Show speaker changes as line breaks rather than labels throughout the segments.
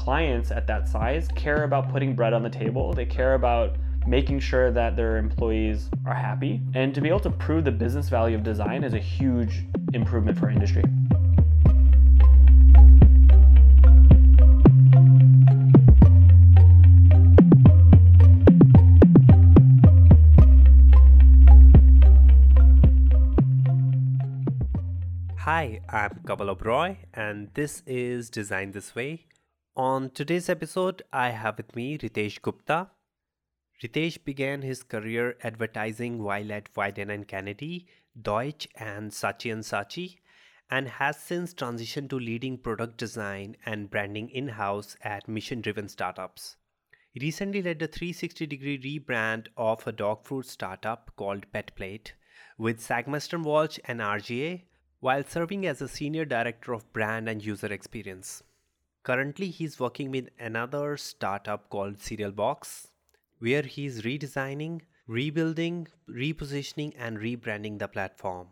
clients at that size care about putting bread on the table. They care about making sure that their employees are happy. And to be able to prove the business value of design is a huge improvement for industry.
Hi, I'm Kamal Oberoi, and this is Design This Way. On today's episode, I have with me Ritesh Gupta. Ritesh began his career advertising while at and Kennedy, Deutsch, and Saatchi and Saatchi, and has since transitioned to leading product design and branding in-house at mission-driven startups. He recently led a 360-degree rebrand of a dog food startup called PetPlate with Sagmeister Walsh and RGA while serving as a senior director of brand and user experience. Currently, he's working with another startup called Serial Box, where he's redesigning, rebuilding, repositioning, and rebranding the platform.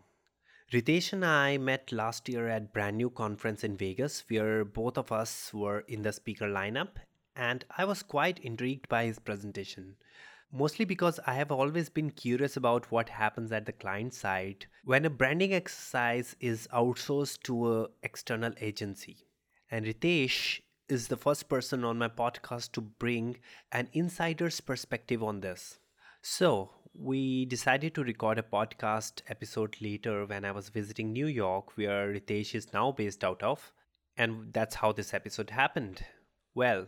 Ritesh and I met last year at brand new conference in Vegas, where both of us were in the speaker lineup, and I was quite intrigued by his presentation mostly because I have always been curious about what happens at the client side when a branding exercise is outsourced to an external agency. And Ritesh is the first person on my podcast to bring an insider's perspective on this. So, we decided to record a podcast episode later when I was visiting New York, where Ritesh is now based out of. And that's how this episode happened. Well,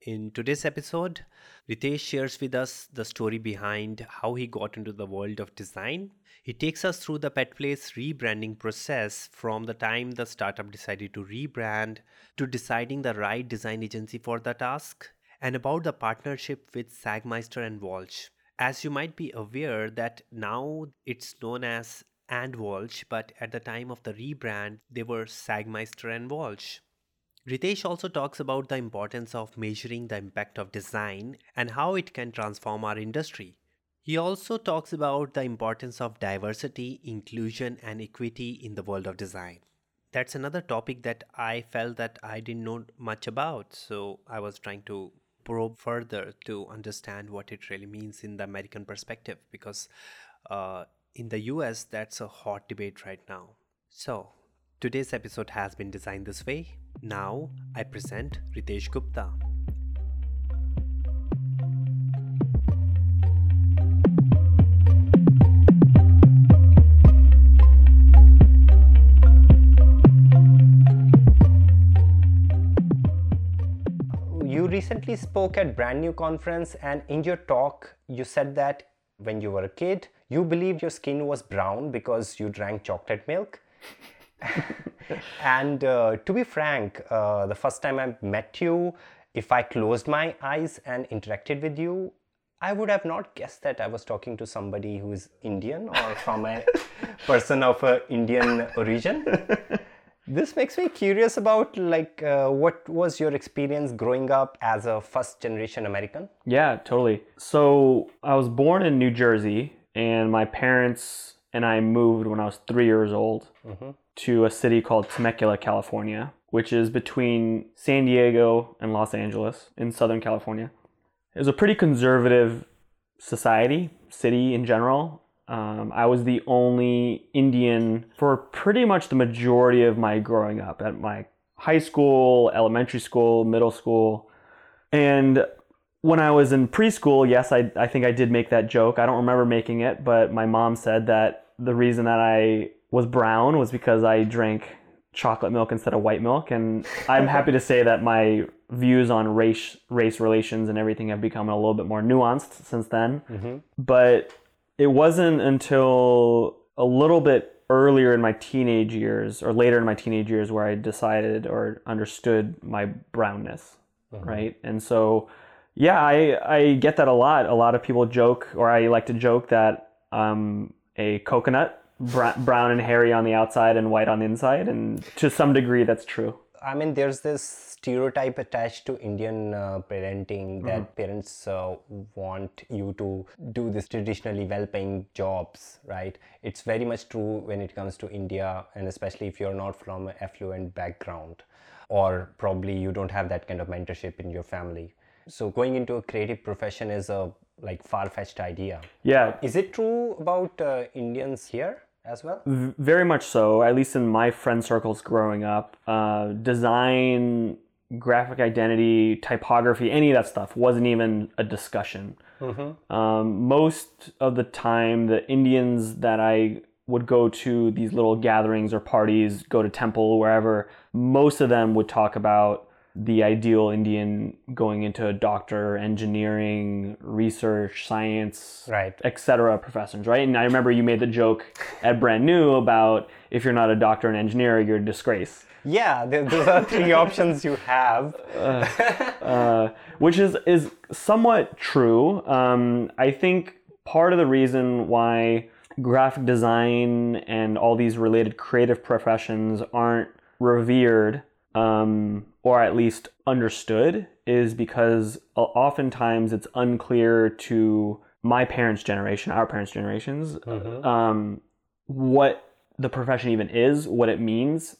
in today's episode, Ritesh shares with us the story behind how he got into the world of design. He takes us through the PetPlate rebranding process from the time the startup decided to rebrand to deciding the right design agency for the task and about the partnership with Sagmeister and Walsh. As you might be aware that now it's known as and Walsh, but at the time of the rebrand, they were Sagmeister and Walsh. Ritesh also talks about the importance of measuring the impact of design and how it can transform our industry. He also talks about the importance of diversity, inclusion, and equity in the world of design. That's another topic that I felt that I didn't know much about, so I was trying to probe further to understand what it really means in the American perspective because uh, in the US, that's a hot debate right now. So, today's episode has been designed this way now I present Ritesh Gupta.
Recently spoke at brand new conference and in your talk you said that when you were a kid you believed your skin was brown because you drank chocolate milk and uh, to be frank, uh, the first time I met you, if I closed my eyes and interacted with you, I would have not guessed that I was talking to somebody who is Indian or from a person of a Indian origin. this makes me curious about like uh, what was your experience growing up as a first generation American?
Yeah, totally. So I was born in New Jersey, and my parents and I moved when I was three years old. Mm-hmm to a city called Temecula, California, which is between San Diego and Los Angeles in Southern California. It was a pretty conservative society, city in general. Um, I was the only Indian for pretty much the majority of my growing up at my high school, elementary school, middle school. And when I was in preschool, yes, I, I think I did make that joke. I don't remember making it, but my mom said that the reason that I was brown was because I drank chocolate milk instead of white milk, and I'm happy to say that my views on race race relations and everything have become a little bit more nuanced since then. Mm-hmm. But it wasn't until a little bit earlier in my teenage years or later in my teenage years where I decided or understood my brownness, mm-hmm. right? And so yeah, I I get that a lot. A lot of people joke or I like to joke that I'm a coconut brown and hairy on the outside and white on the inside, and to some degree, that's true.
I mean, there's this stereotype attached to Indian uh, parenting that mm-hmm. parents uh, want you to do this traditionally well paying jobs, right? It's very much true when it comes to India, and especially if you're not from an affluent background. or probably you don't have that kind of mentorship in your family. So going into a creative profession is a like far-fetched idea.
Yeah,
Is it true about uh, Indians here as well?
v- very much so. At least in my friend circles growing up, uh, design, graphic identity, typography, any of that stuff wasn't even a discussion. Um, most of the time, the Indians that I would go to these little gatherings or parties, go to temple, wherever, most of them would talk about the ideal Indian going into a doctor, engineering, research, science,
Right.
etc. professions, right? And I remember you made the joke at Brand New about if you're not a doctor and engineer, you're a disgrace.
Yeah, those are three options you have.
uh, which is is somewhat true. Um, I think part of the reason why graphic design and all these related creative professions aren't revered um, or at least understood is because oftentimes it's unclear to my parents' generation, our parents' generations, um, what the profession even is, what it means,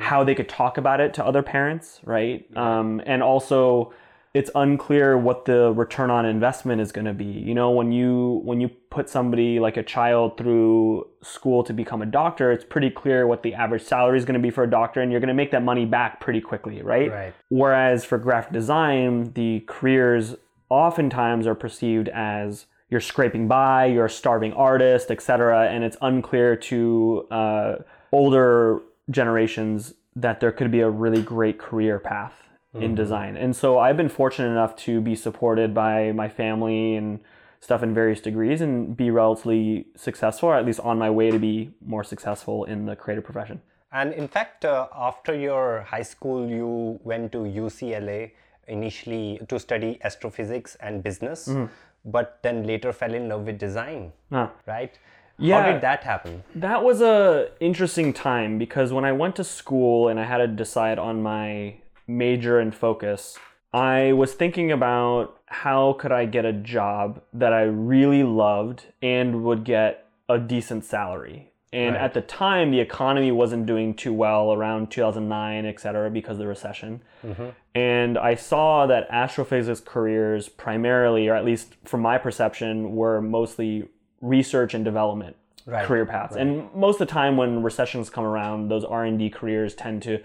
how they could talk about it to other parents, right? Um, and also, it's unclear what the return on investment is going to be. You know, when you when you put somebody like a child through school to become a doctor, it's pretty clear what the average salary is going to be for a doctor, and you're going to make that money back pretty quickly, right?
Right.
Whereas for graphic design, the careers oftentimes are perceived as you're scraping by, you're a starving artist, etc. And it's unclear to uh, older generations that there could be a really great career path in design. And so I've been fortunate enough to be supported by my family and stuff in various degrees and be relatively successful, or at least on my way to be more successful in the creative profession.
And in fact, uh, after your high school, you went to UCLA initially to study astrophysics and business,
Mm-hmm.
but then later fell in love with design,
Huh.
right?
Yeah.
How did that happen?
That was a interesting time because when I went to school and I had to decide on my major and focus, I was thinking about how could I get a job that I really loved and would get a decent salary. And
Right.
at the time, the economy wasn't doing too well around 2009, et cetera, because of the recession. Mm-hmm. And I saw that astrophysics careers primarily, or at least from my perception, were mostly research and development
Right,
career paths. And most of the time when recessions come around, those R&D careers tend to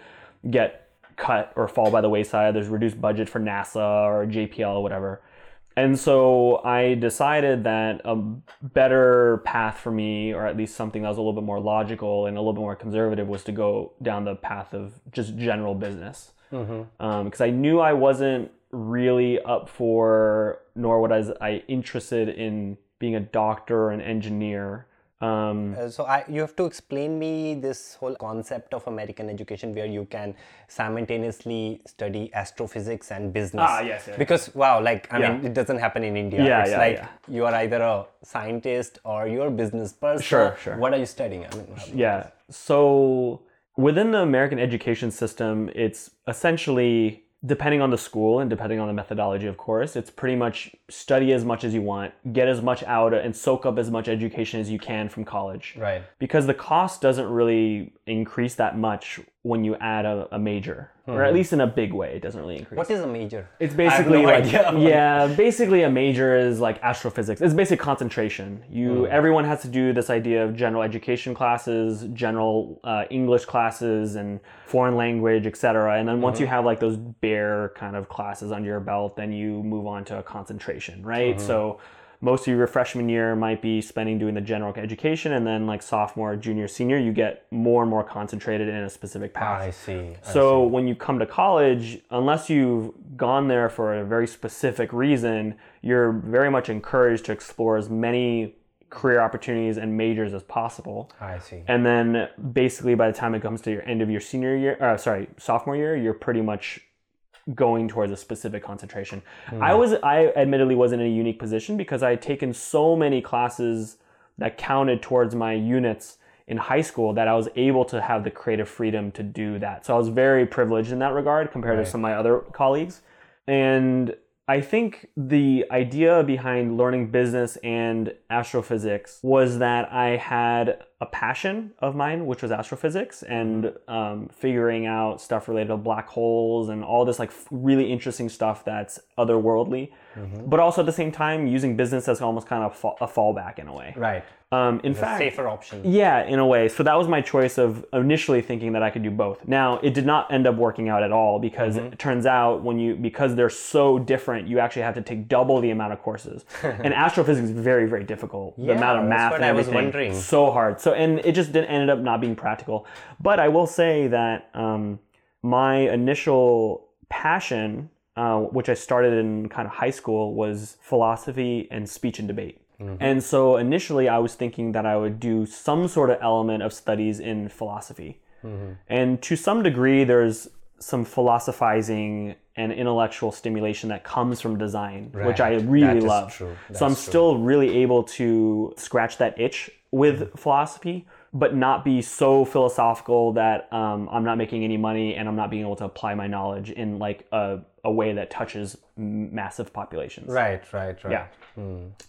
get cut or fall by the wayside. There's reduced budget for NASA or JPL or whatever. And so I decided that a better path for me, or at least something that was a little bit more logical and a little bit more conservative, was to go down the path of just general business. Mm-hmm. Um, because I knew I wasn't really up for, nor was I interested in being a doctor or an engineer. Um,
Uh, so I, you have to explain me this whole concept of American education where you can simultaneously study astrophysics and business.
Ah, yes, yeah,
Because wow, like I mean, it doesn't happen in India.
Yeah,
it's
yeah,
like
yeah.
you are either a scientist or you're a business person.
Sure, sure.
What are you studying? I mean,
Yeah. So within the American education system, it's essentially depending on the school and depending on the methodology, of course, it's pretty much study as much as you want, get as much out and soak up as much education as you can from college.
Right.
Because the cost doesn't really increase that much when you add a, a major, or at hmm. least in a big way, it doesn't really increase.
What is a major?
It's basically
no
like
idea.
yeah, basically a major is like astrophysics. It's basic concentration. You hmm. everyone has to do this idea of general education classes, general uh, English classes, and foreign language, etc. And then once hmm. you have like those bare kind of classes under your belt, then you move on to a concentration, right? So most of your freshman year might be spending doing the general education, and then like sophomore, junior, senior, you get more and more concentrated in a specific path.
I see. I
So when you come to college, unless you've gone there for a very specific reason, you're very much encouraged to explore as many career opportunities and majors as possible.
I see.
And then basically by the time it comes to your end of your senior year, uh, sorry, sophomore year, you're pretty much going towards a specific concentration. I hmm. was I admittedly wasn't in a unique position because I had taken so many classes that counted towards my units in high school that I was able to have the creative freedom to do that. So I was very privileged in that regard compared to some of my other colleagues. And I think the idea behind learning business and astrophysics was that I had a passion of mine, which was astrophysics and um, figuring out stuff related to black holes and all this like really interesting stuff that's otherworldly. But also at the same time, using business as almost kind of a fallback in a way.
Right.
Um, in fact,
safer option.
yeah, in a way. So that was my choice of initially thinking that I could do both. Now, it did not end up working out at all because it turns out when you because they're so different, you actually have to take double the amount of courses. and astrophysics is very very difficult. the amount of math and
I was
everything
wondering.
so hard. So and it just didn't ended up not being practical. But I will say that um, my initial passion uh, which I started in kind of high school, was philosophy and speech and debate. And so initially, I was thinking that I would do some sort of element of studies in philosophy. And to some degree, there's some philosophizing and intellectual stimulation that comes from design, which I really love. So I'm
true.
still really able to scratch that itch with philosophy, but not be so philosophical that um, I'm not making any money and I'm not being able to apply my knowledge in like a, a way that touches massive populations.
Right, right, right.
Yeah.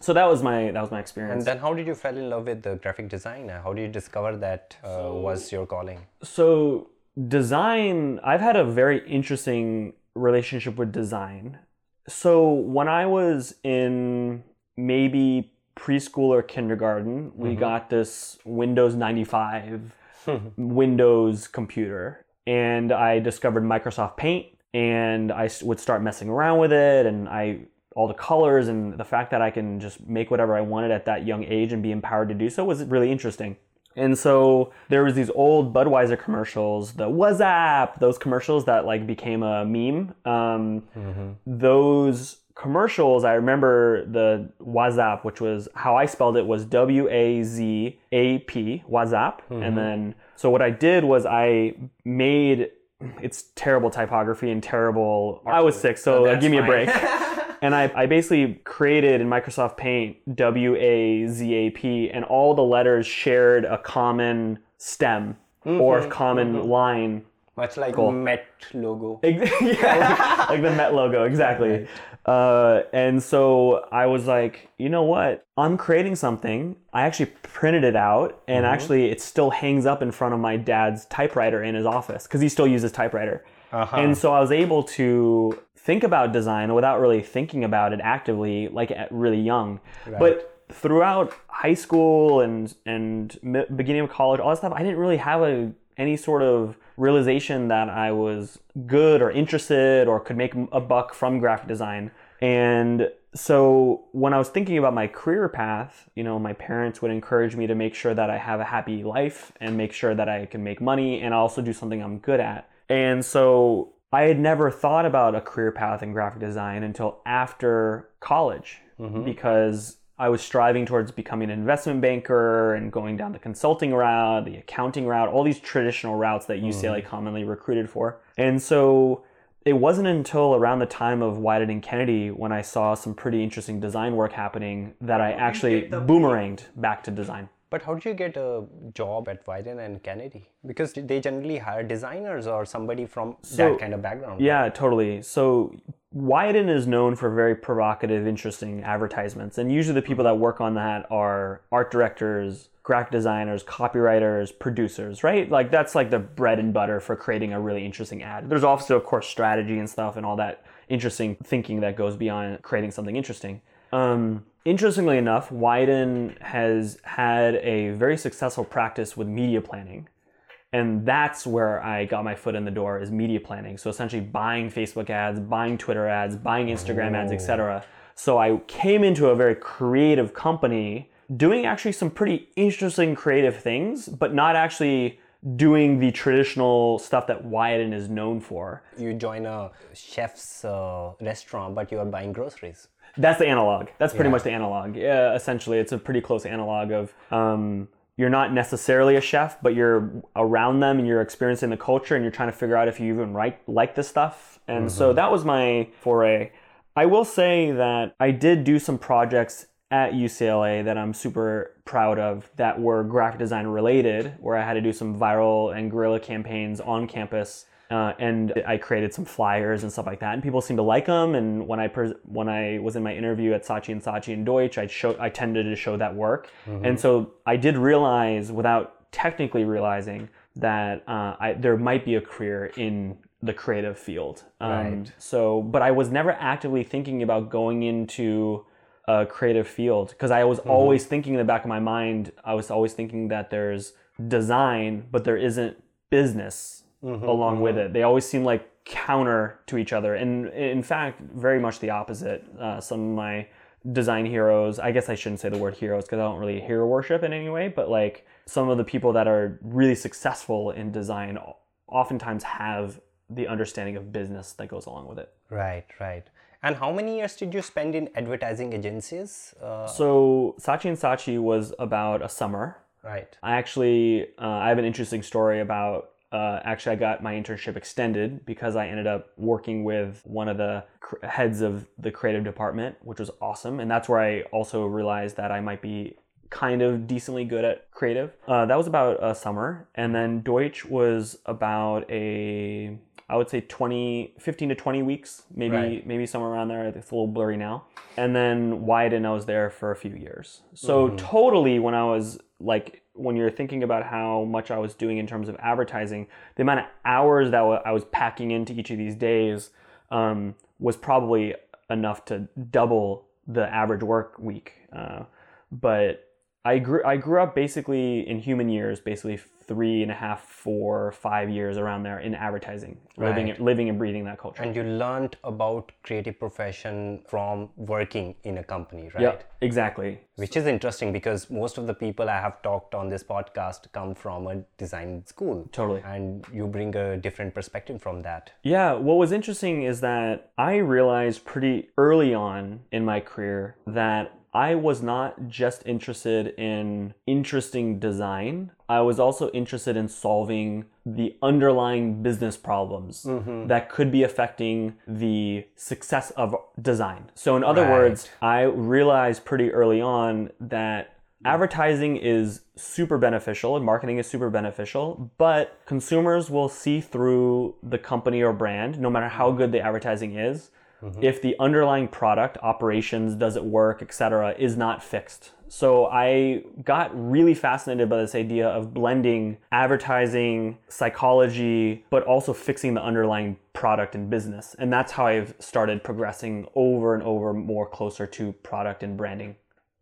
So that was my that was my experience.
And then how did you fall in love with the graphic design? How did you discover that uh, was your calling?
so design i've had a very interesting relationship with design so when i was in maybe preschool or kindergarten we got this windows 95 windows computer and i discovered microsoft paint and I would start messing around with it and i all the colors and the fact that i can just make whatever i wanted at that young age and be empowered to do so was really interesting and so there was these old Budweiser commercials, the Whassup, those commercials that like became a meme. Um, Those commercials, I remember the Whassup, which was how I spelled it was W A Z A P, Whassup. And then so what I did was I made it's terrible typography and terrible. I was sick, so uh, give me a break. and I, I basically created in Microsoft Paint W A Z A P, and all the letters shared a common stem or common line.
Much like
Cool.
Met logo.
yeah, like the Met logo, exactly. Uh, and so I was like, you know what? I'm creating something. I actually printed it out, and actually, it still hangs up in front of my dad's typewriter in his office because he still uses typewriter. Uh-huh. And so I was able to think about design without really thinking about it actively, like at really young. But throughout high school and and beginning of college, all that stuff, I didn't really have a any sort of realization that I was good or interested or could make a buck from graphic design. And so when I was thinking about my career path, you know, my parents would encourage me to make sure that I have a happy life and make sure that I can make money and also do something I'm good at. And so I had never thought about a career path in graphic design until after college because I was striving towards becoming an investment banker and going down the consulting route, the accounting route, all these traditional routes that UCLA commonly recruited for. And so it wasn't until around the time of Wieden and Kennedy when I saw some pretty interesting design work happening that I actually boomeranged back to design.
But how did you get a job at Wieden and Kennedy? Because they generally hire designers or somebody from
So-
that kind of background.
Yeah, totally. So Wieden is known for very provocative, interesting advertisements, and usually the people that work on that are art directors, graphic designers, copywriters, producers, right? Like that's like the bread and butter for creating a really interesting ad. There's also, of course, strategy and stuff and all that interesting thinking that goes beyond creating something interesting. Um, interestingly enough, Wieden has had a very successful practice with media planning and that's where I got my foot in the door is media planning. So essentially buying Facebook ads, buying Twitter ads, buying Instagram ads, etc. So I came into a very creative company doing actually some pretty interesting creative things, but not actually doing the traditional stuff that Wieden is known for.
You join a chef's uh, restaurant, but you are buying groceries.
That's the analog. That's pretty
Yeah.
much the analog. Yeah, essentially, it's a pretty close analog of um, you're not necessarily a chef, but you're around them and you're experiencing the culture and you're trying to figure out if you even right, like this stuff. And so that was my foray. I will say that I did do some projects at UCLA that I'm super proud of that were graphic design related, where I had to do some viral and guerrilla campaigns on campus Uh, and I created some flyers and stuff like that, and people seemed to like them. And when I pres when I was in my interview at Saatchi and Saatchi and Deutsch, I show I tended to show that work, and so I did realize without technically realizing that uh, I, there might be a career in the creative field. Um,
Right.
So, but I was never actively thinking about going into a creative field because I was always thinking in the back of my mind, I was always thinking that there's design, but there isn't business along with it. They always seem like counter to each other. And in fact, very much the opposite. Uh, some of my design heroes, I guess I shouldn't say the word heroes because I don't really hero worship in any way, but like some of the people that are really successful in design oftentimes have the understanding of business that goes along with it.
Right, right. And how many years did you spend in advertising agencies? Uh,
So Saatchi and Saatchi was about a summer.
right.
I actually uh, I have an interesting story about uh, actually I got my internship extended because I ended up working with one of the cr- heads of the creative department, which was awesome, and that's where I also realized that I might be kind of decently good at creative. Uh, that was about a summer, and then Deutsch was about a I would say 20, 15 to 20 weeks, maybe
Right.
maybe somewhere around there. It's a little blurry now. And then Wieden, I was there for a few years. So totally, when I was like, when you're thinking about how much I was doing in terms of advertising, the amount of hours that I was packing into each of these days um, was probably enough to double the average work week. Uh, but I grew I grew up basically in human years, basically three and a half, four, five years around there in advertising, living living and breathing that culture.
And you learned about creative profession from working in a company, right?
yeah, exactly.
Which is interesting because most of the people I have talked on this podcast come from a design school.
Totally.
And you bring a different perspective from that.
Yeah, what was interesting is that I realized pretty early on in my career that I was not just interested in interesting design. I was also interested in solving the underlying business problems mm-hmm. that could be affecting the success of design. So, in other
Right.
words, I realized pretty early on that advertising is super beneficial and marketing is super beneficial, but consumers will see through the company or brand, no matter how good the advertising is, Mm-hmm. if the underlying product, operations, does it work, etc., is not fixed. So I got really fascinated by this idea of blending advertising, psychology, but also fixing the underlying product and business. And that's how I've started progressing over and over more closer to product and branding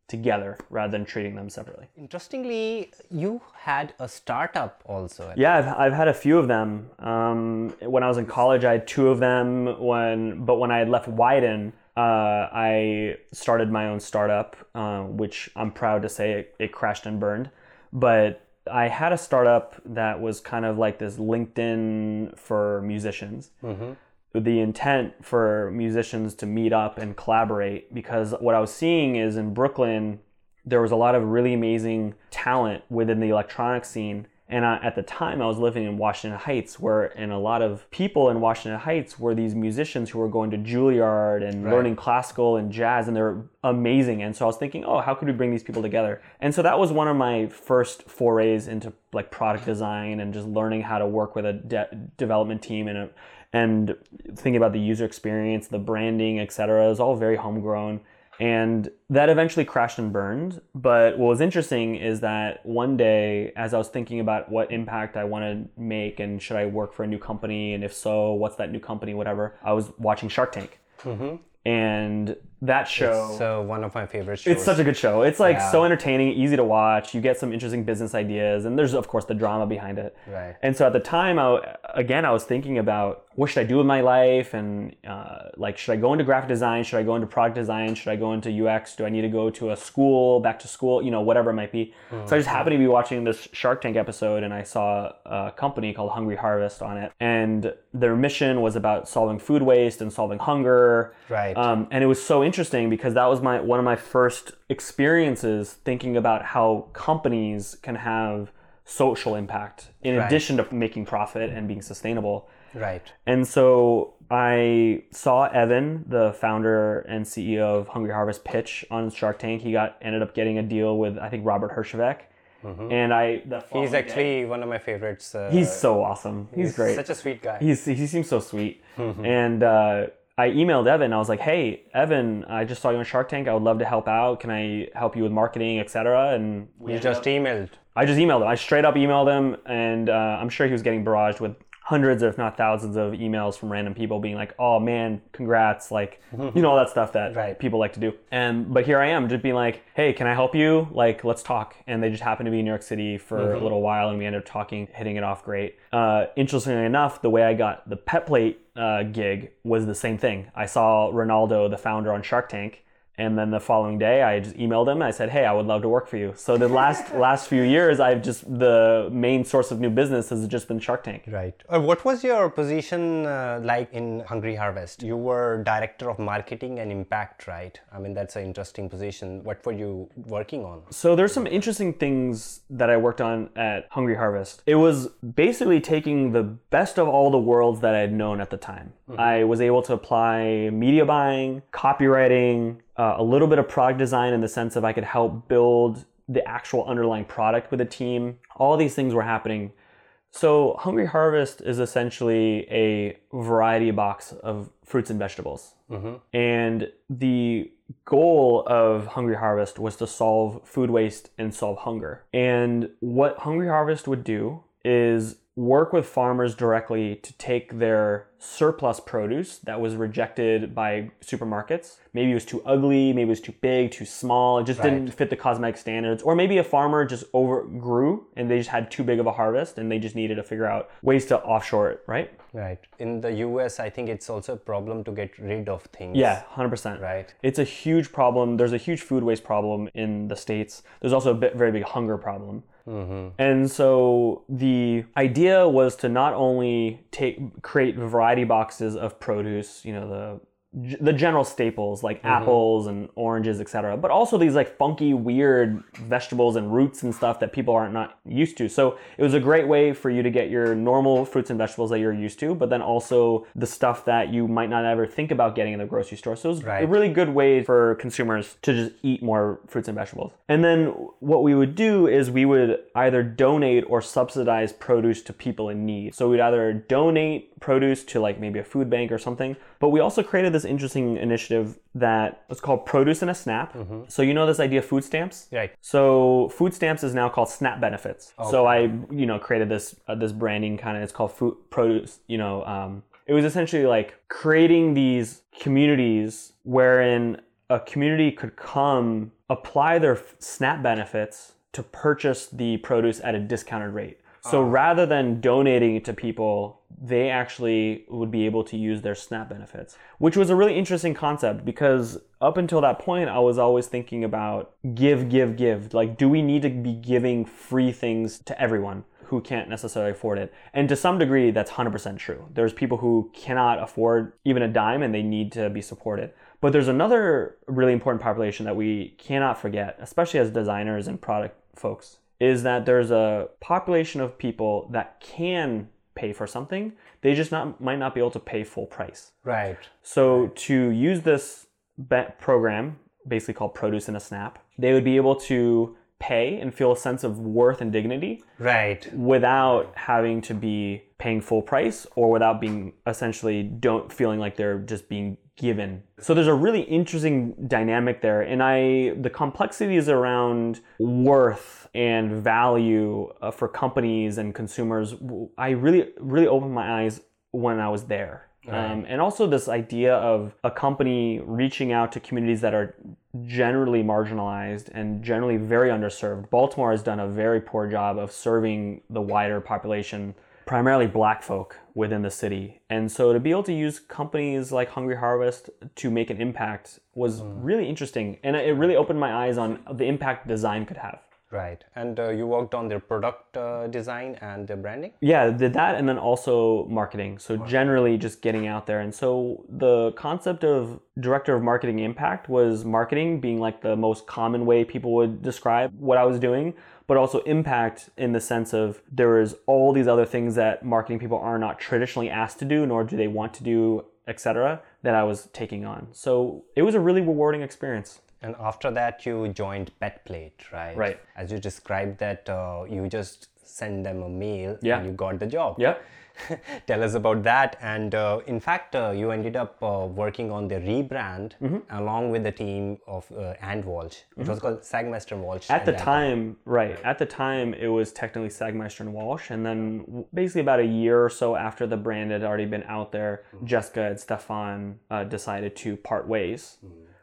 together rather than treating them separately.
Interestingly, you had a startup also.
Yeah, I've, I've had a few of them. Um, when I was in college, I had two of them. When but when I had left Wieden, uh, I started my own startup, uh, which I'm proud to say it, it crashed and burned. But I had a startup that was kind of like this LinkedIn for musicians. With the intent for musicians to meet up and collaborate because what I was seeing is in Brooklyn, there was a lot of really amazing talent within the electronic scene. And I, at the time, I was living in Washington Heights, where and a lot of people in Washington Heights were these musicians who were going to Juilliard and learning classical and jazz, and they're amazing. And so I was thinking, oh, how could we bring these people together? And so that was one of my first forays into like product design and just learning how to work with a de- development team and a, and thinking about the user experience, the branding, etc. It was all very homegrown. And that eventually crashed and burned. But what was interesting is that one day, as I was thinking about what impact I want to make and should I work for a new company, and if so, what's that new company, whatever, I was watching Shark Tank. Mm-hmm. And that show.
So one of my favorite shows.
It's such a good show. It's like
Yeah.
so entertaining, easy to watch. You get some interesting business ideas, and there's of course the drama behind it.
Right.
And so at the time, I, again, I was thinking about what should I do with my life, and uh, like, should I go into graphic design? Should I go into product design? Should I go into UX? Do I need to go to a school, back to school? You know, whatever it might be. So I just happened to be watching this Shark Tank episode, and I saw a company called Hungry Harvest on it, and their mission was about solving food waste and solving hunger.
Right.
Um, and it was so interesting because that was my one of my first experiences thinking about how companies can have social impact in
Right.
addition to making profit and being sustainable.
right.
And so I saw Evan, the founder and CEO of Hungry Harvest, pitch on Shark Tank. He got ended up getting a deal with I think Robert Herjavec, And I the
He's
following day-
actually one of my favorites. Uh,
he's so awesome. He's, great.
Such a sweet guy.
He's he seems so sweet. And uh, I emailed Evan. I was like, "Hey, Evan, I just saw you on Shark Tank. I would love to help out. Can I help you with marketing, etc." And we
you just
up-
emailed.
I just emailed him. I straight up emailed him, and uh, I'm sure he was getting barraged with hundreds, if not thousands, of emails from random people being like, "Oh man, congrats!" Like, you know all that stuff that
Right.
people like to do. And but here I am, just being like, "Hey, can I help you? Like, let's talk." And they just happened to be in New York City for a little while, and we ended up talking, hitting it off great. Uh, interestingly enough, the way I got the pet plate uh, gig was the same thing. I saw Ronaldo, the founder, on Shark Tank. And then the following day, I just emailed him. I said, "Hey, I would love to work for you." So the last last few years, I've just the main source of new business has just been Shark Tank.
Right. Uh, what was your position uh, like in Hungry Harvest? You were director of marketing and impact, right? I mean, that's an interesting position. What were you working on?
So there's some interesting things that I worked on at Hungry Harvest. It was basically taking the best of all the worlds that I had known at the time. I was able to apply media buying, copywriting, uh, a little bit of product design in the sense of I could help build the actual underlying product with a team. All these things were happening. So Hungry Harvest is essentially a variety box of fruits and vegetables. And the goal of Hungry Harvest was to solve food waste and solve hunger. And what Hungry Harvest would do is work with farmers directly to take their surplus produce that was rejected by supermarkets. Maybe it was too ugly, maybe it was too big, too small, it just didn't fit the cosmetic standards. Or maybe a farmer just overgrew and they just had too big of a harvest and they just needed to figure out ways to offshore it, right?
Right. In the US, I think it's also a problem to get rid of things.
Yeah, 100%.
Right.
It's a huge problem. There's a huge food waste problem in the States. There's also a very big hunger problem. Mm-hmm. And so the idea was to not only take create variety boxes of produce, you know, the the general staples like mm-hmm. apples and oranges, etc., but also these like funky, weird vegetables and roots and stuff that people aren't not used to. So it was a great way for you to get your normal fruits and vegetables that you're used to, but then also the stuff that you might not ever think about getting in the grocery store. So it was a really good way for consumers to just eat more fruits and vegetables. And then what we would do is we would either donate or subsidize produce to people in need. So we'd either donate produce to like maybe a food bank or something, but we also created this interesting initiative that was called Produce in a Snap. So you know this idea of food stamps?
Right.
So food stamps is now called SNAP benefits. So I, you know, created this uh, this branding kind of. It's called food produce. You know, um, it was essentially like creating these communities wherein a community could come apply their SNAP benefits to purchase the produce at a discounted rate. So oh. rather than donating it to people, they actually would be able to use their SNAP benefits, which was a really interesting concept because up until that point, I was always thinking about give, give, give. Like, do we need to be giving free things to everyone? Who can't necessarily afford it. And to some degree, that's 100% true. There's people who cannot afford even a dime and they need to be supported. But there's another really important population that we cannot forget, especially as designers and product folks, is that there's a population of people that can pay for something. They just not might not be able to pay full price.
Right.
So to use this program, basically called Produce in a Snap, they would be able to pay and feel a sense of worth and dignity
Right.
without having to be paying full price or without being essentially don't feeling like they're just being given. So there's a really interesting dynamic there and I the complexities around worth and value uh, for companies and consumers I really really opened my eyes when I was there. Um, and also this idea of a company reaching out to communities that are generally marginalized and generally very underserved. Baltimore has done a very poor job of serving the wider population, primarily black folk within the city. And so to be able to use companies like Hungry Harvest to make an impact was really interesting. And it really opened my eyes on the impact design could have.
Right. And uh, you worked on their product uh, design and their branding?
Yeah, did that and then also marketing. So generally just getting out there. And so the concept of director of marketing impact was marketing being like the most common way people would describe what I was doing, but also impact in the sense of there is all these other things that marketing people are not traditionally asked to do nor do they want to do, etc., that I was taking on. So it was a really rewarding experience.
And after that, you joined Pet Plate, right?
Right.
As you described that, uh, you just send them a mail
Yeah.
and you got the job.
Yep.
Tell us about that. And uh, in fact, uh, you ended up uh, working on the rebrand
Mm-hmm.
along with the team of uh, And Walsh. It was called Sagmeister Walsh.
At the time, right. At the time, it was technically Sagmeister and Walsh. And then basically about a year or so after the brand had already been out there, Jessica and Stefan uh, decided to part ways.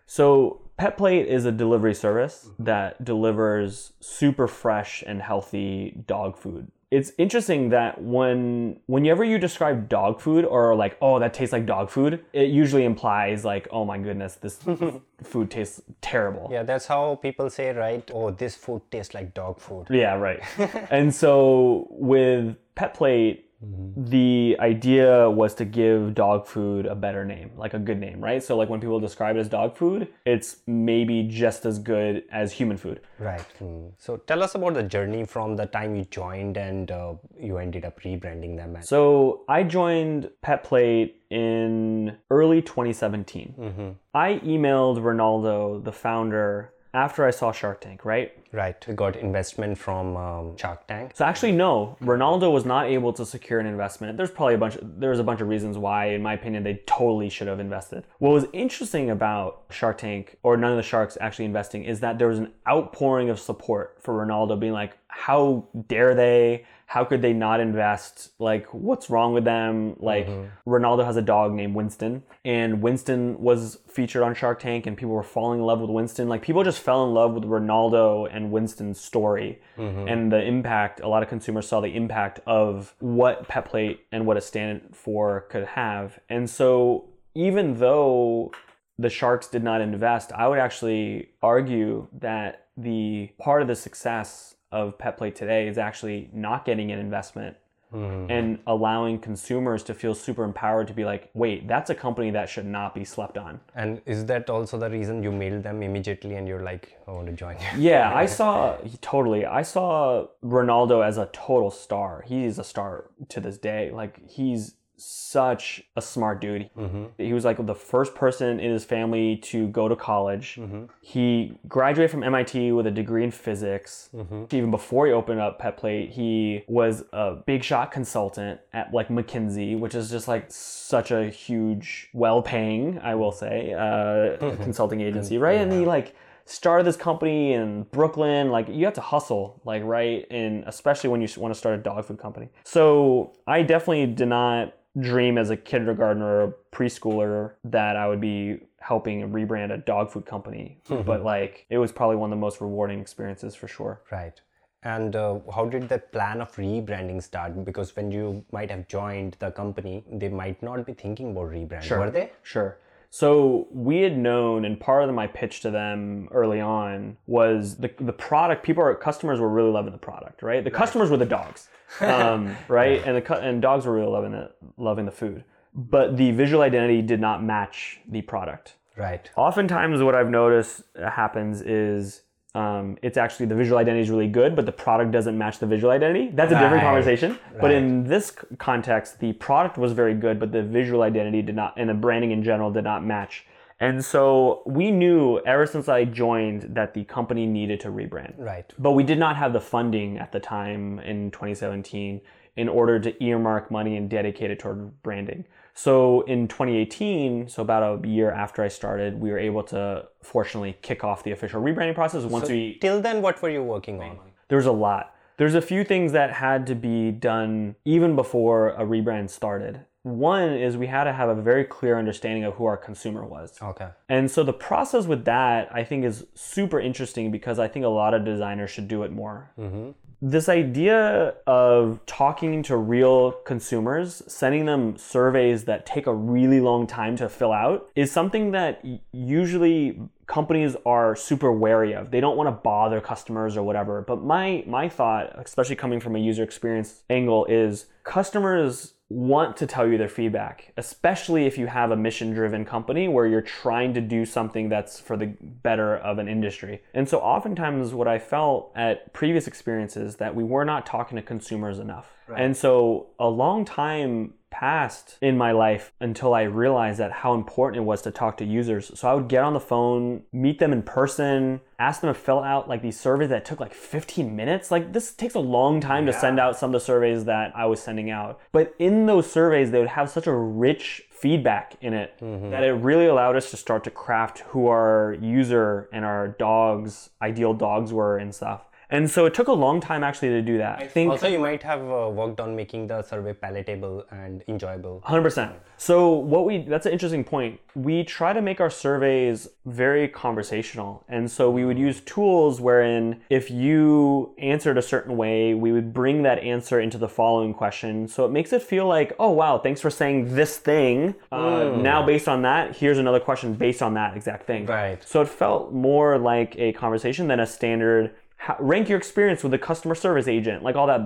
So Pet Plate is a delivery service that delivers super fresh and healthy dog food. It's interesting that when whenever you describe dog food or like oh that tastes like dog food, it usually implies like oh my goodness this food tastes terrible.
Yeah, that's how people say, right? Oh, this food tastes like dog food.
Yeah, right. and so with Pet Plate, the idea was to give dog food a better name, like a good name, right? So like when people describe it as dog food, it's maybe just as good as human food.
Right. Hmm. So tell us about the journey from the time you joined and uh, you ended up rebranding them. As-
So I joined Pet Plate in early 2017. I emailed Ronaldo, the founder, after I saw Shark Tank, right?
right. We got investment from um, Shark Tank.
So actually, no. Ronaldo was not able to secure an investment. There's probably a bunch. There's a bunch of reasons why, in my opinion, they totally should have invested. What was interesting about Shark Tank, or none of the sharks actually investing, is that there was an outpouring of support for Ronaldo, being like, "How dare they? How could they not invest? Like, what's wrong with them? Like, mm-hmm. Ronaldo has a dog named Winston, and Winston was featured on Shark Tank, and people were falling in love with Winston. Like, people just fell in love with Ronaldo and Winston's story, mm-hmm. and the impact. A lot of consumers saw the impact of what Pet Plate and what it stand for could have, and so even though the Sharks did not invest, I would actually argue that the part of the success of Pet Plate today is actually not getting an investment hmm. and allowing consumers to feel super empowered to be like, wait, that's a company that should not be slept on.
And is that also the reason you mailed them immediately and you're like, I want to join you?
Yeah, I saw totally. I saw Ronaldo as a total star. He's a star to this day. Like he's such a smart dude. Mm-hmm. He was like the first person in his family to go to college. Mm-hmm. He graduated from MIT with a degree in physics. Mm-hmm. Even before he opened up Pet Plate, he was a big shot consultant at like McKinsey, which is just like such a huge, well-paying, I will say, uh, consulting agency, right? And he like started this company in Brooklyn. Like you have to hustle, like right, and especially when you want to start a dog food company. So I definitely did not dream as a kindergartner or a preschooler that I would be helping rebrand a dog food company. But like it was probably one of the most rewarding experiences for sure.
Right. And uh, how did the plan of rebranding start? Because when you might have joined the company, they might not be thinking about rebrand. Were they?
Sure. So we had known, and part of my pitch to them early on was the the product. People, are, customers were really loving the product, right? The customers were the dogs, um, right? And the and dogs were really loving it, loving the food. But the visual identity did not match the product.
Right.
Oftentimes, what I've noticed happens is um, it's actually the visual identity is really good, but the product doesn't match the visual identity. That's a different
Right.
conversation. But in this context, the product was very good, but the visual identity did not, and the branding in general did not match. And so we knew ever since I joined that the company needed to rebrand.
Right.
But we did not have the funding at the time in 2017 in order to earmark money and dedicate it toward branding. So in 2018, so about a year after I started, we were able to fortunately kick off the official rebranding process once we
Till then, what were you working on?
there was a lot. There's a few things that had to be done even before a rebrand started. One is we had to have a very clear understanding of who our consumer was.
Okay.
And so the process with that, I think, is super interesting because I think a lot of designers should do it more. Mm-hmm. This idea of talking to real consumers, sending them surveys that take a really long time to fill out, is something that usually companies are super wary of. They don't want to bother customers or whatever. But my my thought, especially coming from a user experience angle, is customers want to tell you their feedback, especially if you have a mission driven company where you're trying to do something that's for the better of an industry. And so oftentimes what I felt at previous experiences that we were not talking to consumers enough. And so a long time passed in my life until I realized that how important it was to talk to users. So I would get on the phone, meet them in person, ask them to fill out like these surveys that took like 15 minutes. Like this takes a long time to send out some of the surveys that I was sending out. But in those surveys, they would have such a rich feedback in it mm-hmm. that it really allowed us to start to craft who our user and our dogs, ideal dogs were and stuff. And so it took a long time actually to do that. I think
Also, you might have uh, worked on making the survey palatable and enjoyable.
100%. So what we that's an interesting point. We try to make our surveys very conversational. And so we would use tools wherein if you answered a certain way, we would bring that answer into the following question. So it makes it feel like, "Oh wow, thanks for saying this thing. Uh, Now based on that, here's another question based on that exact thing."
Right.
So it felt more like a conversation than a standard how, rank your experience with the customer service agent, like all that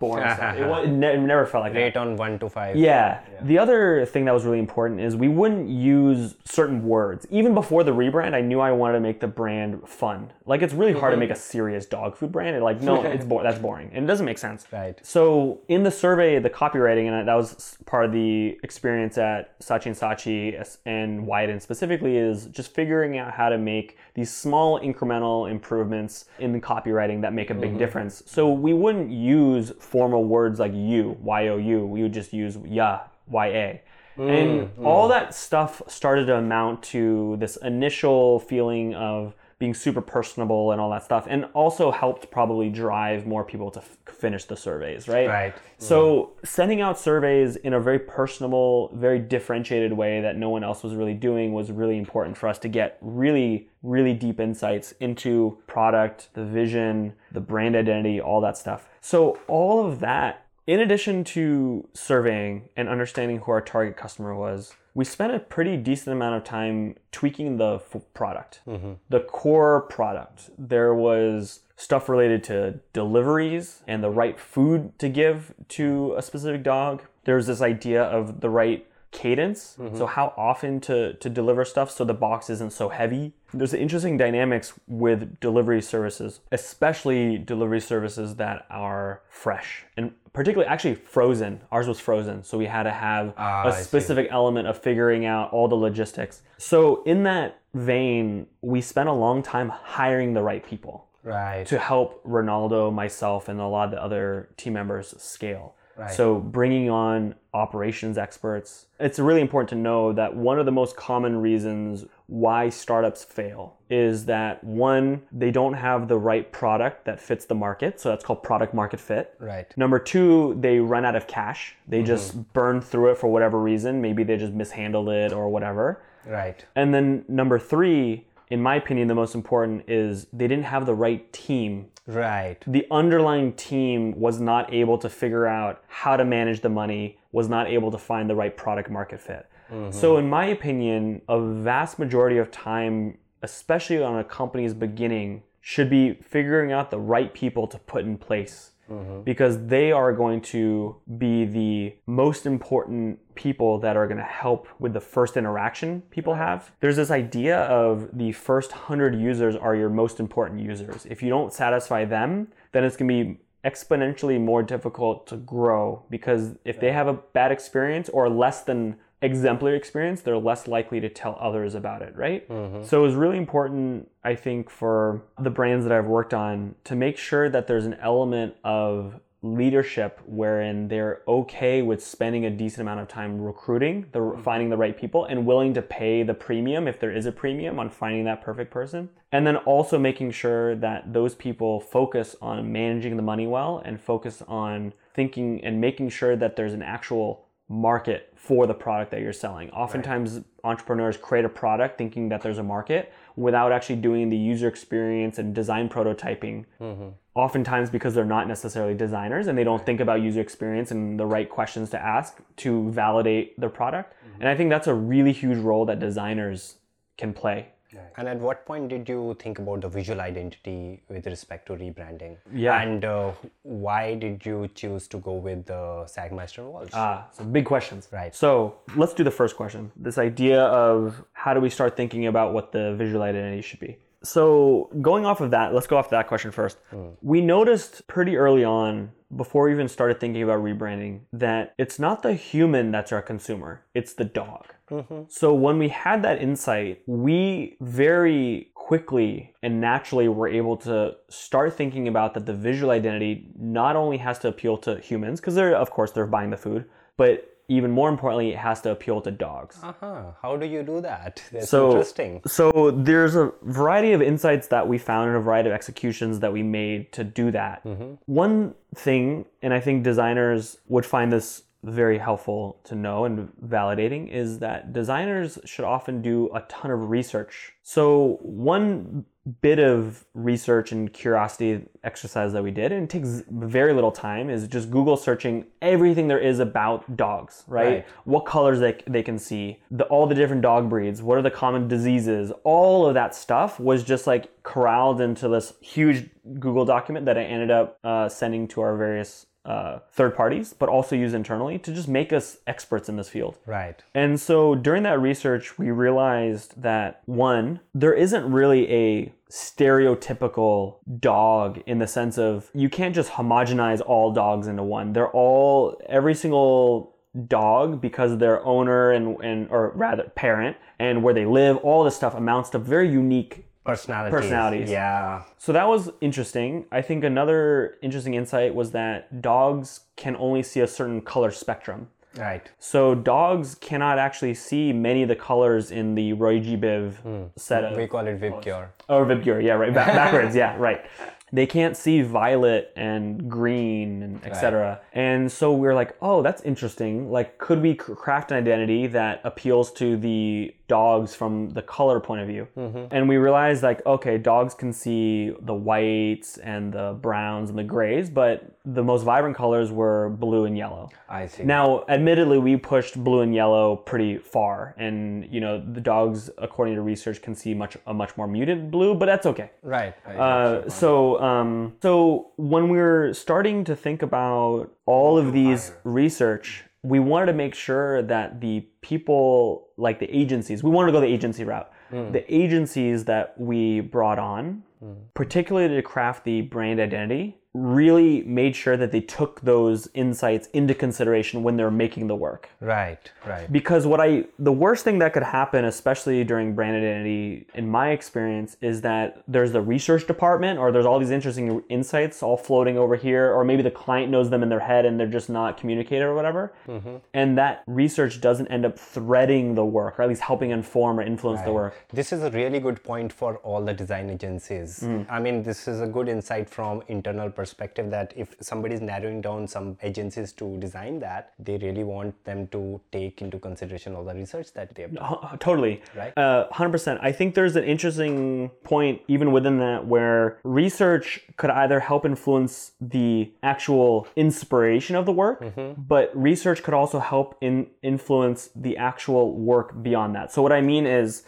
boring stuff. It, ne- it never felt like that.
Rate on 1 to 5.
Yeah. The other thing that was really important is we wouldn't use certain words. Even before the rebrand, I knew I wanted to make the brand fun. Like it's really hard to mhm. make a serious dog food brand. And like no, it's bo- that's boring and it doesn't make sense.
Right.
So in the survey, the copywriting, and that was part of the experience at Saatchi and Saatchi and Wieden specifically, is just figuring out how to make these small incremental improvements in the copywriting that make a big mm-hmm. difference. So we wouldn't use formal words like you, Y O U. We would just use ya, Y A. And mm-hmm. all that stuff started to amount to this initial feeling of being super personable and all that stuff, and also helped probably drive more people to f- finish the surveys, right?
Right.
So sending out surveys in a very personable, very differentiated way that no one else was really doing was really important for us to get really, really deep insights into product, the vision, the brand identity, all that stuff. So all of that, in addition to surveying and understanding who our target customer was, we spent a pretty decent amount of time tweaking the f- product, mm-hmm. the core product. There was stuff related to deliveries and the right food to give to a specific dog. There's this idea of the right cadence, mm-hmm. so how often to, to deliver stuff so the box isn't so heavy. There's interesting dynamics with delivery services, especially delivery services that are fresh and particularly actually frozen. Ours was frozen, so we had to have
Ah,
a specific element of figuring out all the logistics. So in that vein, we spent a long time hiring the right people
Right.
to help Ronaldo, myself, and a lot of the other team members scale.
Right.
So bringing on operations experts. It's really important to know that one of the most common reasons why startups fail is that one, they don't have the right product that fits the market. So that's called product market fit.
Right.
Number two, they run out of cash. They mm-hmm. just burn through it for whatever reason. Maybe they just mishandled it or whatever.
Right.
And then number three, in my opinion, the most important is they didn't have the right team.
Right.
The underlying team was not able to figure out how to manage the money, was not able to find the right product market fit. So, in my opinion, a vast majority of time, especially on a company's beginning, should be figuring out the right people to put in place mm-hmm. because they are going to be the most important people that are going to help with the first interaction people have. There's this idea of the first 100 users are your most important users. If you don't satisfy them, then it's going to be exponentially more difficult to grow because if they have a bad experience or less than exemplary experience, they're less likely to tell others about it, right? Mm-hmm. So it was really important, I think, for the brands that I've worked on to make sure that there's an element of leadership wherein they're okay with spending a decent amount of time recruiting the mm-hmm. finding the right people and willing to pay the premium if there is a premium on finding that perfect person. And then also making sure that those people focus on managing the money well and focus on thinking and making sure that there's an actual market for the product that you're selling. Oftentimes, entrepreneurs create a product thinking that there's a market without actually doing the user experience and design prototyping. Mm-hmm. Oftentimes, because they're not necessarily designers and they don't think about user experience and the right questions to ask to validate their product. Mm-hmm. And I think that's a really huge role that designers can play.
And at what point did you think about the visual identity with respect to rebranding?
Yeah.
And uh, why did you choose to go with the Sagmeister Walsh?
Ah, so big questions.
Right.
So let's do the first question. This idea of how do we start thinking about what the visual identity should be? So going off of that, let's go off to that question first. We noticed pretty early on, before we even started thinking about rebranding, that it's not the human that's our consumer; it's the dog. So when we had that insight, we very quickly and naturally were able to start thinking about that the visual identity not only has to appeal to humans, because they're of course they're buying the food, but even more importantly, it has to appeal to dogs.
Uh-huh. How do you do that? That's
So-
interesting.
So there's a variety of insights that we found and a variety of executions that we made to do that. One thing, and I think designers would find this very helpful to know and validating, is that designers should often do a ton of research. So one bit of research and curiosity exercise that we did, and it takes very little time, is just Google searching everything there is about dogs, right?
Right.
what colors they, they can see, the, all the different dog breeds, what are the common diseases, all of that stuff was just like corralled into this huge Google document that I ended up uh, sending to our various uh, third parties, but also use internally to just make us experts in this field.
Right.
And so during that research, we realized that one, there isn't really a stereotypical dog in the sense of you can't just homogenize all dogs into one. They're all, every single dog, because their owner and, and or rather parent and where they live, all this stuff amounts to very unique
Personalities.
Personalities.
Yeah.
so that was interesting. I think another interesting insight was that dogs can only see a certain color spectrum.
Right.
So dogs cannot actually see many of the colors in the Roy G. Biv hmm. set of
We call it Vibgyor.
or oh, Vibgyor, yeah, right, ba- backwards, yeah, right. They can't see violet and green and etc. And so we're like, oh, that's interesting. Like, could we craft an identity that appeals to the dogs from the color point of view? And we realized, like, okay, dogs can see the whites and the browns and the grays, but the most vibrant colors were blue and yellow.
I see.
Now, admittedly, we pushed blue and yellow pretty far, and you know the dogs, according to research, can see much a much more muted blue, but that's okay.
right. right.
Uh, so, um, so when we were starting to think about all of these research, we wanted to make sure that the people, like the agencies, we wanted to go the agency route. The agencies that we brought on, particularly to craft the brand identity, really made sure that they took those insights into consideration when they're making the work
right. Right.
because what I the worst thing that could happen, especially during brand identity, in my experience, is that there's the research department or there's all these interesting insights all floating over here, or maybe the client knows them in their head and they're just not communicated or whatever, mm-hmm. and that research doesn't end up threading the work or at least helping inform or influence the work.
This is a really good point for all the design agencies. Mm. I mean, this is a good insight from internal perspective that if somebody is narrowing down some agencies to design that, they really want them to take into consideration all the research that they have done.
H- totally.
Right.
Uh, 100%. I think there's an interesting point even within that where research could either help influence the actual inspiration of the work, but research could also help in influence the actual work beyond that. So what I mean is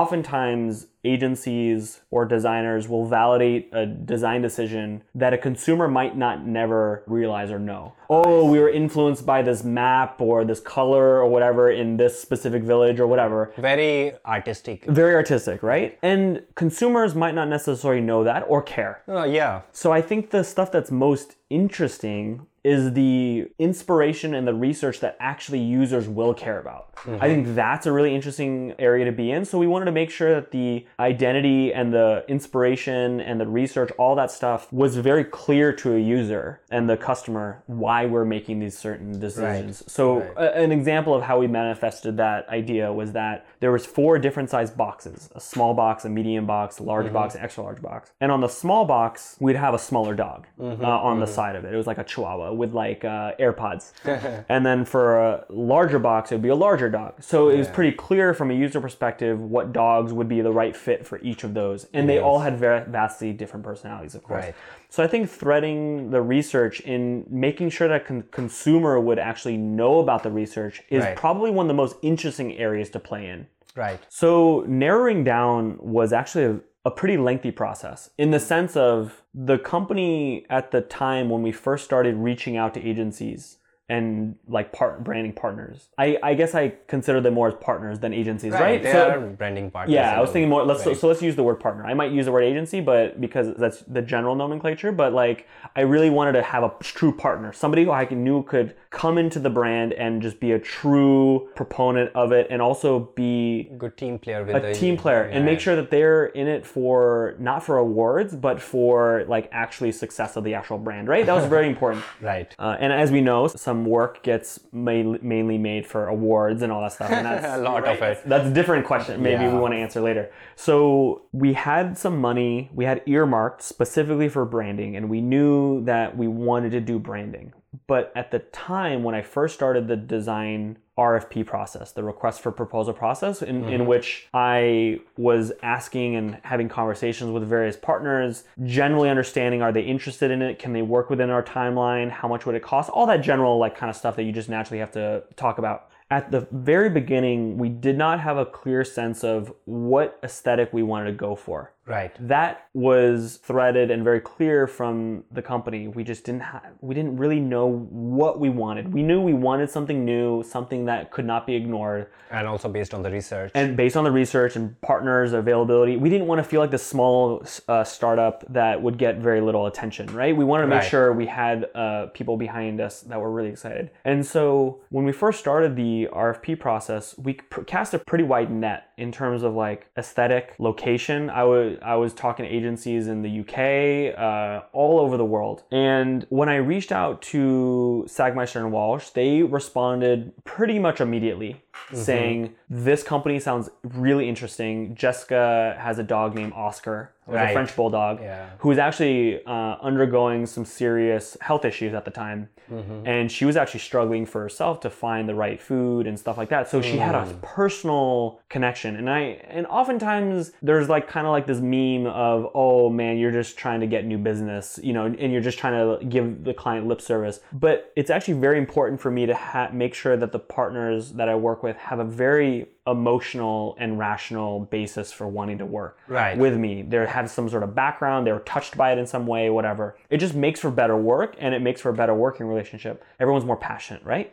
oftentimes agencies or designers will validate a design decision that a consumer might not never realize or know. Oh, we were influenced by this map or this color or whatever in this specific village or whatever
Very artistic.
very artistic, right? And consumers might not necessarily know that or care.
Uh, yeah.
So I think the stuff that's most interesting is the inspiration and the research that actually users will care about. Mm-hmm. I think that's a really interesting area to be in. So we wanted to make sure that the identity and the inspiration and the research, all that stuff was very clear to a user and the customer why we're making these certain decisions. So
Right.
a- an example of how we manifested that idea was that there was four different size boxes a small box a medium box a large mm-hmm. box an extra large box and on the small box we'd have a smaller dog mm-hmm. uh, on the side of it it was like a chihuahua with like uh, airpods and then for a larger box it would be a larger dog so it was pretty clear from a user perspective what dogs would be the right fit for each of those and they all had very vastly different personalities of course
Right.
so I think threading the research in making sure that con- consumer would actually know about the research is
Right.
probably one of the most interesting areas to play in.
Right.
So narrowing down was actually a, a pretty lengthy process in the sense of the company at the time when we first started reaching out to agencies and like part branding partners. I, I guess I consider them more as partners than agencies, right?
They
So-
are branding partners.
yeah, I was thinking more. Let's so, so let's use the word partner. I might use the word agency, but because that's the general nomenclature. But like, I really wanted to have a true partner, somebody who I knew could come into the brand and just be a true proponent of it, and also be
good team player with
a team player and make sure that they're in it for not for awards, but for like actually success of the actual brand. Right? That was very important.
Right.
Uh, and as we know, some work gets ma- mainly made for awards and all that stuff. And that's
A lot of it.
That's a different question. Maybe we want to answer later. So we had some money we had earmarked specifically for branding, and we knew that we wanted to do branding. But at the time when I first started the design RFP process, the request for proposal process, in, in mm-hmm. which I was asking and having conversations with various partners, generally understanding are they interested in it? Can they work within our timeline? How much would it cost? All that general like kind of stuff that you just naturally have to talk about. At the very beginning, we did not have a clear sense of what aesthetic we wanted to go for.
Right.
That was threaded and very clear from the company. We just didn't have, we didn't really know what we wanted. We knew we wanted something new, something that could not be ignored.
And also based on the research.
And based on the research and partners availability, we didn't want to feel like the small uh, startup that would get very little attention, right? We wanted to make
Right.
sure we had uh, people behind us that were really excited. And so when we first started the RFP process, we pr- cast a pretty wide net in terms of like aesthetic, location. I was I was talking to agencies in the UK, uh, all over the world. And when I reached out to Sagmeister and Walsh, they responded pretty much immediately Mm-hmm. saying, This company sounds really interesting. Jessica has a dog named Oscar, or a French bulldog,
Yeah.
who was actually uh, undergoing some serious health issues at the time. Mm-hmm. And she was actually struggling for herself to find the right food and stuff like that. So she had a mm. personal connection. And I and oftentimes there's like kind of like this meme of, oh man, you're just trying to get new business, you know, and you're just trying to give the client lip service. But it's actually very important for me to ha- make sure that the partners that I work with have a very emotional and rational basis for wanting to work
Right.
with me. They have some sort of background, they were touched by it in some way, whatever. It just makes for better work and it makes for a better working relationship. Everyone's more passionate, right?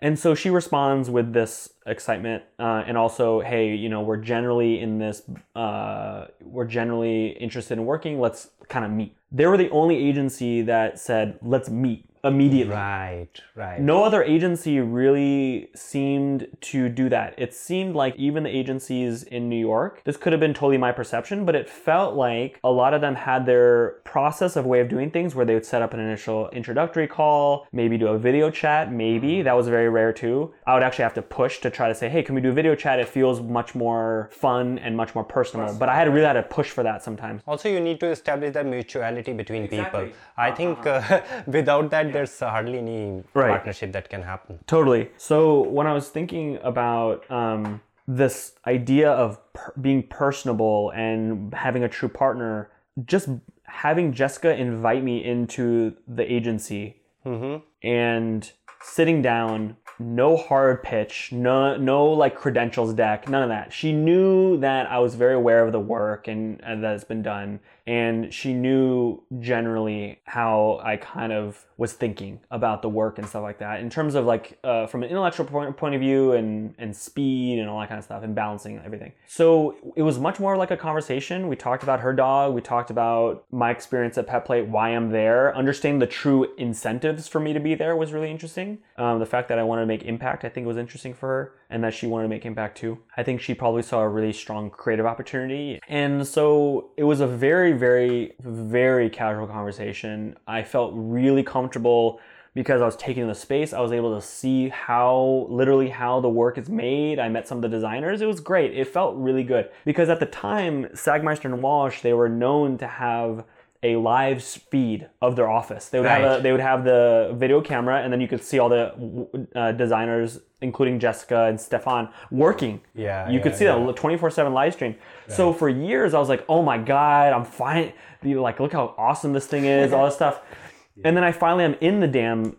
And so she responds with this excitement uh, and also, hey, you know, we're generally in this, uh, we're generally interested in working. Let's kind of meet. They were the only agency that said, let's meet immediately.
Right. Right.
No other agency really seemed to do that. It seemed like even the agencies in New York, this could have been totally my perception, but it felt like a lot of them had their process of way of doing things where they would set up an initial introductory call, maybe do a video chat, maybe. That was very rare too. I would actually have to push to try to say, hey, can we do a video chat? It feels much more fun and much more personal. But I had to really had to push for that sometimes.
Also, you need to establish that mutuality between
Exactly.
people. I think uh, without that, there's hardly any
Right.
partnership that can happen.
Totally. So when I was thinking about um, this idea of per- being personable and having a true partner, just having Jessica invite me into the agency and sitting down, no hard pitch, no no like credentials deck, none of that. She knew that I was very aware of the work and, and that it's been done, and she knew generally how I kind of was thinking about the work and stuff like that in terms of like uh, from an intellectual point, point of view and and speed and all that kind of stuff and balancing everything. So it was much more like a conversation. We talked about her dog. We talked about my experience at Pet Plate, why I'm there, understanding the true incentives for me to be there was really interesting. Um, the fact that I wanted to make impact, I think, was interesting for her, and that she wanted to make impact too. I think she probably saw a really strong creative opportunity, and so it was a very, very, very casual conversation. I felt really comfortable because I was taking the space. I was able to see how literally how the work is made. I met some of the designers. It was great. It felt really good because at the time, Sagmeister and Walsh they were known to have a live feed of their office. They would have a, they would have the video camera, and then you could see all the uh, designers, including Jessica and Stefan, working.
Yeah,
you could see
yeah.
that twenty four seven live stream. So for years, I was like, oh my god, I'm fine. Like, look how awesome this thing is, all this stuff. And then I finally am in the damn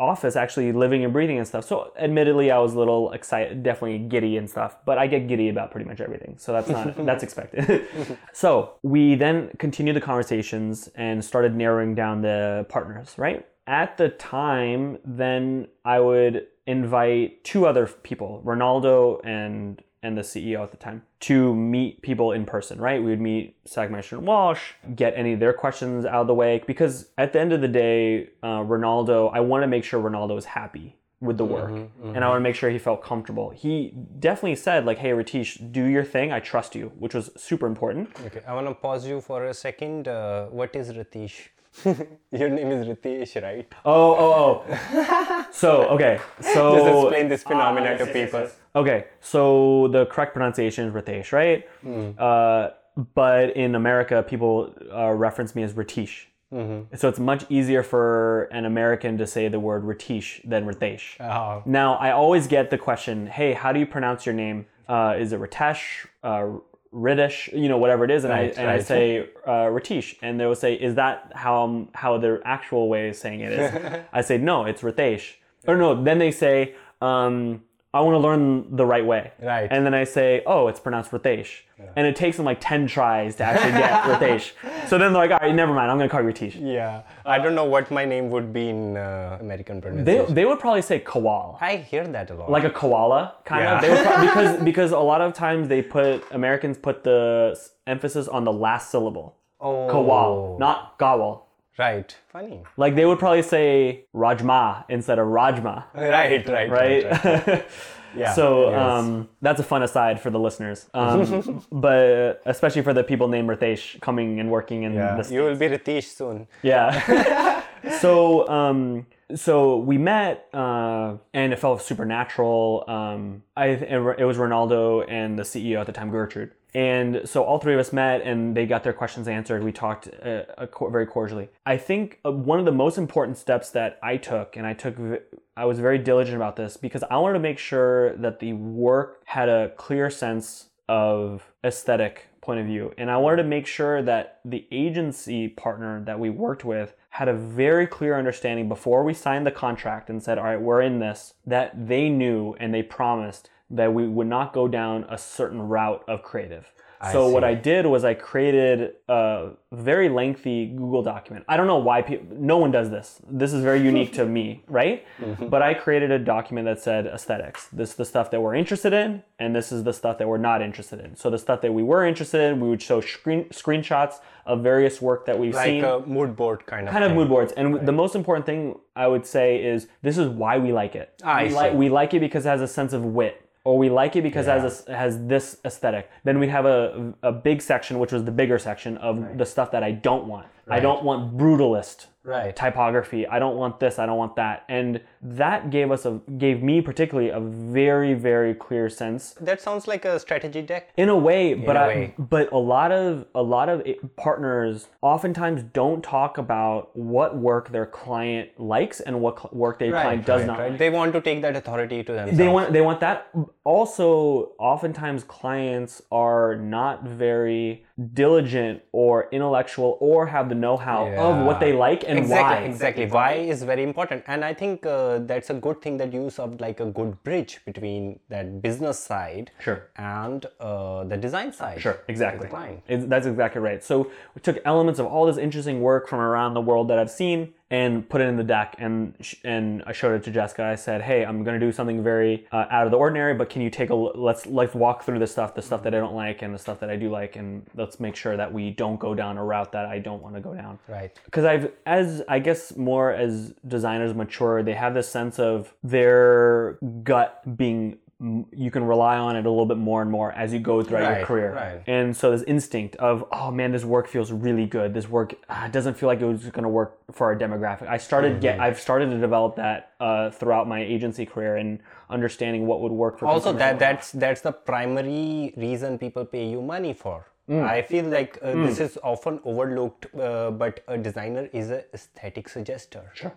office, actually living and breathing and stuff. So admittedly, I was a little excited, definitely giddy and stuff. But I get giddy about pretty much everything, so that's not that's expected. so we then continued the conversations and started narrowing down the partners. Right at the time, then I would invite two other people, Ronaldo and and the CEO at the time, to meet people in person, right? We would meet Sagmeister and Walsh, get any of their questions out of the way. Because at the end of the day, uh, Ronaldo, I want to make sure Ronaldo is happy with the work and I want to make sure he felt comfortable. He definitely said, like, hey, Ratish, do your thing. I trust you, which was super important.
Okay, I want to pause you for a second. Uh, what is Ratish? Your name is Ritesh, right?
Oh, oh, oh. so, okay. So,
Just explain this phenomena to people.
Okay, so the correct pronunciation is Ritesh, right? Uh, but in America, people uh, reference me as Ratish. So it's much easier for an American to say the word Ritesh than Ritesh.
Oh,
Now, I always get the question, hey, how do you pronounce your name? Uh, is it Ritesh, uh, Ritish, you know, whatever it is? And,
Right,
I, and I say uh, Ratish. And they will say, is that how, how their actual way of saying it is? I say, no, it's Ritesh. Or no, then they say, um, I want to learn the right way.
Right.
And then I say, oh, it's pronounced Ritesh. And it takes them like 10 tries to actually get Ritesh. So then they're like, all right, never mind, I'm going to call you Ritesh.
yeah. I don't know what my name would be in uh, American
They,
pronunciation.
they would probably say Kowal.
I hear that a lot.
like a koala kind
Yeah.
of they would pro- because because a lot of times they put Americans put the emphasis on the last syllable
oh,
kawal not gawal
Right. Funny.
like they would probably say rajma instead of rajma
Right, right,
right,
right. Yeah.
so um, that's a fun aside for the listeners um, but especially for the people named Ritesh coming and working in
yeah.
the
You will be Ritesh soon.
yeah. so um, so we met, uh, and it felt supernatural. Um, I it was Ronaldo and the CEO at the time, Gertrude. And so all three of us met, and they got their questions answered. We talked uh, uh, very cordially. I think uh, one of the most important steps that I took, and I took, I was very diligent about this because I wanted to make sure that the work had a clear sense of aesthetic point of view. And I wanted to make sure that the agency partner that we worked with had a very clear understanding before we signed the contract and said, all right, we're in this, that they knew and they promised that we would not go down a certain route of creative. so what. I did was I created a very lengthy Google document. I don't know why people, no one does this. This is very unique to me, right? Mm-hmm. But I created a document that said aesthetics. This is the stuff that we're interested in, and this is the stuff that we're not interested in. So the stuff that we were interested in, we would show screen, screenshots of various work that we've
Like
seen like
a mood board kind of
kind of mood boards. And the most important thing I would say is this is why we like it.
I
we like
see.
we like it because it has a sense of wit. Or we like it because it has, a, has this aesthetic. Then we have a, a big section, which was the bigger section of the stuff that I don't want. I don't want brutalist
Right.
typography. I don't want this. I don't want that. And that gave us a gave me particularly a very very clear sense
That sounds like a strategy deck.
in a way but
a
I,
way.
but a lot of a lot of partners oftentimes don't talk about what work their client likes and what cl- work their client does
right,
not
right.
like.
They want to take that authority to themselves.
They want they want that. Also, oftentimes clients are not very diligent or intellectual or have the know-how of what they like and
exactly,
why.
Exactly. Why is very important, and I think uh, that's a good thing that you served like a good bridge between that business side
Sure.
and uh, the design side.
Sure, exactly.
The
that's exactly right. So we took elements of all this interesting work from around the world that I've seen and put it in the deck, and sh- and I showed it to Jessica. I said, "Hey, I'm going to do something very uh, out of the ordinary, but can you take a l- let's let's walk through the stuff, the stuff that I don't like, and the stuff that I do like, and let's make sure that we don't go down a route that I don't want to go down."
Right.
because I've as I guess more as designers mature, they have this sense of their gut being you can rely on it a little bit more and more as you go throughout your career.
right.
And so this instinct of oh man, this work feels really good. This work ah, doesn't feel like it was going to work for our demographic. I started
Mm-hmm.
get I've started to develop that uh, throughout my agency career and understanding what would work for
Also, that that's that's the primary reason people pay you money for.
Mm.
I feel like uh, this is often overlooked, uh, but a designer is a aesthetic suggester.
Sure.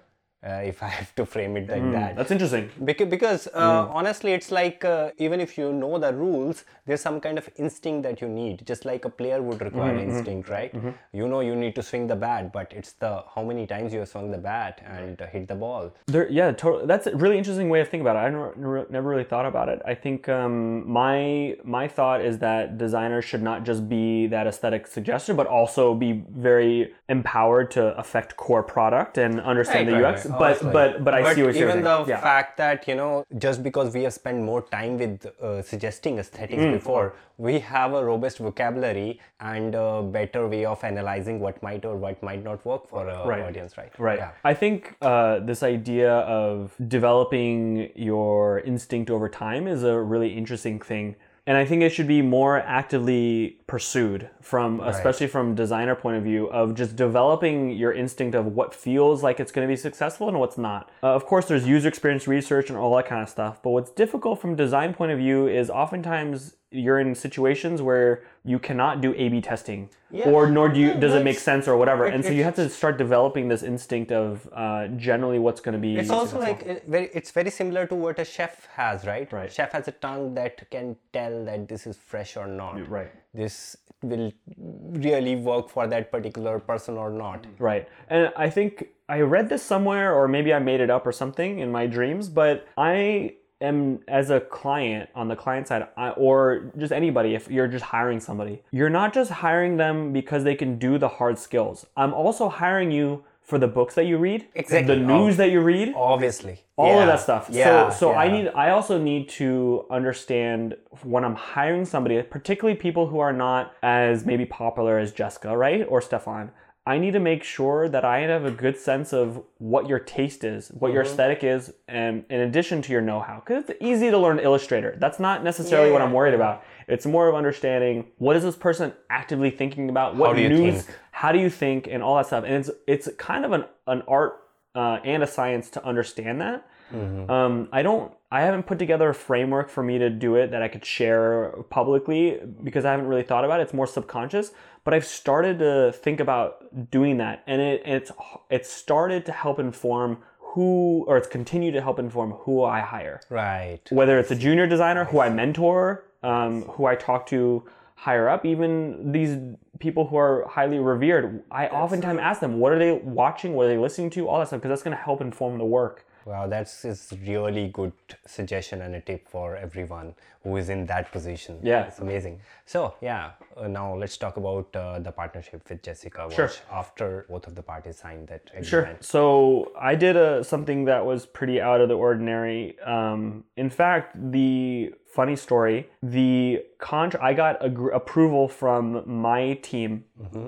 Uh, if I have to frame it like that.
That's interesting.
Because, because uh, honestly, it's like uh, even if you know the rules, there's some kind of instinct that you need. Just like a player would require instinct, right? You know you need to swing the bat, but it's the how many times you have swung the bat and uh, hit the ball.
There, yeah, totally. That's a really interesting way of thinking about it. I never, never really thought about it. I think um, my my thought is that designers should not just be that aesthetic suggestion, but also be very empowered to affect core product and understand
Right,
the
right,
UX.
right.
But
Obviously.
but but I see what you're saying.
even the
yeah.
fact that you know just because we have spent more time with uh, suggesting aesthetics
Mm.
before we have a robust vocabulary and a better way of analyzing what might or what might not work for a
Right.
audience right
Right.
yeah.
I think uh, this idea of developing your instinct over time is a really interesting thing. And I think it should be more actively pursued from, especially from designer point of view, of just developing your instinct of what feels like it's going to be successful and what's not. Uh, of course, there's user experience research and all that kind of stuff. But what's difficult from design point of view is oftentimes you're in situations where you cannot do A/B testing, or nor do you does it make sense or whatever. And so you have to start developing this instinct of uh, generally what's going to be.
It's also like very, it's very similar to what a chef has, right?
Right.
Chef has a tongue that can tell that this is fresh or not.
right.
This will really work for that particular person or not.
Right. And I think I read this somewhere, or maybe I made it up or something in my dreams, but I am, as a client on the client side, I, or just anybody, if you're just hiring somebody, you're not just hiring them because they can do the hard skills. I'm also hiring you for the books that you read,
Exactly.
the news
Oh.
that you read,
Obviously.
all
Yeah.
of that stuff.
Yeah.
So so I need I also need to understand when I'm hiring somebody, particularly people who are not as maybe popular as Jessica, right? Or Stefan. I need to make sure that I have a good sense of what your taste is, what your
Mm-hmm.
aesthetic is, and in addition to your know-how. Because it's easy to learn Illustrator. That's not necessarily what I'm worried about. It's more of understanding what is this person actively thinking about, what
do you
news,
think?
how do you think, and all that stuff. And it's it's kind of an an art uh, and a science to understand that. Um, I don't. I haven't put together a framework for me to do it that I could share publicly because I haven't really thought about it. It's more subconscious. But I've started to think about doing that, and it it's it's started to help inform who, or it's continued to help inform who I hire
Right.
whether it's a junior designer who I mentor, um, who I talk to higher up, even these people who are highly revered, I oftentimes ask them, what are they watching? What are they listening to? All that stuff, because that's going to help inform the work.
Wow, that's is really good suggestion and a tip for everyone who is in that position.
Yeah.
it's amazing. So yeah, uh, now let's talk about uh, the partnership with Jessica.
Sure.
After both of the parties signed that agreement.
Sure. So I did a something that was pretty out of the ordinary. Um, in fact, the funny story, the contract I got agr approval from my team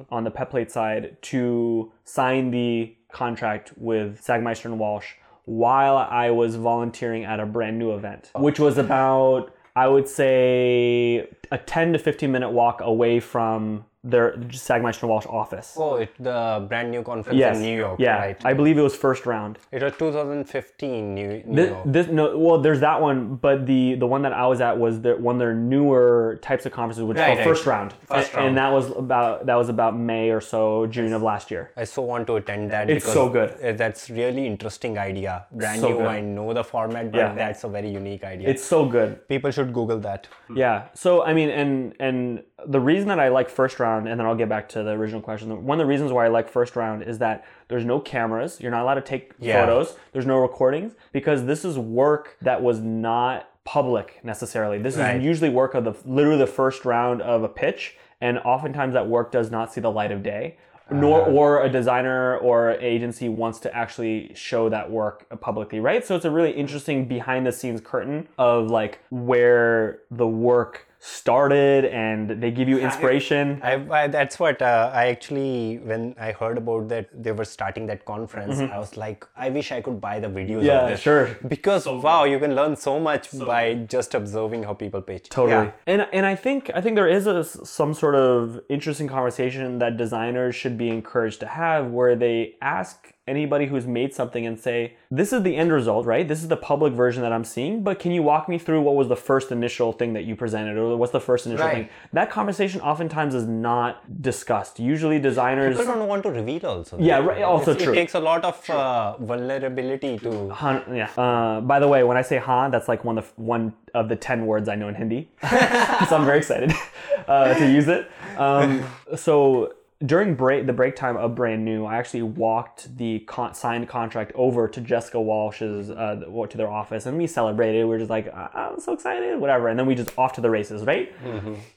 on the Pet Plate side to sign the contract with Sagmeister and Walsh while I was volunteering at a brand new event, which was about I would say a 10 to 15 minute walk away from their Sagmeister Walsh office.
Oh, it, the brand new conference
Yes.
in New York,
Yeah.
right?
I believe it was first round.
it was 2015 New, New
This,
York.
this no well there's that one but the the one that I was at was the one of their newer types of conferences which
Right, right.
first round
First
and, and that was about that was about May or so June of last year
I so want to attend that.
It's so good.
uh, That's really interesting idea. Brand
So
new.
good.
I know the format, but
Yeah.
that's a very unique idea.
it's so good
people should Google that.
yeah so I mean and and the reason that I like first round and then I'll get back to the original question one of the reasons why I like first round is that there's no cameras you're not allowed to take
Yeah.
photos there's no recordings because this is work that was not public necessarily this
Right.
is usually work of the literally the first round of a pitch and oftentimes that work does not see the light of day nor
Uh-huh.
or a designer or agency wants to actually show that work publicly right so it's a really interesting behind the scenes curtain of like where the work started and they give you inspiration
I, I, that's what uh, I actually, when I heard about that they were starting that conference, I was like, I wish I could buy the videos
Mm-hmm. Yeah,
of this.
sure.
Because wow, you can learn so much by just observing how people pitch.
Totally.
Yeah.
And and I think I think there is a, some sort of interesting conversation that designers should be encouraged to have where they ask anybody who's made something and say, this is the end result, right? This is the public version that I'm seeing, but can you walk me through what was the first initial thing that you presented or what's the first initial
Right.
thing? That conversation oftentimes is not discussed. Usually designers
People don't want to reveal also.
Yeah, right, also
It's-
true.
It takes a lot of uh, vulnerability to.
Han, yeah. Uh, by the way, when I say Han, that's like one of the, one of the ten words I know in Hindi, so I'm very excited uh, to use it. Um, so during break, the break time of Brand New, I actually walked the con- signed contract over to Jessica Walsh's uh, to their office, and we celebrated. We were just like, "Ah, I'm so excited, whatever, and then we just off to the races, right?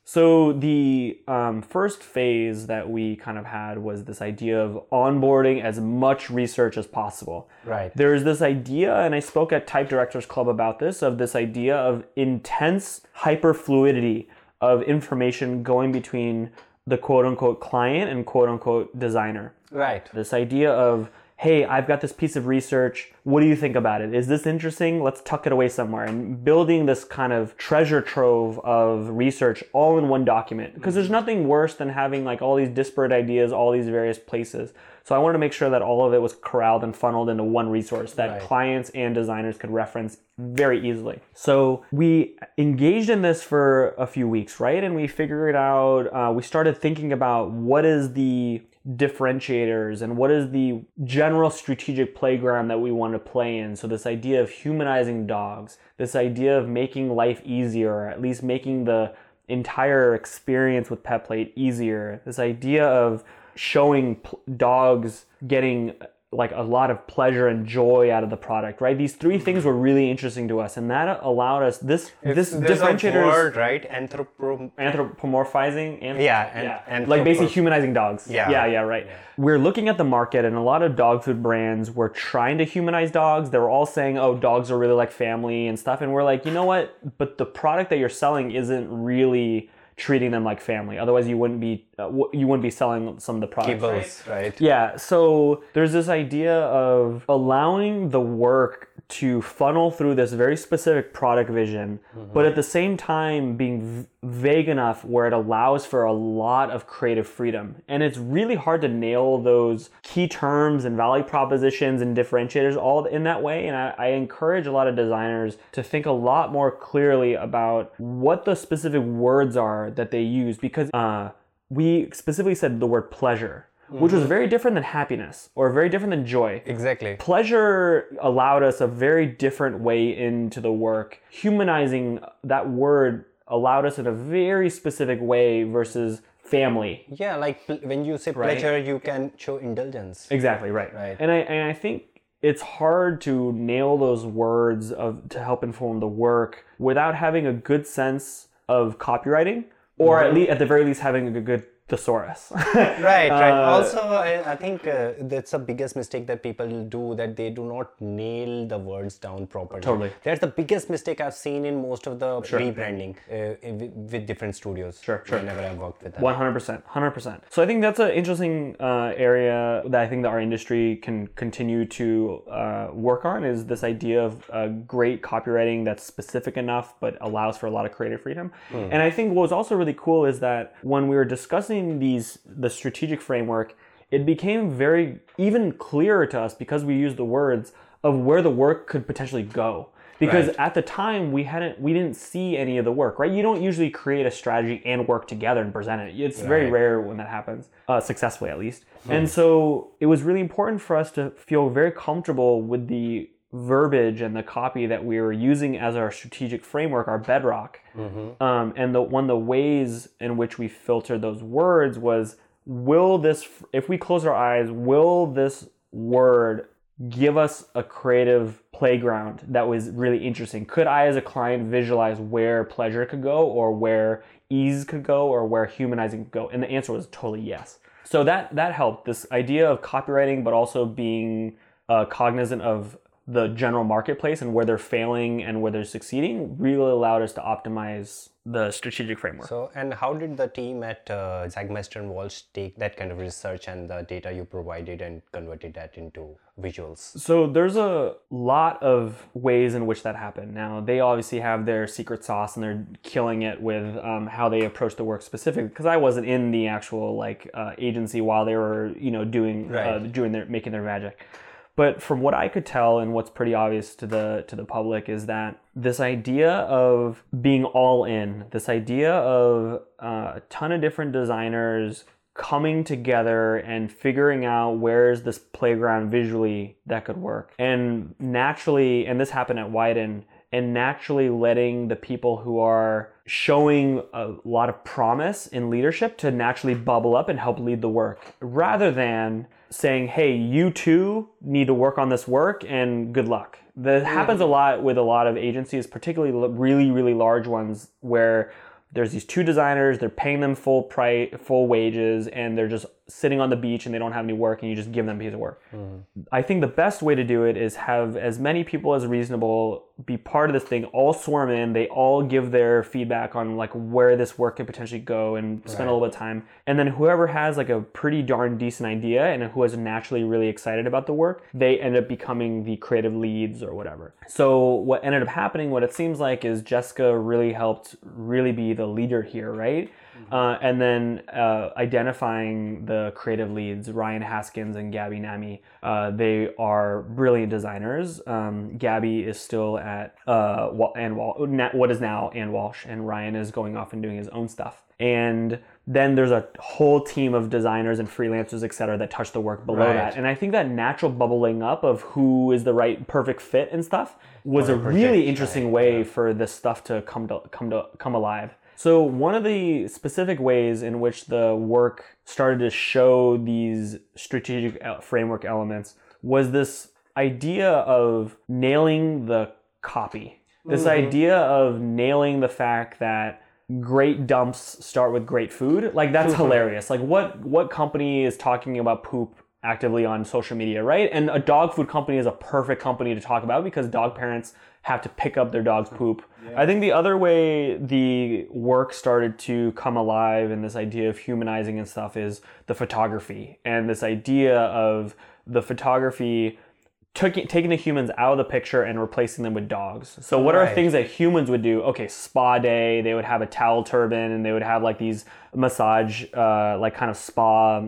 So the um, first phase that we kind of had was this idea of onboarding as much research as possible.
Right.
There's this idea, and I spoke at Type Directors Club about this, of this idea of intense hyperfluidity of information going between the quote unquote client and quote unquote designer.
Right.
This idea of, hey, I've got this piece of research. What do you think about it? Is this interesting? Let's tuck it away somewhere. And building this kind of treasure trove of research all in one document. Because there's nothing worse than having like all these disparate ideas, all these various places. So I wanted to make sure that all of it was corralled and funneled into one resource that
Right.
clients and designers could reference very easily. So we engaged in this for a few weeks, right? And we figured out, uh, we started thinking about what is the differentiators and what is the general strategic playground that we want to play in. So this idea of humanizing dogs, this idea of making life easier, or at least making the entire experience with Pet Plate easier this idea of showing pl- dogs getting like a lot of pleasure and joy out of the product right these three things were really interesting to us and that allowed us this this
There's a
differentiator
word, right? Anthropo.
anthropomorphizing and
Yeah, and-
like basically humanizing dogs
Yeah.
yeah yeah right we're looking at the market and a lot of dog food brands were trying to humanize dogs they were all saying oh dogs are really like family and stuff and we're like you know what but the product that you're selling isn't really treating them like family otherwise you wouldn't be uh, you wouldn't be selling some of the products right? Yeah, so there's this idea of allowing the work to funnel through this very specific product vision, but at the same time being v- vague enough where it allows for a lot of creative freedom. And it's really hard to nail those key terms and value propositions and differentiators all in that way. And I, I encourage a lot of designers to think a lot more clearly about what the specific words are that they use because uh, we specifically said the word pleasure, which was mm-hmm. very different than happiness or very different than joy.
Exactly.
Pleasure allowed us a very different way into the work. Humanizing that word allowed us in a very specific way versus family.
Yeah, like pl- when you say
Right.
pleasure, you can show indulgence.
Exactly right.
Right.
And I and I think it's hard to nail those words of to help inform the work without having a good sense of copywriting, or at mm-hmm. least at the very least having a good thesaurus.
Right, right.
Uh,
also, I, I think uh, that's the biggest mistake that people do that they do not nail the words down properly.
Totally.
That's the biggest mistake I've seen in most of the rebranding uh, with, different studios.
Sure, sure.
Whenever I've worked with them.
One hundred percent, hundred percent. So I think that's an interesting uh, area that I think that our industry can continue to uh, work on is this idea of uh, great copywriting that's specific enough but allows for a lot of creative freedom. And I think what was also really cool is that when we were discussing these the strategic framework, it became very even clearer to us because we used the words of where the work could potentially go. Because
Right.
at the time we hadn't we didn't see any of the work right? You don't usually create a strategy and work together and present it. It's very rare when that happens uh, successfully at least. And so it was really important for us to feel very comfortable with the verbiage and the copy that we were using as our strategic framework our bedrock. Um, and the one of the ways in which we filtered those words was will this if we close our eyes will this word give us a creative playground that was really interesting? Could i as a client visualize where pleasure could go or where ease could go or where humanizing could go? And the answer was totally yes. So that that helped. This idea of copywriting but also being uh, cognizant of the general marketplace and where they're failing and where they're succeeding really allowed us to optimize the strategic framework.
So, and how did the team at uh, Sagmeister and Walsh take that kind of research and the data you provided and converted that into visuals?
So there's a lot of ways in which that happened. Now they obviously have their secret sauce and they're killing it with um, how they approach the work specifically. Because I wasn't in the actual like uh, agency while they were you know doing uh, doing their making their magic. But from what I could tell and what's pretty obvious to the to the public is that this idea of being all in, this idea of uh, a ton of different designers coming together and figuring out where's this playground visually that could work. And naturally, and this happened at Wieden, and naturally letting the people who are showing a lot of promise in leadership to naturally bubble up and help lead the work rather than saying, hey, you too need to work on this work and good luck. That happens a lot with a lot of agencies, particularly really, really large ones where there's these two designers, they're paying them full price, full wages, and they're just sitting on the beach and they don't have any work, and you just give them a piece of work. Mm. I think the best way to do it is have as many people as reasonable be part of this thing, all swarm in, they all give their feedback on like where this work could potentially go and spend a little bit of time. And then whoever has like a pretty darn decent idea and who is naturally really excited about the work, they end up becoming the creative leads or whatever. So what ended up happening, what it seems like is Jessica really helped really be the leader here, right? Uh, and then uh, identifying the creative leads, Ryan Haskins and Gabby Nami. Uh, they are brilliant designers. Um, Gabby is still at uh, Wal- what is now And Walsh, and Ryan is going off and doing his own stuff. And then there's a whole team of designers and freelancers, et cetera, that touch the work below
Right.
that. And I think that natural bubbling up of who is the right perfect fit and stuff was a really interesting way for this stuff to come to come to come alive. So one of the specific ways in which the work started to show these strategic framework elements was this idea of nailing the copy. This mm-hmm. idea of nailing the fact that great dumps start with great food. Like that's mm-hmm. hilarious. Like what what company is talking about poop actively on social media, right? And a dog food company is a perfect company to talk about because dog parents have to pick up their dog's poop. I think the other way the work started to come alive and this idea of humanizing and stuff is the photography and this idea of the photography took, taking the humans out of the picture and replacing them with dogs. So what are things that humans would do? Okay, spa day, they would have a towel turban and they would have like these massage uh, like kind of spa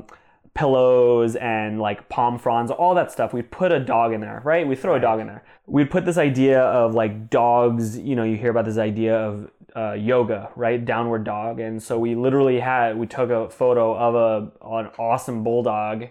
pillows and like palm fronds, all that stuff. We'd put a dog in there, right? We'd throw a dog in there. We'd put this idea of like dogs, you know, you hear about this idea of uh, yoga, right? Downward dog. And so we literally had, we took a photo of a, an awesome bulldog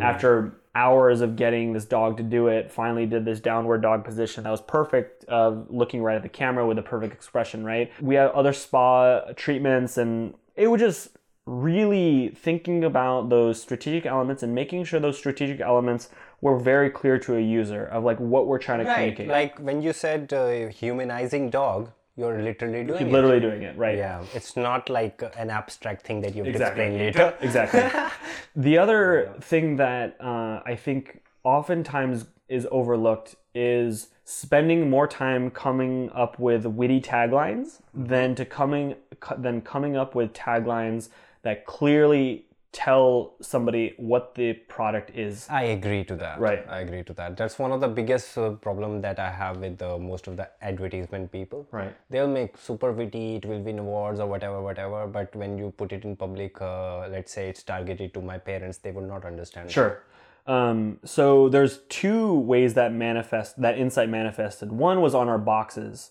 after hours of getting this dog to do it, finally did this downward dog position that was perfect, uh, looking right at the camera with a perfect expression, right? We had other spa treatments, and it would just really thinking about those strategic elements and making sure those strategic elements were very clear to a user of like what we're trying to
Right.
communicate.
Like when you said uh, humanizing dog, you're literally doing it.
Literally doing it, right?
Yeah, it's not like an abstract thing that you have
Exactly.
to explain later.
exactly. the other thing that uh, I think oftentimes is overlooked is spending more time coming up with witty taglines than to coming than coming up with taglines that clearly tell somebody what the product is.
I agree to that.
Right.
I agree to that. That's one of the biggest uh, problem that I have with uh, most of the advertisement people.
Right.
They'll make super witty, it will win awards or whatever, whatever. But when you put it in public, uh, let's say it's targeted to my parents, they will not understand.
Sure. Um, so there's two ways that manifest that insight manifested. One was on our boxes.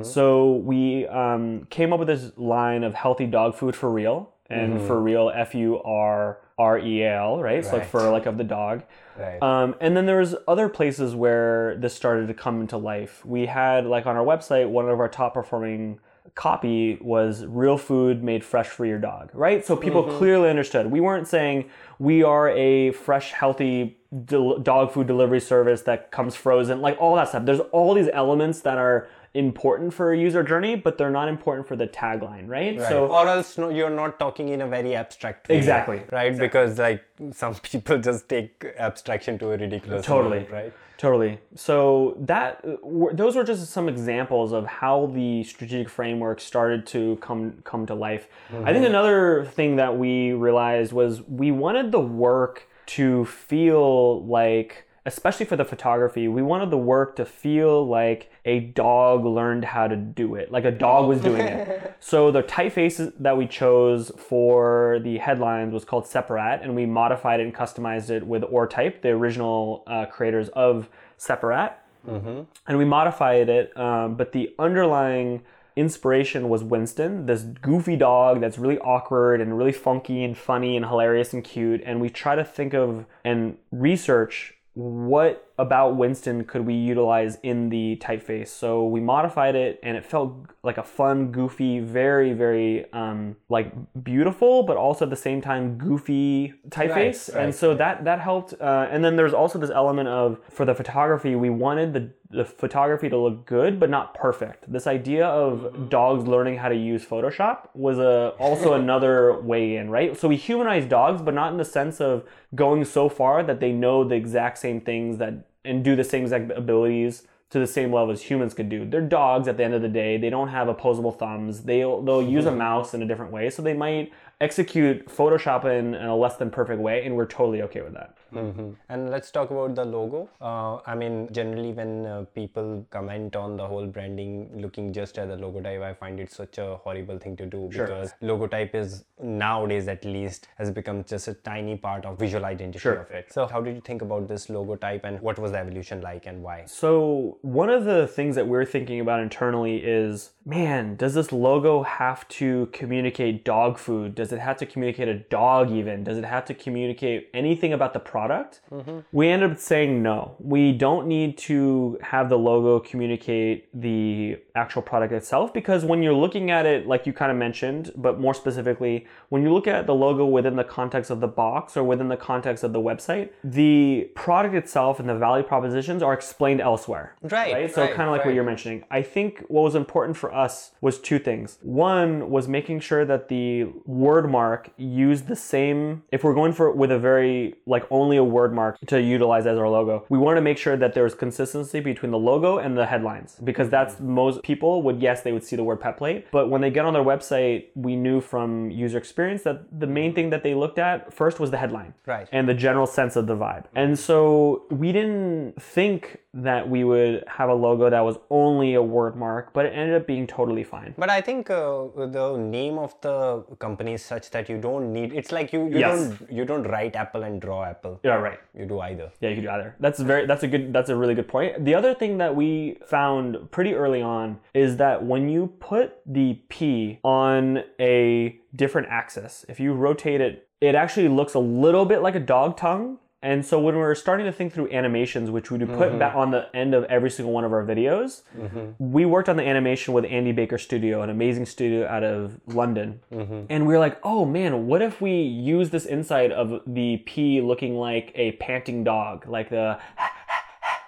So we um, came up with this line of healthy dog food for real, and for real, F U R R E A L, right? So like fur like of the dog.
Right.
Um, and then there was other places where this started to come into life. We had like on our website, one of our top performing copy was real food made fresh for your dog, right? So people clearly understood. We weren't saying we are a fresh, healthy del- dog food delivery service that comes frozen, like all that stuff. There's all these elements that are important for a user journey, but they're not important for the tagline, right?
Right.
So
or else no, you're not talking in a very abstract way.
Exactly.
Right? exactly. Because like some people just take abstraction to a ridiculous
Totally.
right?
Totally. So that those were just some examples of how the strategic framework started to come come to life. I think mm-hmm. another thing that we realized was we wanted the work to feel like especially for the photography, we wanted the work to feel like a dog learned how to do it, like a dog was doing it. So the typeface that we chose for the headlines was called Separat, and we modified it and customized it with OrType, the original uh, creators of Separat, and we modified it. Um, but the underlying inspiration was Winston, this goofy dog that's really awkward and really funky and funny and hilarious and cute. And we try to think of and research what about Winston could we utilize in the typeface. So we modified it and it felt like a fun, goofy, very, very um, like beautiful, but also at the same time goofy typeface.
Right, right,
and so that that helped. Uh, and then there's also this element of for the photography, we wanted the the photography to look good but not perfect. This idea of dogs learning how to use Photoshop was a also another way in, right? So we humanize dogs, but not in the sense of going so far that they know the exact same things that and do the same exact abilities to the same level as humans could do. They're dogs at the end of the day. They don't have opposable thumbs. They'll they'll use a mouse in a different way, so they might execute Photoshop in, in a less than perfect way, and we're totally okay with that.
And let's talk about the logo. Uh, I mean, generally, when uh, people comment on the whole branding looking just as a logotype, I find it such a horrible thing to do because logotype is nowadays, at least, has become just a tiny part of visual identity of it. So, how did you think about this logotype and what was the evolution like and why?
So, one of the things that we're thinking about internally is man, does this logo have to communicate dog food? Does it have to communicate a dog, even? Does it have to communicate anything about the product? Mm-hmm. We ended up saying no. We don't need to have the logo communicate the actual product itself because when you're looking at it, like you kind of mentioned, but more specifically, when you look at the logo within the context of the box or within the context of the website, the product itself and the value propositions are explained elsewhere.
Right, right?
So
right,
kind of like what you're mentioning. I think what was important for us was two things. One was making sure that the word mark used the same if we're going for with a very like only a word mark to utilize as our logo. We want to make sure that there's consistency between the logo and the headlines because that's mm-hmm. most people would yes they would see the word pet plate, but when they get on their website, we knew from user experience that the main thing that they looked at first was the headline
Right.
and the general sense of the vibe. And so we didn't think that we would have a logo that was only a word mark, but it ended up being totally fine.
But I think uh, the name of the company is such that you don't need. It's like you, you
Yes.
don't you don't write Apple and draw Apple.
Yeah, right.
You do either.
Yeah, you do either. That's very that's a good that's a really good point. The other thing that we found pretty early on is that when you put the P on a different axis, if you rotate it, it actually looks a little bit like a dog tongue. And so when we are starting to think through animations, which we do put mm-hmm. back on the end of every single one of our videos, mm-hmm. we worked on the animation with Andy Baker Studio, an amazing studio out of London. Mm-hmm. And we were like, oh man, what if we use this insight of the P looking like a panting dog, like the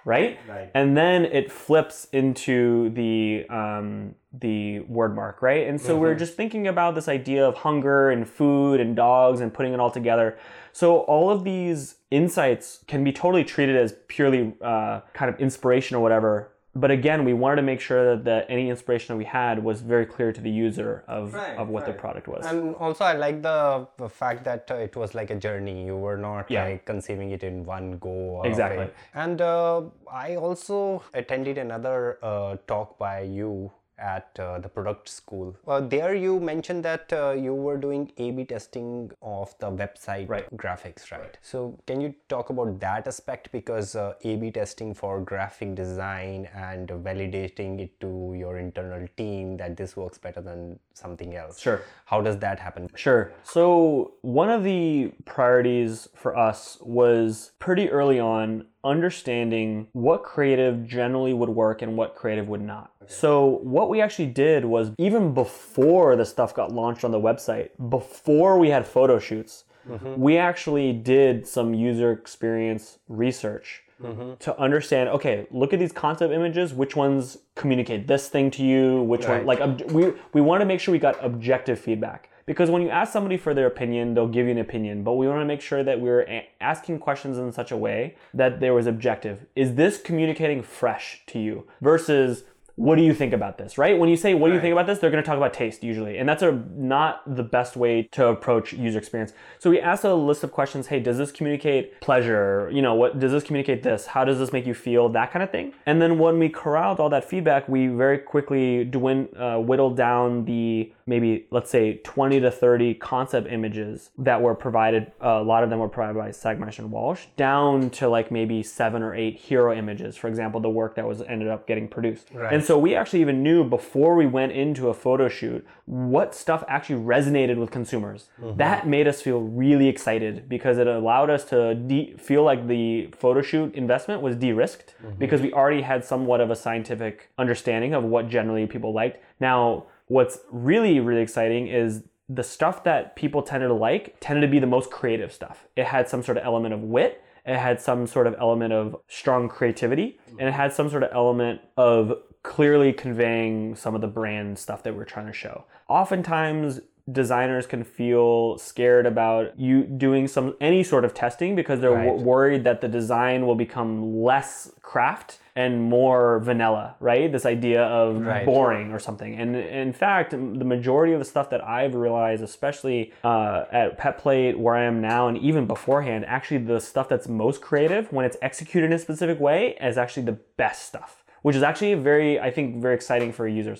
right?
Right.
And then it flips into the um, the word mark, right? And so we're just thinking about this idea of hunger and food and dogs and putting it all together. So all of these insights can be totally treated as purely uh, kind of inspiration or whatever. But again, we wanted to make sure that, that any inspiration that we had was very clear to the user of,
Right,
of what the product was.
And also, I like the, the fact that uh, it was like a journey. You were not
Yeah.
like conceiving it in one go.
Exactly.
And uh, I also attended another uh, talk by you at uh, the product school. Uh, there, you mentioned that uh, you were doing A/B testing of the website
Right.
graphics, right? So, can you talk about that aspect because uh, A/B testing for graphic design and validating it to your internal team that this works better than something else?
Sure.
How does that happen?
Sure. So, one of the priorities for us was pretty early on understanding what creative generally would work and what creative would not. So, what we actually did was even before the stuff got launched on the website, before we had photo shoots, mm-hmm. we actually did some user experience research mm-hmm. to understand. Okay, look at these concept images. Which ones communicate this thing to you? Which one? Like ob- we we want to make sure we got objective feedback. Because when you ask somebody for their opinion, they'll give you an opinion. But we want to make sure that we're a- asking questions in such a way that there was objective. Is this communicating fresh to you? Versus what do you think about this right? When you say what do you think about this they're going to talk about taste usually and that's a not the best way to approach user experience. So we asked a list of questions hey does this communicate pleasure? You know what does this communicate this? How does this make you feel? That kind of thing. And then when we corralled all that feedback we very quickly dwin- uh, whittled down the maybe let's say 20 to 30 concept images that were provided a lot of them were provided by Sagmeister and Walsh down to like maybe seven or eight hero images for example the work that was ended up getting produced. And so we actually even knew before we went into a photo shoot what stuff actually resonated with consumers. Mm-hmm. That made us feel really excited because it allowed us to de- feel like the photo shoot investment was de-risked mm-hmm. because we already had somewhat of a scientific understanding of what generally people liked. Now what's really really exciting is the stuff that people tended to like tended to be the most creative stuff. It had some sort of element of wit. It had some sort of element of strong creativity. Mm-hmm. And it had some sort of element of clearly conveying some of the brand stuff that we're trying to show oftentimes designers can feel scared about you doing some any sort of testing because they're
Right.
w- worried that the design will become less craft and more vanilla right this idea of
Right.
boring or something and in fact the majority of the stuff that i've realized especially uh, at pet plate where i am now and even beforehand actually the stuff that's most creative when it's executed in a specific way is actually the best stuff which is actually very i think very exciting for users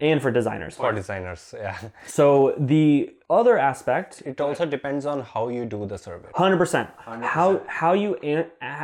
and for designers
For designers, yeah.
so the other aspect
It also depends on how you do the survey.
Hundred percent. How how you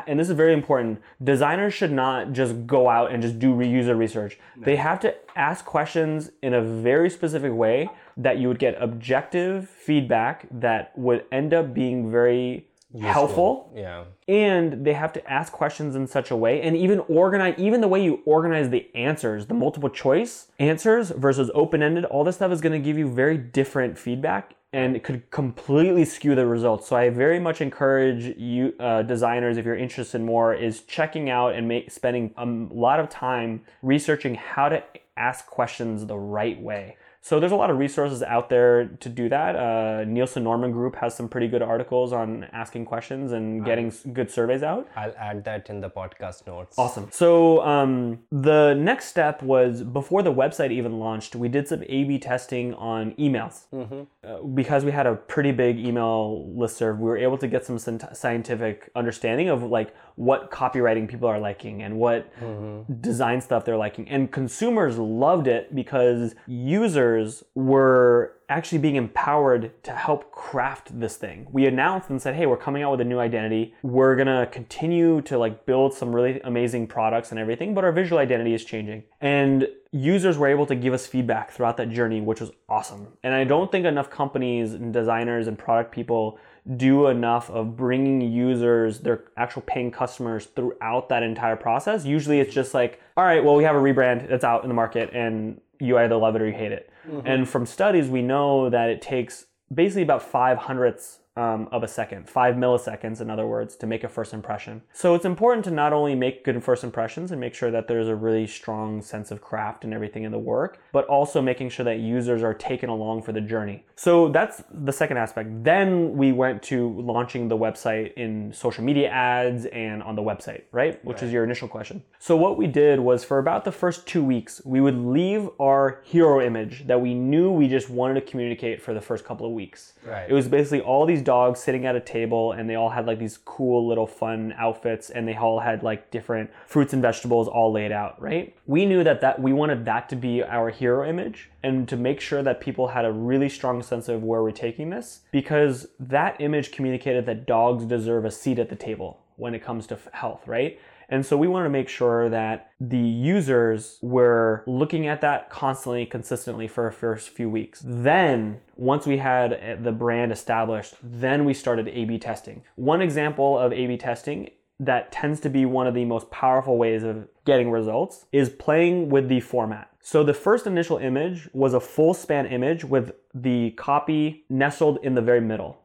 and this is very important. Designers should not just go out and just do re- user research. They have to ask questions in a very specific way that you would get objective feedback that would end up being very helpful.
Yeah.
and they have to ask questions in such a way and even organize even the way you organize the answers the multiple choice answers versus open-ended all this stuff is going to give you very different feedback and it could completely skew the results. So i very much encourage you uh, designers if you're interested more is checking out and make, spending a lot of time researching how to ask questions the right way so there's a lot of resources out there to do that. Uh, Nielsen Norman Group has some pretty good articles on asking questions and getting good surveys out.
I'll add that in the podcast notes.
Awesome. So um, the next step was before the website even launched, we did some A/B testing on emails uh, because we had a pretty big email listserv. We were able to get some scientific understanding of like what copywriting people are liking and what mm-hmm. design stuff they're liking, and consumers loved it because users were actually being empowered to help craft this thing. We announced and said, "Hey, we're coming out with a new identity. We're going to continue to like build some really amazing products and everything, but our visual identity is changing." And users were able to give us feedback throughout that journey, which was awesome. And I don't think enough companies and designers and product people do enough of bringing users, their actual paying customers throughout that entire process. Usually it's just like, all right, well, we have a rebrand that's out in the market and you either love it or you hate it. Mm-hmm. And from studies, we know that it takes basically about five hundredths um, of a second, five milliseconds, in other words, to make a first impression. So it's important to not only make good first impressions and make sure that there's a really strong sense of craft and everything in the work, but also making sure that users are taken along for the journey. So that's the second aspect. Then we went to launching the website in social media ads and on the website, right? Which is your initial question. So what we did was for about the first two weeks, we would leave our hero image that we knew we just wanted to communicate for the first couple of weeks.
Right.
It was basically all these dogs sitting at a table and they all had like these cool little fun outfits and they all had like different fruits and vegetables all laid out, right? We knew that that we wanted that to be our hero image and to make sure that people had a really strong sense of where we're taking this because that image communicated that dogs deserve a seat at the table when it comes to health, right? And so we wanted to make sure that the users were looking at that constantly, consistently for the first few weeks. Then, once we had uh, the brand established, then we started A B testing. One example of A B testing that tends to be one of the most powerful ways of getting results is playing with the format. So the first initial image was a full span image with the copy nestled in the very middle.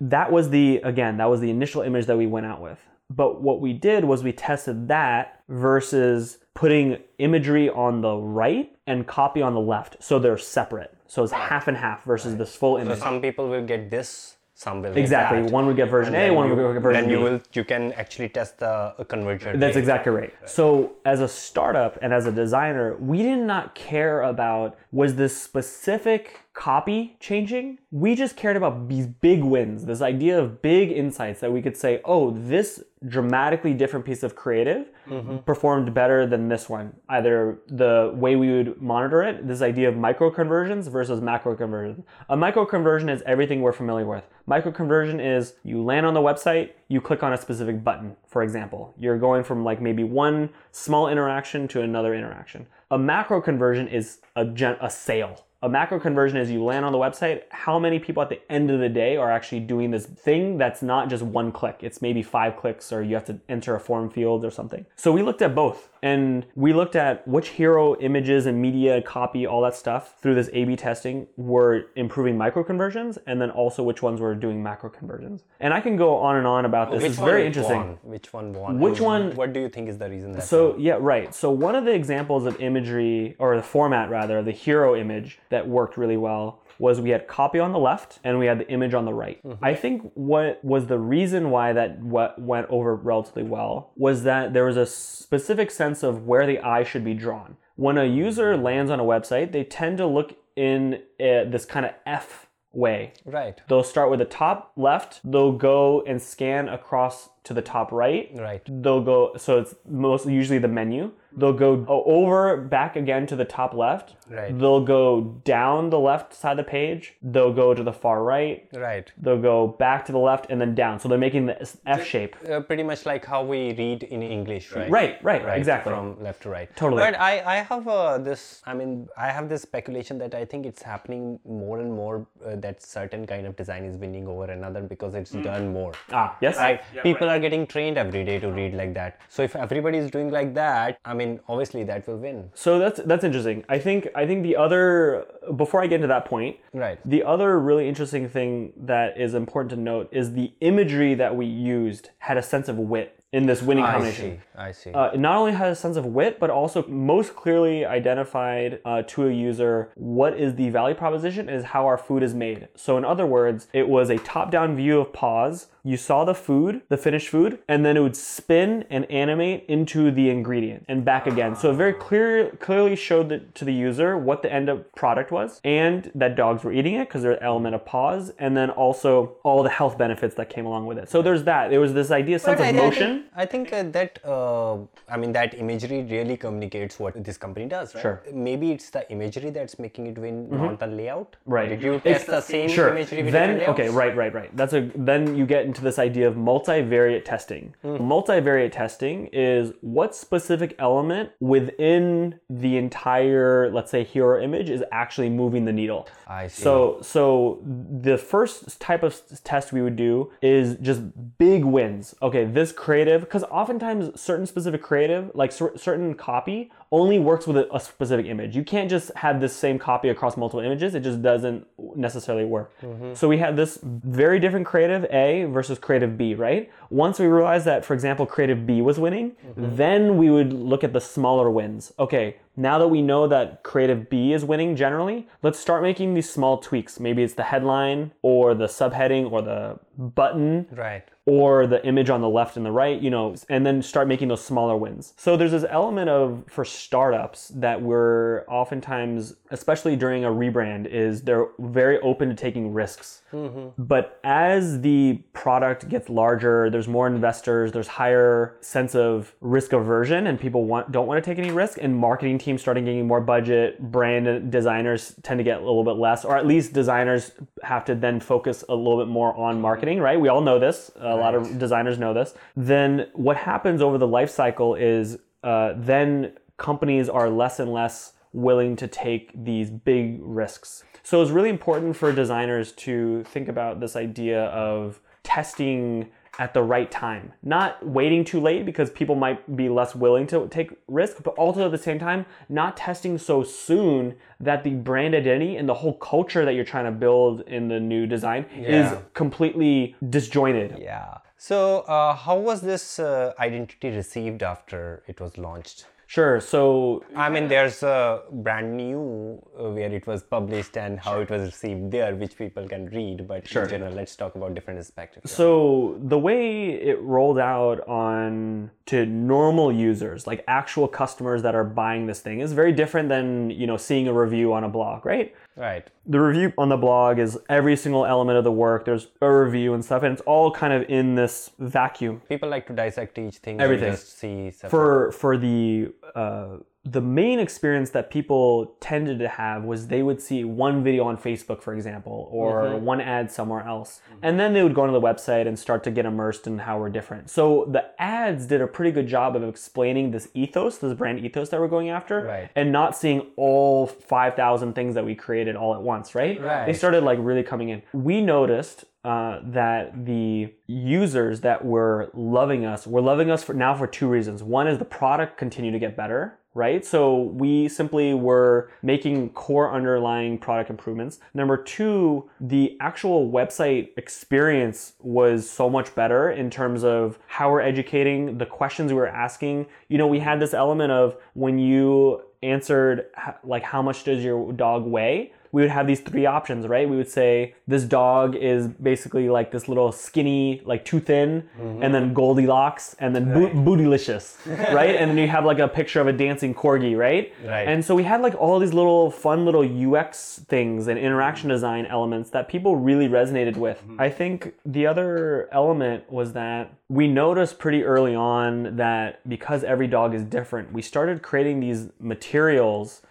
That was the again, that was the initial image that we went out with. But what we did was we tested that versus putting imagery on the right and copy on the left. So they're separate. So it's half and half versus this full image.
So some people will get this, some will get
exactly.
that.
One would get version
And
A, one
you-
would get version
Then
B.
you will you can actually test the conversion.
That's
rate.
exactly right. So, as a startup and as a designer, we did not care about was this specific copy changing. We just cared about these big wins, this idea of big insights that we could say, oh, this dramatically different piece of creative mm-hmm. performed better than this one. Either the way we would monitor it, this idea of micro conversions versus macro conversions. A micro conversion is everything we're familiar with. Micro conversion is you land on the website, you click on a specific button, for example. You're going from like maybe one small interaction to another interaction. A macro conversion is a, gen- a sale. A macro conversion is you land on the website, how many people at the end of the day are actually doing this thing that's not just one click. It's maybe five clicks or you have to enter a form field or something. So we looked at both and we looked at which hero images and media copy, all that stuff through this A B testing were improving micro conversions and then also which ones were doing macro conversions. And I can go on and on about this.
Which
it's very interesting.
Won? Which one won?
Which one-
What do you think is the reason that?
So yeah, right. So one of the examples of imagery or the format rather, of the hero image that worked really well was we had copy on the left and we had the image on the right. I think what was the reason why that what went over relatively well was that there was a specific sense of where the eye should be drawn. When a user lands on a website, they tend to look in uh, this kind of F way.
right,
They'll start with the top left, they'll go and scan across to the top right,
right,
they'll go so it's most usually the menu they'll go over back again to the top left.
Right.
they'll go down the left side of the page. They'll go to the far right.
Right.
they'll go back to the left and then down. So they're making the F shape.
Uh, pretty much like how we read in English, right?
right right,
Right,
exactly.
from left to right.
Totally.
but i i have uh, this i mean i have this speculation that i think it's happening more and more uh, that certain kind of design is winning over another because it's done more.
Ah yes.
Right? People are getting trained every day to read like that. So if everybody is doing like that i mean obviously that will win.
So that's that's interesting. I think i think the other before i get into that point
right.
The other really interesting thing that is important to note is the imagery that we used had a sense of wit in this winning
i
combination.
see i see
Uh, it not only has a sense of wit, but also most clearly identified uh, to a user what is the value proposition is how our food is made. So, in other words, it was a top down view of pause. You saw the food, the finished food, and then it would spin and animate into the ingredient and back again. So, it very clear, clearly showed the, to the user what the end of product was and that dogs were eating it because there's an element of pause, and then also all the health benefits that came along with it. So, there's that. There was this idea, sense
But
of
I- I
motion.
I think uh, that uh, I mean that imagery really communicates what this company does. Right?
Sure. Mm-hmm.
Maybe it's the imagery that's making it win, not the layout.
Right.
Did you
It's-
test the same
sure.
imagery with
then okay, right, right, right. That's a then you get into this idea of multivariate testing.
Hmm.
Multivariate testing is what specific element within the entire, let's say, hero image is actually moving the needle.
I see.
So so the first type of test we would do is just big wins. Okay, this creative because oftentimes certain specific creative, like cer- certain copy, only works with a, a specific image. You can't just have this same copy across multiple images. It just doesn't necessarily work. Mm-hmm. So we had this very different creative A versus creative B, right? Once we realized that, for example, creative B was winning, mm-hmm. then we would look at the smaller wins. Okay, now that we know that creative B is winning generally, let's start making these small tweaks. Maybe it's the headline or the subheading or the button
right.
or the image on the left and the right, you know, and then start making those smaller wins. So there's this element of for startups that we're oftentimes, especially during a rebrand, is they're very open to taking risks. Mm-hmm. But as the product gets larger, there's more investors, there's higher sense of risk aversion, and people want don't want to take any risk. And marketing teams starting getting more budget, brand designers tend to get a little bit less, or at least designers have to then focus a little bit more on marketing. Right? We all know this. A lot of designers know this. Then what happens over the life cycle is uh, then companies are less and less willing to take these big risks. So it's really important for designers to think about this idea of testing at the right time, not waiting too late because people might be less willing to take risk, but also at the same time, not testing so soon that the brand identity and the whole culture that you're trying to build in the new design is completely disjointed.
Yeah. So, uh, how was this uh, identity received after it was launched?
Sure. So
I mean, there's a brand new uh, where it was published and how it was received there, which people can read. But in general, let's talk about different perspectives.
So the way it rolled out on to normal users, like actual customers that are buying this thing, is very different than you know seeing a review on a blog, right?
Right.
The review on the blog is every single element of the work. There's a review and stuff, and it's all kind of in this vacuum.
People like to dissect each thing.
Everything.
And just see separate.
For for the uh, the main experience that people tended to have was they would see one video on Facebook, for example, or one ad somewhere else. And then they would go onto the website and start to get immersed in how we're different. So the ads did a pretty good job of explaining this ethos, this brand ethos that we're going after,
Right.
and not seeing all 5,000 things that we created all at once, right?
Right.
They started like really coming in. We noticed uh, that the users that were loving us were loving us for now for two reasons. One is the product continued to get better, right? So we simply were making core underlying product improvements. Number two, the actual website experience was so much better in terms of how we're educating, the questions we were asking. You know, we had this element of when you answered like how much does your dog weigh we would have these three options right? We would say this dog is basically like this little skinny like too thin and then goldilocks and then bo- bootylicious right? And then you have like a picture of a dancing corgi right?
Right.
and so we had like all these little fun little ux things and interaction mm-hmm. design elements that people really resonated with. Mm-hmm. I think the other element was that we noticed pretty early on that because every dog is different, we started creating these materials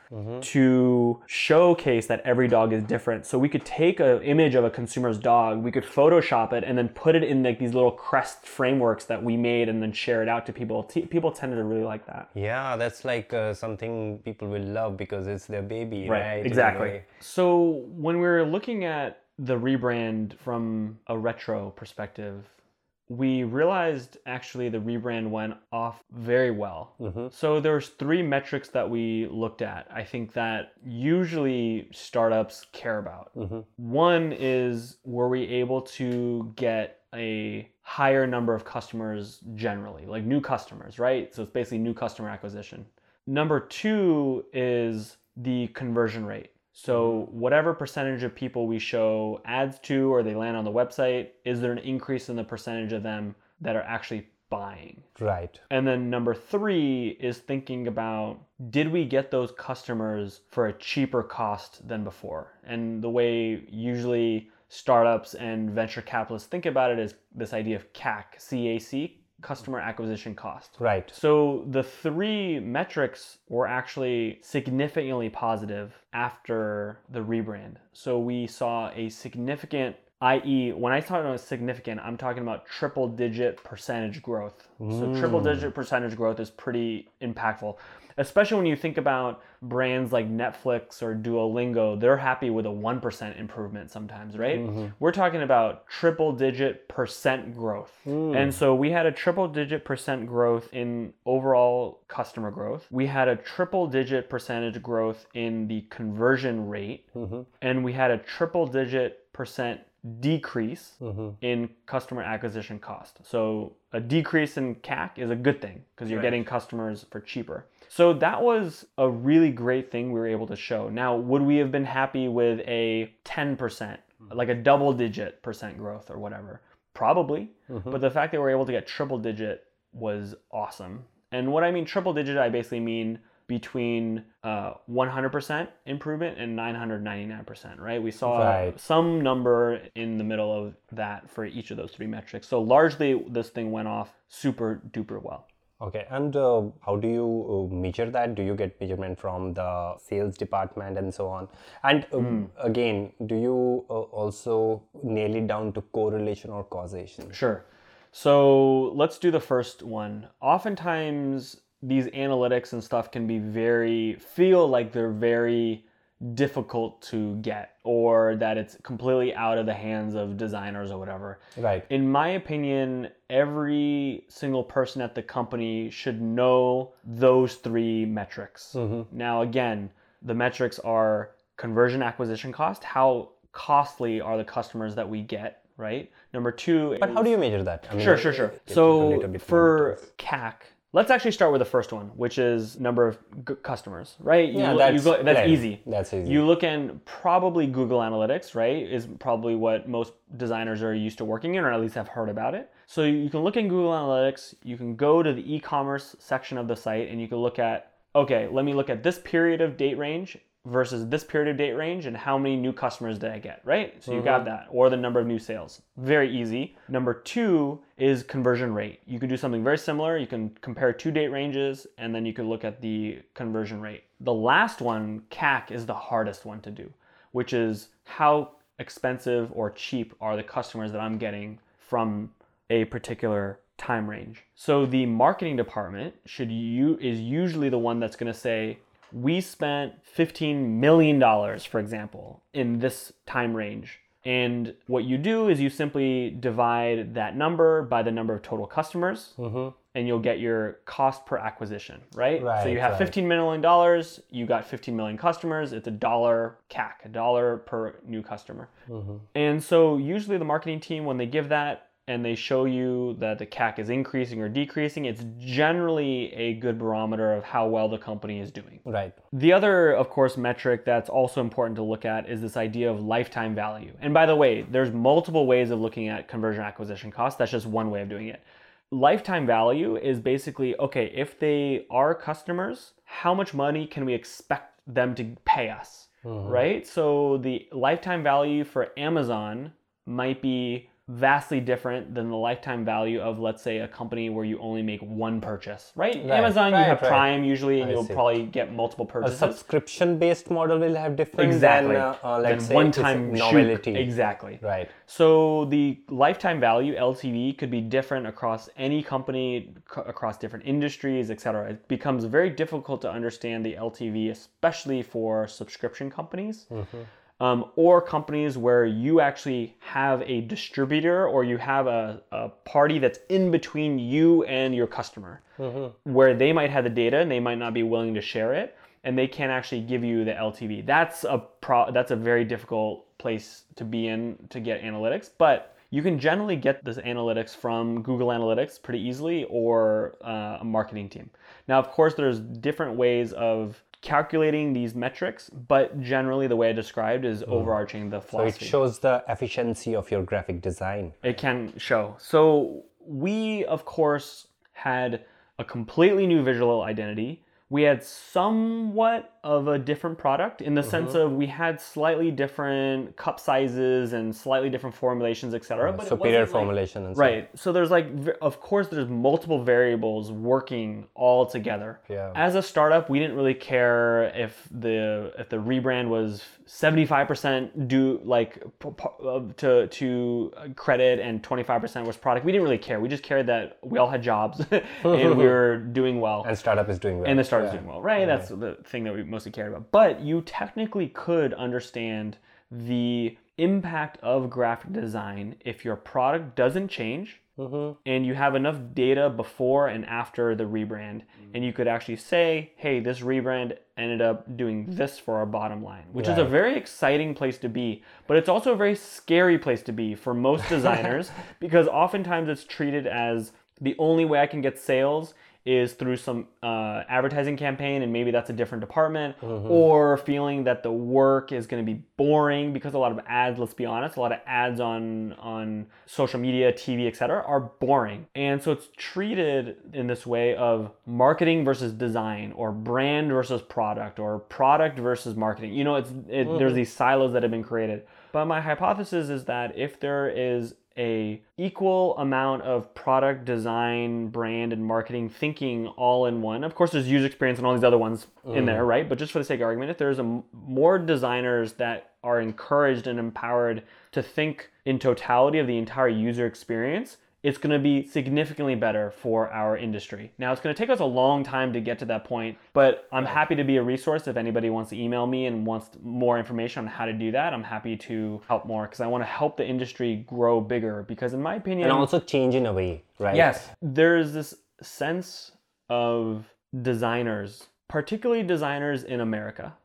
to showcase that every dog is different. So we could take an image of a consumer's dog, we could Photoshop it, and then put it in like these little crest frameworks that we made, and then share it out to people. T- people tended to really like that.
Yeah, that's like uh, something people will love because it's their baby, right? A
exactly. So when we're looking at the rebrand from a retro perspective, we realized actually the rebrand went off very well. Mm-hmm. So there's three metrics that we looked at. I think that usually startups care about. Mm-hmm. One is were we able to get a higher number of customers generally, like new customers, right? So it's basically new customer acquisition. Number two is the conversion rate. So, whatever percentage of people we show ads to or they land on the website, is there an increase in the percentage of them that are actually buying?
Right.
And then number three is thinking about did we get those customers for a cheaper cost than before? And the way usually startups and venture capitalists think about it is this idea of CAC, CAC, customer acquisition cost.
Right.
So the three metrics were actually significantly positive after the rebrand. So we saw a significant, i.e., when I talk about significant, I'm talking about triple digit percentage growth. So triple mm. digit percentage growth is pretty impactful. Especially when you think about brands like Netflix or Duolingo, they're happy with a 1% improvement sometimes, right? Mm-hmm. We're talking about triple digit percent growth. Hmm. And so we had a triple digit percent growth in overall customer growth. We had a triple digit percentage growth in the conversion rate. Mm-hmm. And we had a triple digit percent decrease mm-hmm. in customer acquisition cost. So a decrease in CAC is a good thing because you're getting customers for cheaper. So that was a really great thing we were able to show. Now, would we have been happy with a 10%, like a double digit percent growth or whatever? Probably. But the fact that we were able to get triple digit was awesome. And what I mean triple digit, I basically mean between uh, 100% improvement and 999%, right? We saw
Right.
some number in the middle of that for each of those three metrics. So largely, this thing went off super duper well.
Okay, and uh, how do you uh, measure that? Do you get measurement from the sales department and so on? And um, again, do you uh, also nail it down to correlation or causation?
Sure. So let's do the first one. Oftentimes, these analytics and stuff can be very, feel like they're very difficult to get or that it's completely out of the hands of designers or whatever.
Right.
In my opinion, every single person at the company should know those three metrics. Mm-hmm. Now, again, the metrics are conversion acquisition cost, how costly are the customers that we get right? Number two.
But how do you measure that? I mean,
Sure, sure, sure. So
little bit more
for. CAC, let's actually start with the first one, which is number of g- customers, right? You
Yeah, that's
go- that's
plain.
easy.
That's easy.
You look in probably Google Analytics, right? Is probably what most designers are used to working in, or at least have heard about it. So you can look in Google Analytics. You can go to the e-commerce section of the site, and you can look at okay, let me look at this period of date range versus this period of date range and how many new customers did I get, right? So you got mm-hmm. that, or the number of new sales. Very easy. Number two is conversion rate. You can do something very similar. You can compare two date ranges and then you could look at the conversion rate. The last one, CAC, is the hardest one to do, which is how expensive or cheap are the customers that I'm getting from a particular time range. So the marketing department should you is usually the one that's going to say we spent 15 million dollars for example in this time range. And what you do is you simply divide that number by the number of total customers mm-hmm. and you'll get your cost per acquisition, right? so you have
right.
15 million dollars, you got 15 million customers, it's a dollar CAC, a dollar per new customer. Mm-hmm. And so usually the marketing team when they give that and they show you that the CAC is increasing or decreasing, it's generally a good barometer of how well the company is doing.
Right.
The other, of course, metric that's also important to look at is this idea of lifetime value. And by the way, there's multiple ways of looking at conversion acquisition cost. That's just one way of doing it. Lifetime value is basically okay, if they are customers, how much money can we expect them to pay us? Mm-hmm. Right? So the lifetime value for Amazon might be vastly different than the lifetime value of let's say a company where you only make one purchase right, amazon you have
right.
prime usually and
I
you'll
see.
probably get multiple purchases A
subscription based model will have different
exactly
than, uh, uh,
Than
say,
one time
novelty.
exactly
Right.
so the lifetime value LTV could be different across any company, c- across different industries, etc. It becomes very difficult to understand the LTV, especially for subscription companies. Um, or companies where you actually have a distributor or you have a, a party that's in between you and your customer, where they might have the data and they might not be willing to share it, and they can't actually give you the LTV. That's a pro- that's a very difficult place to be in to get analytics, but you can generally get this analytics from Google Analytics pretty easily or uh, a marketing team. Now, of course, there's different ways of calculating these metrics, but generally the way I described is hmm. overarching the
So it shows the efficiency of your graphic design.
It can show. So we, of course, had a completely new visual identity. We had somewhat of a different product in the
Mm-hmm.
sense of we had slightly different cup sizes and slightly different formulations, etc. But
Superior
like-
formulation and stuff.
Right. So there's like, of course, there's multiple variables working all together.
Yeah.
As a startup, we didn't really care if the if the rebrand was 75% due like uh, to to credit and 25% was product. We didn't really care. We just cared that we all had jobs and we were doing well
And startup is doing well.
and the
Yeah.
doing well, right? That's the thing that we mostly cared about. But you technically could understand the impact of graphic design if your product doesn't change mm-hmm. and you have enough data before and after the rebrand, and you could actually say, hey, this rebrand ended up doing this for our bottom line, which is a very exciting place to be. But it's also a very scary place to be for most designers because oftentimes it's treated as the only way I can get sales is through some uh, advertising campaign, and maybe that's a different department, or feeling that the work is going to be boring because a lot of ads. Let's be honest, a lot of ads on on social media, TV, etc., are boring, and so it's treated in this way of marketing versus design, or brand versus product, or product versus marketing. You know, it's it, there's these silos that have been created. But my hypothesis is that if there is a equal amount of product design, brand, and marketing thinking all in one. Of course, there's user experience and all these other ones in mm. there, right? But just for the sake of argument, if there's a more designers that are encouraged and empowered to think in totality of the entire user experience, it's going to be significantly better for our industry. Now, it's going to take us a long time to get to that point, but I'm happy to be a resource if anybody wants to email me and wants more information on how to do that. I'm happy to help more because I want to help the industry grow bigger. Because, in my opinion,
And also change in a way, right?
Yes. There's this sense of designers, particularly designers in America,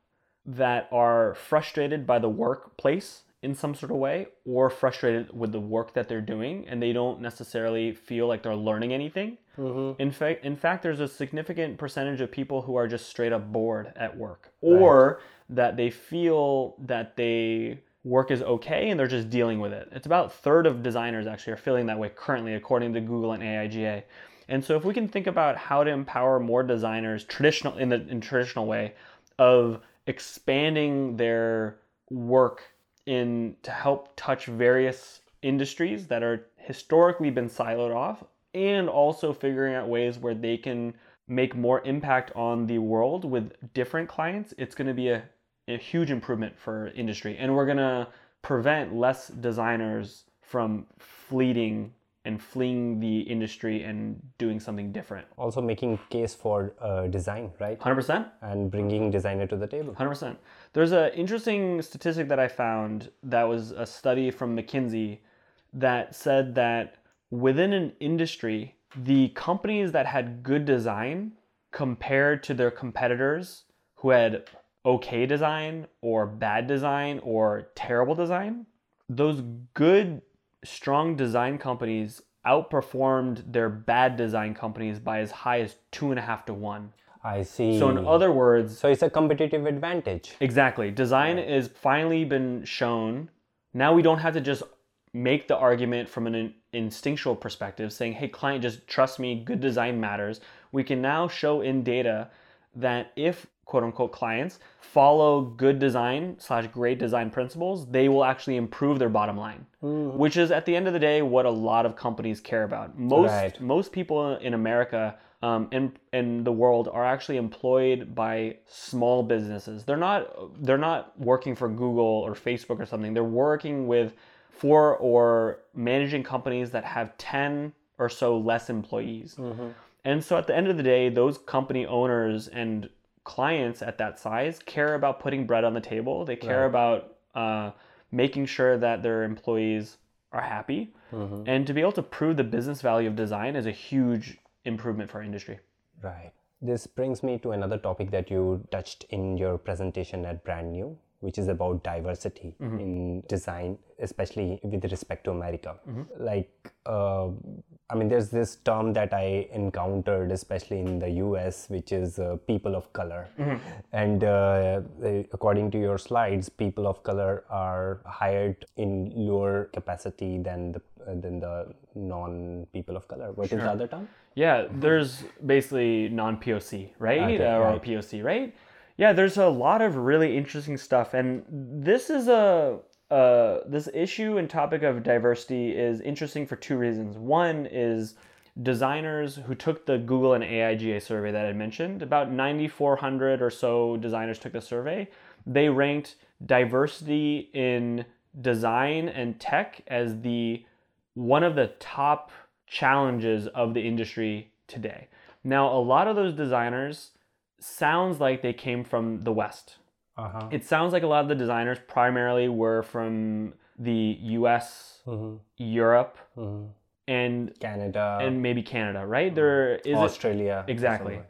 that are frustrated by the workplace in some sort of way or frustrated with the work that they're doing and they don't necessarily feel like they're learning anything. Mm-hmm. In fact, in fact, there's a significant percentage of people who are just straight up bored at work, or that they feel that they work is okay and they're just dealing with it. It's about a third of designers actually are feeling that way currently, according to Google and AIGA. And so, if we can think about how to empower more designers, traditional in the in traditional way, of expanding their work in to help touch various industries that are historically been siloed off and also figuring out ways where they can make more impact on the world with different clients it's going to be a, a huge improvement for industry. And we're going to prevent less designers from fleeting and fleeing the industry and doing something different
Also making case for uh, design, right?
100%
And bringing designer to the table.
Hundred percent. There's an interesting statistic that I found that was a study from McKinsey that said that within an industry, the companies that had good design compared to their competitors who had okay design or bad design or terrible design, those good, strong design companies outperformed their bad design companies by as high as two and a half to one.
I see.
So, in other words,
So it's a competitive advantage.
Exactly. Design is finally been shown. Now we don't have to just make the argument from an in- instinctual perspective saying, hey, client, just trust me, good design matters. We can now show in data that if quote unquote clients follow good design slash great design principles, they will actually improve their bottom line, which is at the end of the day what a lot of companies care about. Most
Right.
most people in America um, and in the world are actually employed by small businesses. They're not they're not working for Google or Facebook or something. They're working with for or managing companies that have 10 or so less employees. And so at the end of the day, those company owners and clients at that size care about putting bread on the table. They care about uh, making sure that their employees are happy. And to be able to prove the business value of design is a huge improvement for our industry.
Right. This brings me to another topic that you touched in your presentation at Brand New, which is about diversity in design, especially with respect to America. Like, uh, I mean, there's this term that I encountered, especially in the US, which is uh, people of color. And uh, according to your slides, people of color are hired in lower capacity than the than the non people of color. What is the other term?
Yeah, there's basically non POC, right?
Okay,
or
right.
POC, right? Yeah, there's a lot of really interesting stuff, and this is a uh, this issue and topic of diversity is interesting for two reasons. One is designers who took the Google and AIGA survey that I mentioned. About 9,400 or so designers took the survey. They ranked diversity in design and tech as the one of the top challenges of the industry today. Now, a lot of those designers sounds like they came from the West.
Uh-huh.
It sounds like a lot of the designers primarily were from the US, Europe, and
Canada,
and maybe Canada, right? There is a-
Australia.
Exactly.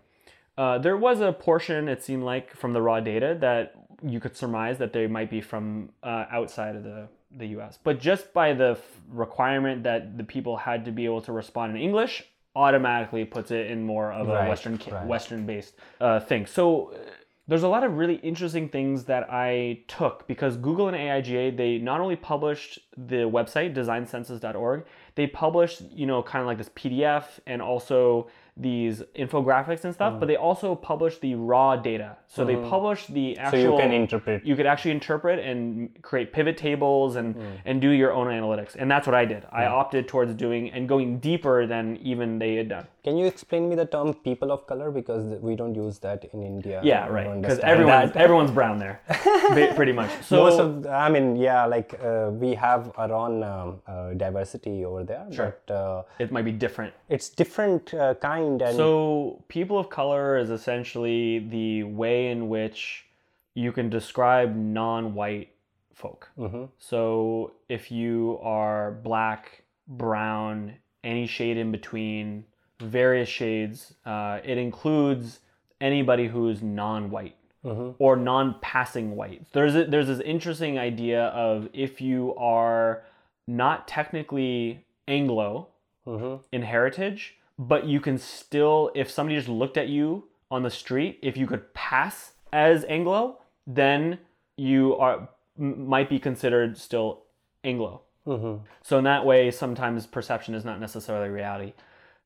Uh, there was a portion, it seemed like, from the raw data that you could surmise that they might be from uh, outside of the, the US. But just by the f- requirement that the people had to be able to respond in English, automatically puts it in more of a
Right,
Western
right.
Western based uh, thing. So uh, there's a lot of really interesting things that I took because Google and AIGA they not only published the website designcensus.org, they published you know kind of like this PDF and also these infographics and
Mm.
stuff, but they also publish the raw data. So they publish the actual.
So you can interpret.
you could actually interpret and create pivot tables and
Mm.
and do your own analytics and that's what i did i opted towards doing and going deeper than even they had done
Can you explain me the term people of color? Because we don't use that in India.
yeah right. Because everyone's everyone's brown there pretty much. So
Most of, I mean, yeah, like uh, we have our own um, uh, diversity over there, but uh,
it might be different.
it's different uh, kind and
so people of color is essentially the way in which you can describe non-white folk. So if you are black brown any shade in between various shades uh, it includes anybody who's non-white mm-hmm. or non-passing white. There's a, there's this interesting idea of if you are not technically Anglo mm-hmm. in heritage, but you can still, if somebody just looked at you on the street, if you could pass as Anglo, then you are might be considered still Anglo. Mm-hmm. So in that way, sometimes perception is not necessarily reality.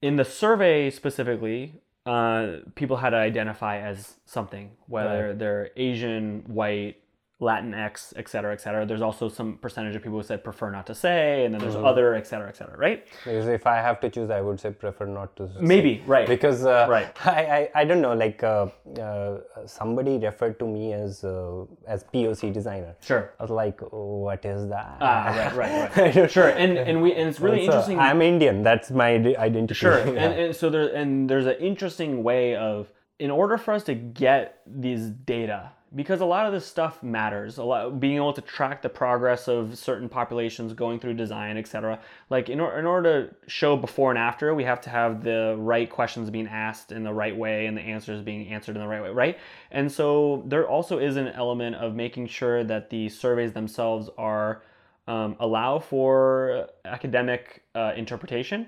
In the survey specifically, uh, people had to identify as something, whether they're Asian, white, Latinx, et cetera, et cetera. There's also some percentage of people who said prefer not to say, and then there's other, et cetera, et cetera, right?
Because if I have to choose, I would say prefer not to. say.
Maybe, right.
Because uh,
Right.
I, I I don't know like uh, uh, somebody referred to me as uh, as POC designer.
Sure.
I was like, what is that?
Ah, right, right,
I
right. sure, and and we and it's really
So,
interesting.
I'm Indian. That's my identity.
Sure,
Yeah.
and, and so there and there's an interesting way of in order for us to get these data because a lot of this stuff matters. A lot being able to track the progress of certain populations going through design etc like in, or, in order to show before and after we have to have the right questions being asked in the right way and the answers being answered in the right way right? And so there also is an element of making sure that the surveys themselves are um, allow for academic uh, interpretation,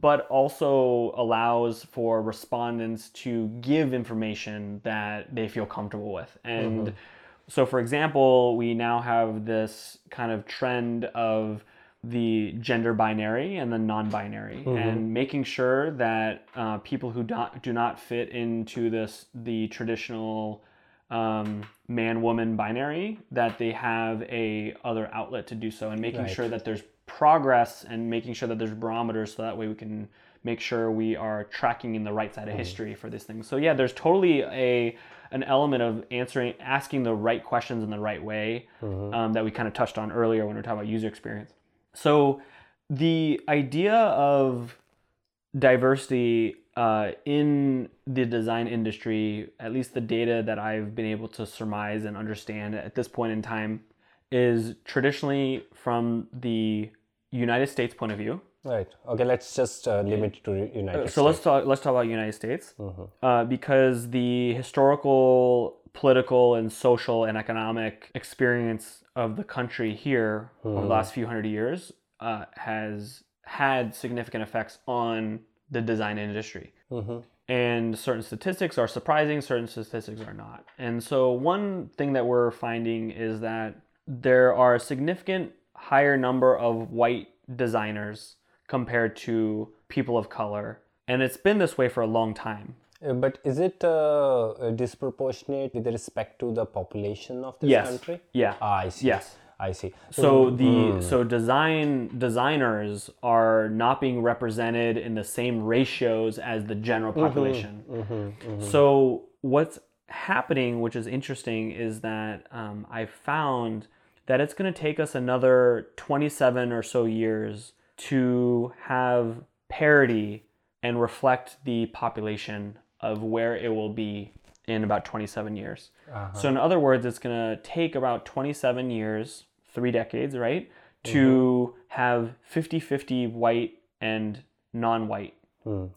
but also allows for respondents to give information that they feel comfortable with. And so, for example, we now have this kind of trend of the gender binary and the non-binary and making sure that uh, people who do not, do not fit into this the traditional um, man woman binary that they have a other outlet to do so and making
Right.
sure that there's progress and making sure that there's barometers so that way we can make sure we are tracking in the right side of history for these things. So yeah there's totally a an element of answering asking the right questions in the right way um, that we kind of touched on earlier when we were talking about user experience. So the idea of diversity uh, in the design industry, at least the data that I've been able to surmise and understand at this point in time, is traditionally from the United States point of view.
Right. Okay. Let's just uh, limit it to United
So let's talk. Let's talk about United States, uh, because the historical, political, and social and economic experience of the country here over the last few hundred years uh, has had significant effects on the design industry. And certain statistics are surprising, certain statistics are not. And so, one thing that we're finding is that there are a significant higher number of white designers compared to people of color. And it's been this way for a long time.
Uh, but is it uh, disproportionate with respect to the population of this
Yes.
country?
Yeah.
Ah, I see.
Yes.
I see.
So hmm. the hmm. so design designers are not being represented in the same ratios as the general mm-hmm. population. Mm-hmm. Mm-hmm. So what's happening, which is interesting, is that um, I found that it's going to take us another 27 or so years to have parity and reflect the population of where it will be in about 27 years. Uh-huh. So, in other words, it's going to take about 27 years, three decades, right, to mm-hmm. have 50 50 white and non white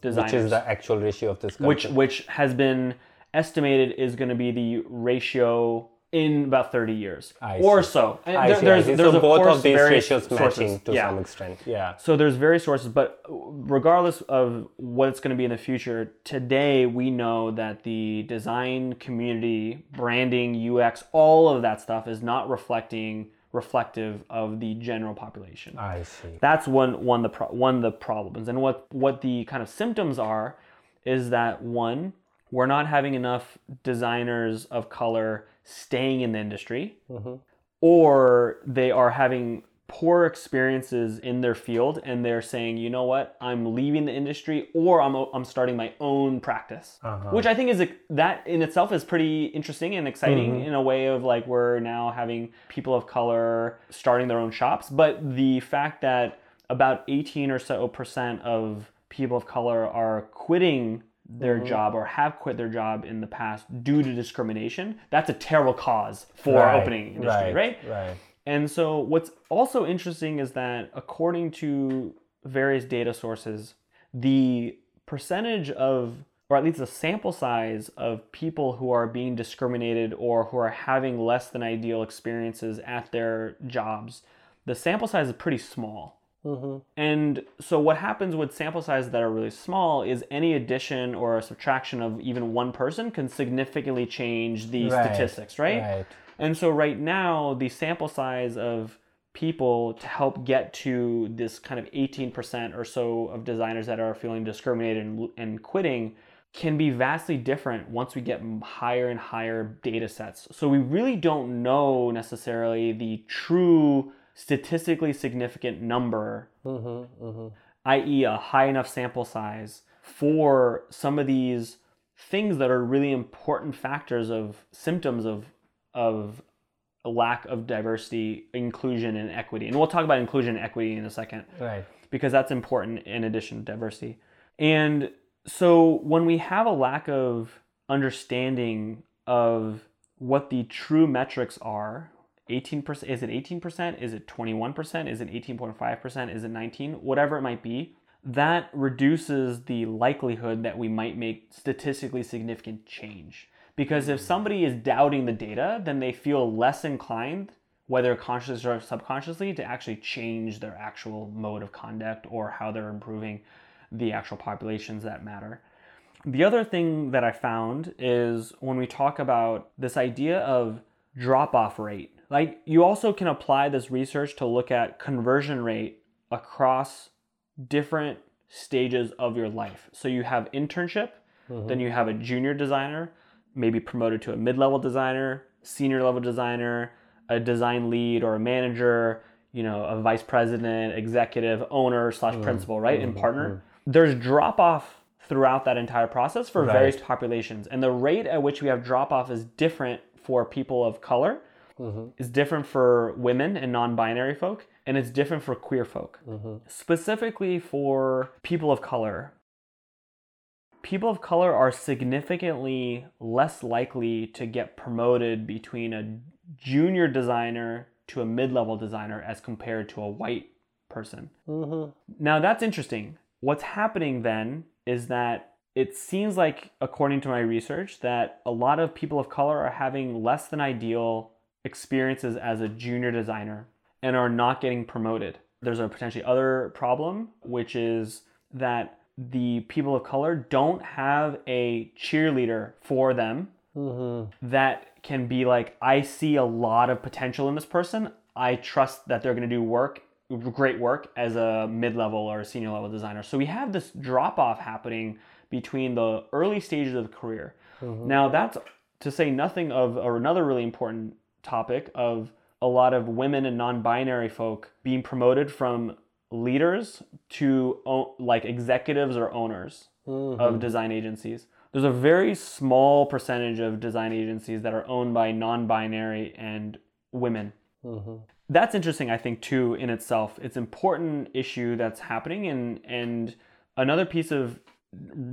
designers hmm.
which is the actual ratio of this country?
which which has been estimated is going to be the ratio in about 30 years
I
or
see.
so.
I
there-
see,
there's,
I see.
there's
so
of
both
course
of these ratios matching
sources.
to
yeah.
some extent. Yeah.
So there's various sources, but regardless of what it's going to be in the future, today we know that the design community, branding, UX, all of that stuff is not reflecting reflective of the general population.
I see.
That's one one the pro- one the problems, and what what the kind of symptoms are is that one we're not having enough designers of color staying in the industry, mm-hmm. or they are having poor experiences in their field and they're saying, you know what, I'm leaving the industry or I'm, I'm starting my own practice, uh-huh. which I think is a, that in itself is pretty interesting and exciting mm-hmm. in a way of like we're now having people of color starting their own shops. But the fact that about 18 or so percent of people of color are quitting their mm-hmm. job or have quit their job in the past due to discrimination, that's a terrible cause for
Right,
opening industry, right?
Right.
And so, what's also interesting is that according to various data sources, the percentage of or at least the sample size of people who are being discriminated or who are having less than ideal experiences at their jobs, the sample size is pretty small. Mm-hmm. And so, what happens with sample sizes that are really small is any addition or a subtraction of even one person can significantly change the
Right,
statistics, right?
right.
And so, right now, the sample size of people to help get to this kind of 18% or so of designers that are feeling discriminated and, and quitting can be vastly different once we get higher and higher data sets. So, we really don't know necessarily the true statistically significant number mm-hmm, mm-hmm. i.e., a high enough sample size for some of these things that are really important factors of symptoms of of a lack of diversity, inclusion, and equity. And we'll talk about inclusion and equity in a second
Right.
because that's important in addition to diversity. And so when we have a lack of understanding of what the true metrics are, 18% is it 18%? Is it 21%? Is it 18.5%? Is it 19? Whatever it might be, that reduces the likelihood that we might make statistically significant change. Because if somebody is doubting the data, then they feel less inclined whether consciously or subconsciously, to actually change their actual mode of conduct or how they're improving the actual populations that matter. The other thing that I found is when we talk about this idea of drop off rate, like you also can apply this research to look at conversion rate across different stages of your life. So you have internship, then mm-hmm. you have a junior designer, maybe promoted to a mid level designer, senior level designer, a design lead or a manager, you know, a vice president, executive, owner slash mm, principal, right? And mm, partner. Mm. There's drop off throughout that entire process for various populations. And the rate at which we have drop off is different for people of color, mm-hmm. is different for women and non binary folk, and it's different for queer folk. Mm-hmm. Specifically for people of color, people of color are significantly less likely to get promoted between a junior designer to a mid-level designer as compared to a white person. Mm-hmm. Now that's interesting. What's happening then is that it seems like according to my research that a lot of people of color are having less than ideal experiences as a junior designer and are not getting promoted. There's a potentially other problem which is that the people of color don't have a cheerleader for them mm-hmm. that can be like, I see a lot of potential in this person. I trust that they're going to do work, great work as a mid level or a senior level designer. So we have this drop off happening between the early stages of the career. Mm-hmm. Now, that's to say nothing of or another really important topic of a lot of women and non binary folk being promoted from leaders to like executives or owners of mm-hmm. design agencies. There's a very small percentage of design agencies that are owned by non-binary and women. Mm-hmm. That's interesting, I think, too, in itself. It's an important issue that's happening, and and another piece of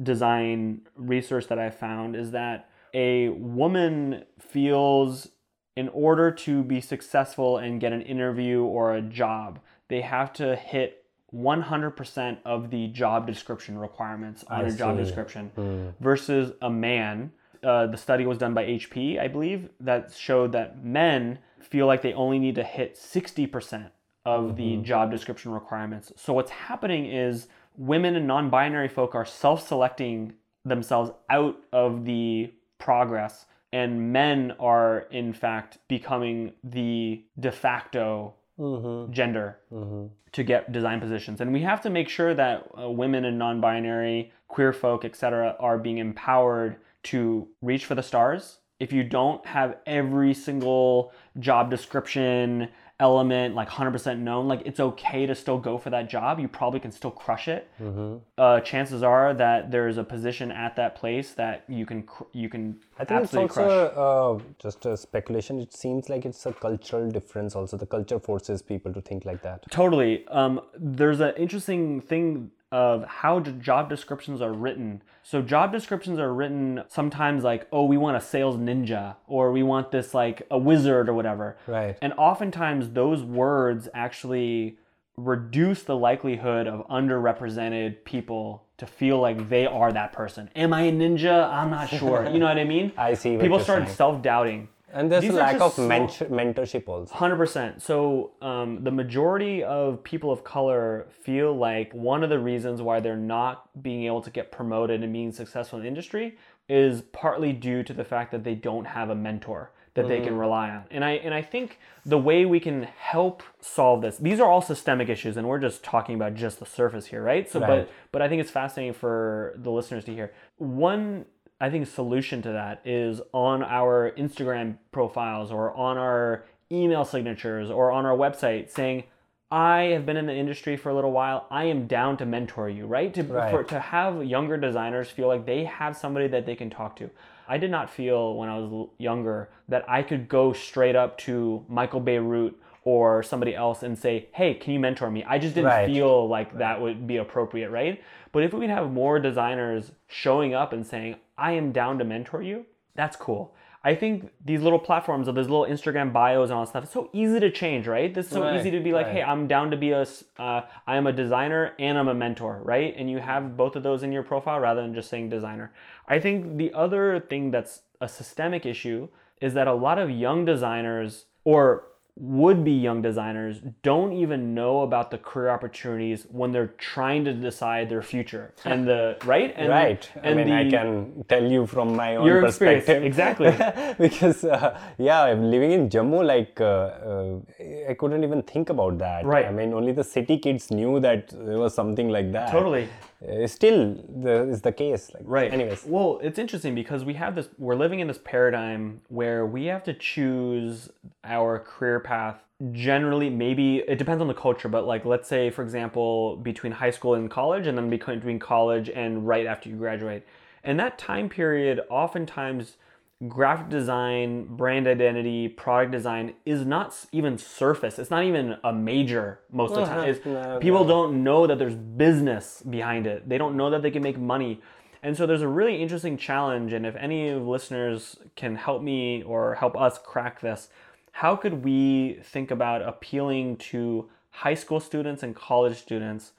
design research that I found is that a woman feels in order to be successful and get an interview or a job, they have to hit 100% of the job description requirements on a job
see.
description versus a man. Uh, the study was done by HP, I believe, that showed that men feel like they only need to hit 60% of the job description requirements. So what's happening is women and non-binary folk are self-selecting themselves out of the progress and men are in fact becoming the de facto gender to get design positions. And we have to make sure that uh, women and non-binary queer folk etc are being empowered to reach for the stars. If you don't have every single job description element like 100% known like it's okay to still go for that job you probably can still crush it uh, chances are that there's a position at that place that you can cr- you can
I think
absolutely
it's
crush
also uh, just a speculation. It seems like it's a cultural difference. Also, the culture forces people to think like that.
Totally. Um, there's an interesting thing of how job descriptions are written. So job descriptions are written sometimes like, oh, we want a sales ninja, or we want this like a wizard or whatever.
Right.
And oftentimes those words actually reduce the likelihood of underrepresented people to feel like they are that person. Am I a ninja? I'm not sure. You know what I mean?
I see
People
you're
started
saying. And there's
These
a lack of mentor- mentorship also.
Hundred percent. So um, the majority of people of color feel like one of the reasons why they're not being able to get promoted and being successful in the industry is partly due to the fact that they don't have a mentor that they can rely on. And I and I think the way we can help solve this. These are all systemic issues, and we're just talking about just the surface here, right? So,
Right.
but but I think it's fascinating for the listeners to hear. One I think solution to that is on our Instagram profiles or on our email signatures or on our website saying, I have been in the industry for a little while. I am down to mentor you, right? To,
Right.
For, to have younger designers feel like they have somebody that they can talk to. I did not feel when I was younger that I could go straight up to Michael Bierut or somebody else and say, hey, can you mentor me? I just didn't
Right.
feel like that would be appropriate, right? But if we can have more designers showing up and saying, I am down to mentor you, that's cool. I think these little platforms of these little Instagram bios and all that stuff, it's so easy to change, right? It's so
Right,
easy to be like,
right.
hey, I'm down to be a, uh, I am a designer and I'm a mentor, right? And you have both of those in your profile rather than just saying designer. I think the other thing that's a systemic issue is that a lot of young designers or would be young designers don't even know about the career opportunities when they're trying to decide their future and the right and
right. I
and
mean, I can tell you from my own
Your experience,
perspective.
exactly.
because, uh, yeah, I'm living in Jammu, like, uh, uh, I couldn't even think about that.
Right.
I mean, only the city kids knew that there was something like that.
Totally.
Uh, still, the, is the case. Like,
Right.
Anyways.
Well, it's interesting because we have this, we're living in this paradigm where we have to choose our career path. Generally, maybe it depends on the culture, but like, let's say, for example, between high school and college, and then between college and right after you graduate. And that time period, oftentimes, graphic design, brand identity, product design is not even surface. It's not even a major most of the time. It's- people don't know that there's business behind it. They don't know that they can make money. And so there's a really interesting challenge. And if any of listeners can help me or help us crack this, how could we think about appealing to high school students and college students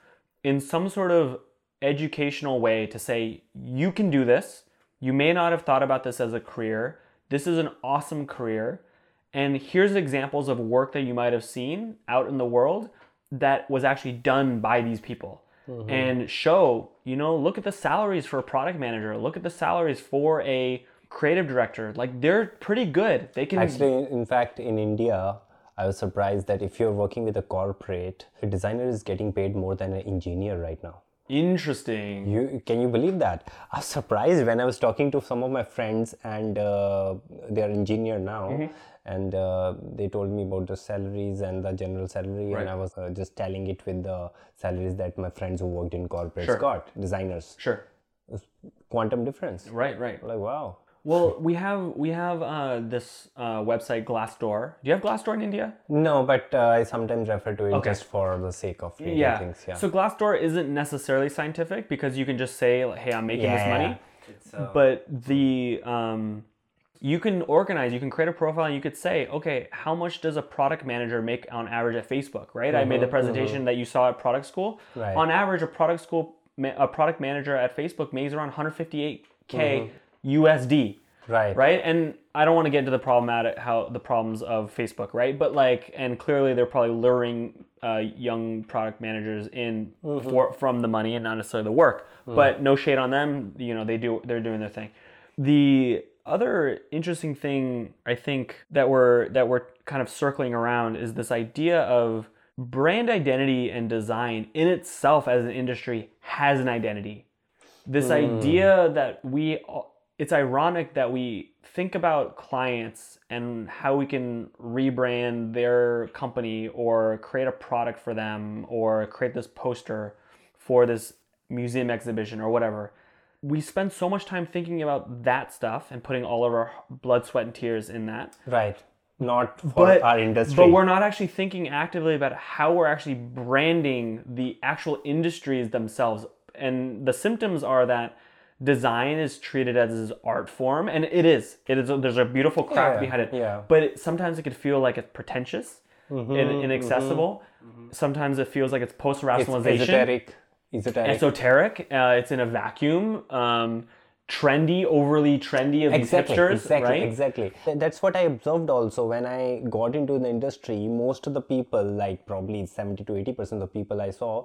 in some sort of educational way to say, you can do this. You may not have thought about this as a career. This is an awesome career. And here's examples of work that you might have seen out in the world that was actually done by these people. Mm-hmm. And show, you know, look at the salaries for a product manager, look at the salaries for a creative director. Like they're pretty good. They can
Actually, in fact, in India, I was surprised that if you're working with a corporate, a designer is getting paid more than an engineer right now.
Interesting.
You can you believe that? I was surprised when I was talking to some of my friends, and uh, they are engineer now,
Mm-hmm.
and uh, they told me about the salaries and the general salary,
Right.
and I was uh, just telling it with the salaries that my friends who worked in corporates
Sure.
got, designers.
Sure.
Quantum difference.
Right, right.
Like wow.
Well, we have we have uh, this uh, website Glassdoor. Do you have Glassdoor in India?
No, but uh, I sometimes refer to it
Okay.
just for the sake of reading
Yeah.
things. Yeah.
So Glassdoor isn't necessarily scientific because you can just say, like, "Hey, I'm making this money,"
It's, uh,
but the um, you can organize. You can create a profile, and you could say, "Okay, how much does a product manager make on average at Facebook?" Right? I made the presentation that you saw at product school.
Mm-hmm, Right.
On average, a product school a product manager at Facebook makes around 158k
Mm-hmm.
USD.
right.
right? And I don't want to get into the problematic how the problems of Facebook, right? But like, and clearly they're probably luring uh, young product managers in mm-hmm. for from the money and not necessarily the work. Mm. But no shade on them. You know, they do they're doing their thing. The other interesting thing I think that we're that we're kind of circling around is this idea of brand identity and design in itself as an industry has an identity this mm. idea that we it's ironic that we think about clients and how we can rebrand their company or create a product for them or create this poster for this museum exhibition or whatever we spend so much time thinking about that stuff and putting all of our blood sweat and tears in that
Right. Not for
but
our industry.
But we're not actually thinking actively about how we're actually branding the actual industries themselves. And the symptoms are that design is treated as this art form, and it is. It is. There's a beautiful craft
Yeah,
behind it.
yeah.
But it, sometimes it could feel like it's pretentious. and inaccessible. Sometimes it feels like it's post
Mm-hmm.
Rationalization
esoteric. Esoteric.
esoteric. Uh, it's in a vacuum. Um, trendy, overly trendy of
exactly,
hipsters,
exactly,
right?
exactly. That's what I observed also when I got into the industry. Most of the people, like probably 70 to 80 percent of the people I saw,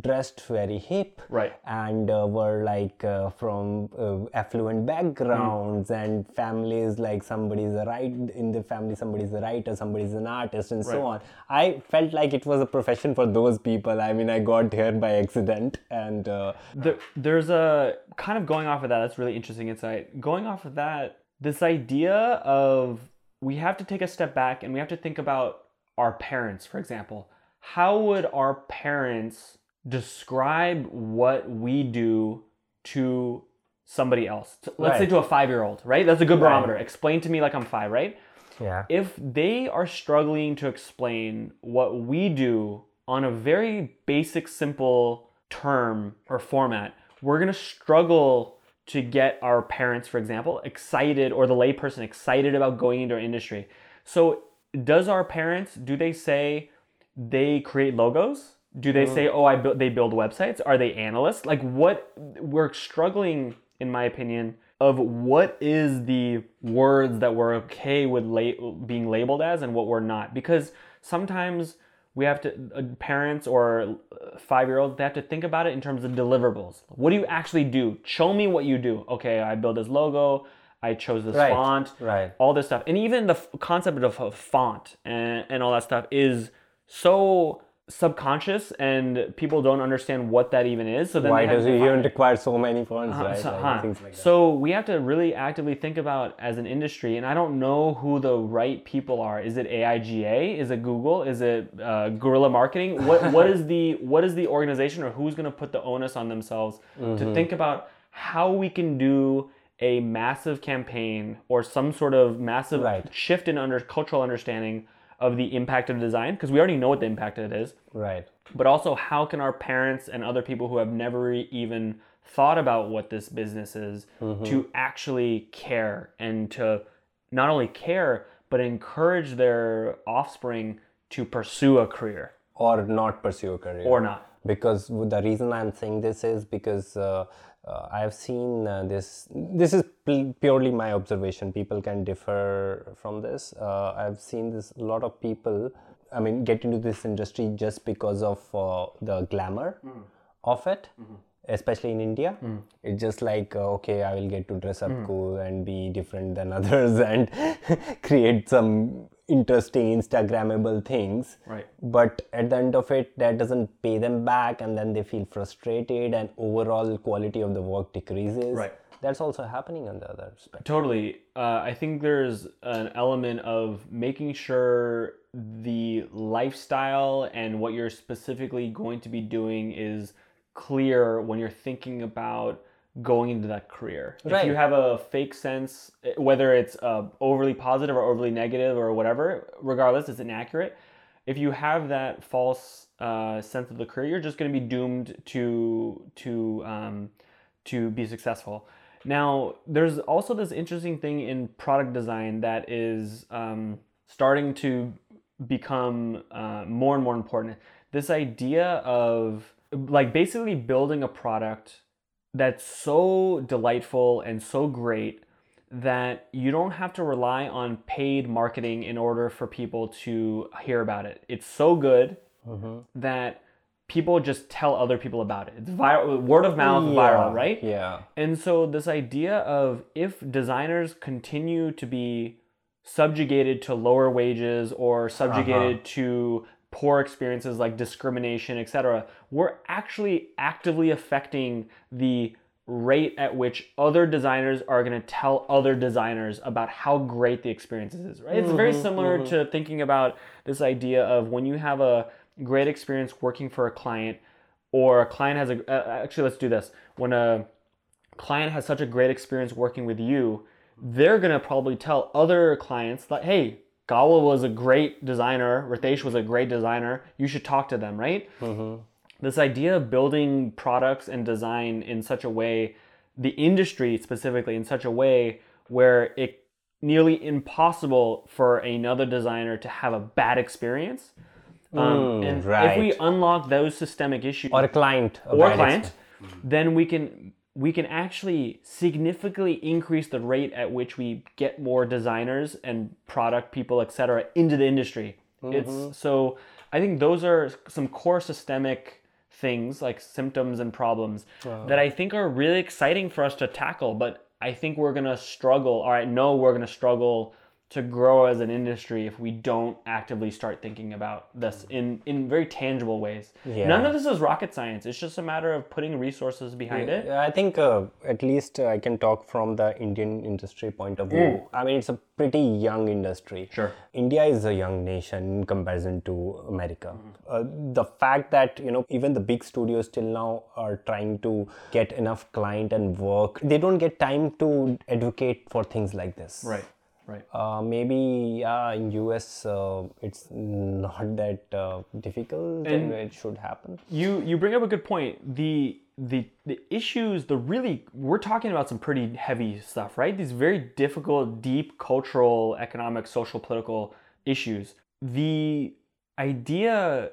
dressed very hip,
Right.
and uh, were like uh, from uh, affluent backgrounds and families. Like somebody's a right in the family, somebody's a writer, somebody's an artist, and so on. I felt like it was a profession for those people. I mean, I got here by accident, and uh,
there, there's a kind of going off of that that's really interesting insight going off of that this idea of we have to take a step back and we have to think about our parents for example how would our parents describe what we do to somebody else. Let's say to a five year old right? That's a good barometer. Explain to me like i'm five right?
Yeah,
if they are struggling to explain what we do on a very basic, simple term or format, we're going to struggle to get our parents, for example, excited or the layperson excited about going into our industry. So, does our parents, do they say they create logos? Do they say, oh, I build, they build websites? Are they analysts? Like, what we're struggling, in my opinion, of what is the words that we're okay with la- being labeled as and what we're not. Because sometimes we have to, uh, parents or five year olds, they have to think about it in terms of deliverables. What do you actually do? Show me what you do. Okay, I built this logo. I chose this
Right,
font,
right.
all this stuff. And even the f- concept of a font and, and all that stuff is so subconscious and people don't understand what that even is. So then
why does it even require so many fonts, right?
so,
Like,
huh.
like.
So we have to really actively think about as an industry, and I don't know who the right people are. Is it AIGA? Is it Google? Is it uh, guerrilla marketing? What what is the what is the organization or who's going to put the onus on themselves
Mm-hmm.
to think about how we can do a massive campaign or some sort of massive
Right.
shift in under cultural understanding of the impact of design because we already know what the impact of it is
right.
but also how can our parents and other people who have never even thought about what this business is to actually care and to not only care but encourage their offspring to pursue a career
Or not pursue a career.
or not
because the reason i'm saying this is because uh, uh, i've seen uh, this this is pu- purely my observation. People can differ from this. Uh, i've seen this a lot of people i mean get into this industry just because of uh, the glamour of it especially in india. It's just like uh, okay i will get to dress up cool and be different than others and create some interesting instagrammable things
Right.
but at the end of it that doesn't pay them back and then they feel frustrated and overall quality of the work decreases
Right.
that's also happening on the other spectrum
Totally. Uh, I think there's an element of making sure the lifestyle and what you're specifically going to be doing is clear when you're thinking about going into that career. If you have a fake sense, eh, whether it's uh, overly positive or overly negative or whatever, regardless, it's inaccurate. If you have that false uh, sense of the career, you're just going to be doomed to to um, to be successful. Now, there's also this interesting thing in product design that is um, starting to become uh, more and more important. This idea of like basically building a product that's so delightful and so great that you don't have to rely on paid marketing in order for people to hear about it. It's so good mm-hmm. that people just tell other people about it. It's viral, word of mouth, viral, right?
yeah
And so this idea of if designers continue to be subjugated to lower wages or subjugated uh-huh. to poor experiences like discrimination, etc., we're actually actively affecting the rate at which other designers are going to tell other designers about how great the experience is, right? It's very similar to thinking about this idea of when you have a great experience working for a client or a client has a uh, actually let's do this. When a client has such a great experience working with you, they're gonna probably tell other clients that, hey, Gawa was a great designer, Ritesh was a great designer, you should talk to them, right? This idea of building products and design in such a way, the industry specifically in such a way where it nearly impossible for another designer to have a bad experience. Um, and if we unlock those systemic issues
or a client a
or
bad
client, then we can we can actually significantly increase the rate at which we get more designers and product people, etc., into the industry. It's mm-hmm. so I think those are some core systemic things like symptoms and problems that I think are really exciting for us to tackle. But I think we're gonna struggle. All right, no, we're gonna struggle to grow as an industry if we don't actively start thinking about this in in very tangible ways.
Yeah.
None of this is rocket science. It's just a matter of putting resources behind it.
I think uh, at least uh, I can talk from the Indian industry point of view. I mean, it's a pretty young industry.
Sure.
India is a young nation in comparison to America. Uh, the fact that you know even the big studios till now are trying to get enough client and work, they don't get time to advocate for things like this.
Right. Right.
Uh, maybe yeah, in US uh, it's not that uh, difficult and, it should happen.
You you bring up a good point. The the the issues, the really we're talking about some pretty heavy stuff, right? These very difficult, deep cultural, economic, social, political issues. The idea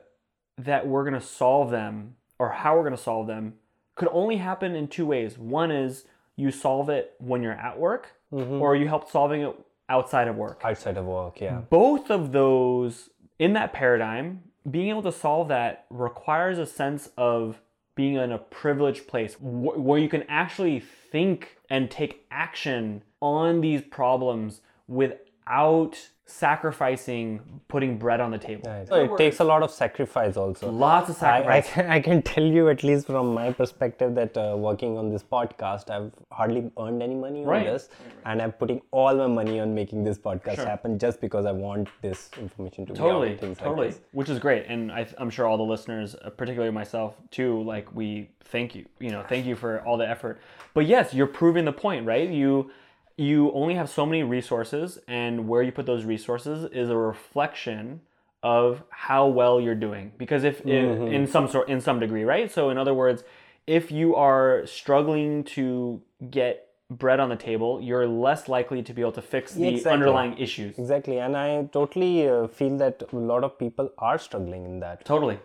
that we're going to solve them or how we're going to solve them could only happen in two ways. One is you solve it when you're at work or you help solving it outside of work
Outside of work, yeah.
both of those in that paradigm being able to solve that requires a sense of being in a privileged place wh- where you can actually think and take action on these problems without sacrificing putting bread on the table.
So it takes a lot of sacrifice also.
lots of
I, I,
sacrifice.
Can, I can tell you at least from my perspective that uh, working on this podcast i've hardly earned any money on
Right.
this and i'm putting all my money on making this podcast happen just because i want this information to be
totally
out things
totally
like
which is great and I, i'm sure all the listeners uh, particularly myself too like we thank you you know thank you for all the effort. But yes you're proving the point right? You you only have so many resources and where you put those resources is a reflection of how well you're doing. Because if in, in some sort in some degree right? So in other words if you are struggling to get bread on the table you're less likely to be able to fix the
exactly.
underlying issues.
Exactly. And i totally uh, feel that a lot of people are struggling in that.
Totally.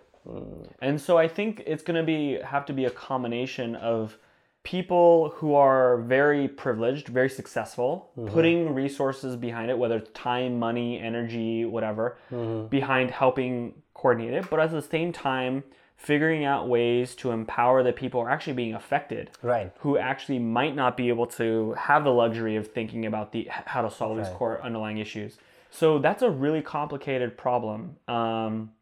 And so I think it's going to be have to be a combination of people who are very privileged, very successful, putting resources behind it, whether it's time, money, energy, whatever, behind helping coordinate it, but at the same time figuring out ways to empower the people who are actually being affected
right
who actually might not be able to have the luxury of thinking about the how to solve these core underlying issues. So that's a really complicated problem. Um,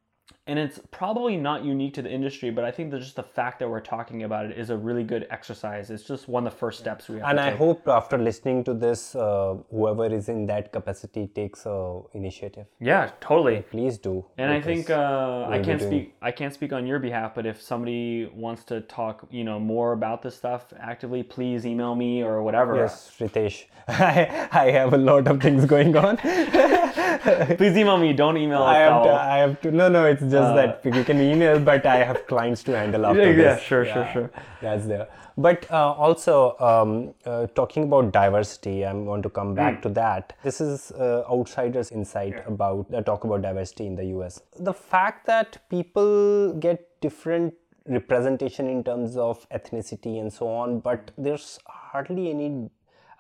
and it's probably not unique to the industry, but I think that just the fact that we're talking about it is a really good exercise. It's just one of the first steps we have
and i
take.
hope after listening to this uh, whoever is in that capacity takes uh, initiative
yeah, totally.
please do
And I think uh, I can't
doing-
speak. I can't speak on your behalf, but if somebody wants to talk, you know, more about this stuff actively, please email me or whatever.
Yes, Ritesh. I, I have a lot of things going on.
Please email me. Don't email.
I have to, I have to. No, no, it's just that you can email, but I have clients to handle after
Uh, Yeah, yeah,
this.
sure, sure, sure.
That's there. But uh, also um, uh, talking about diversity, I want to come back to that. This is uh, outsiders' insight about uh, talk about diversity in the U.S. The fact that people get different representation in terms of ethnicity and so on, but there's hardly any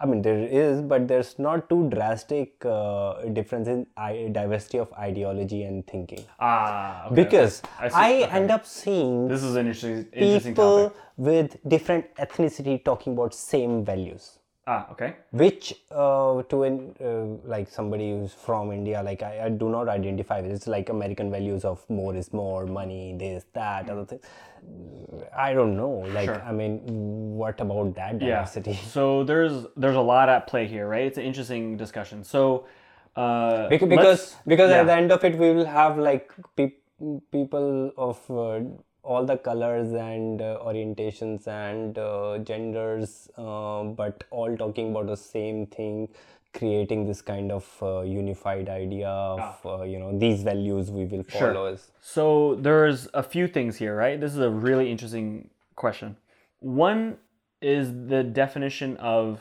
I mean, there is, but there's not too drastic uh, difference in I- diversity of ideology and thinking.
Ah, okay.
Because
I
I.
Okay.
end up seeing
This is an interesting, interesting
people
topic.
with different ethnicity talking about same values.
Ah, okay.
Which uh, to an uh, like somebody who's from India, like I, I do not identify with. It's like American values of more is more, money, this, that, other things. I don't know. Like
Sure.
I mean, what about that diversity? Yeah.
So there's there's a lot at play here, right? It's an interesting discussion. So uh,
Bec-
let's-
because because
yeah.
at the end of it we will have like peop people of uh, all the colors and uh, orientations and uh, genders uh, but all talking about the same thing creating this kind of uh, unified idea of uh, you know these values we will
Ah. Sure.
follow
So there's a few things here, right? This is a really interesting question. One is the definition of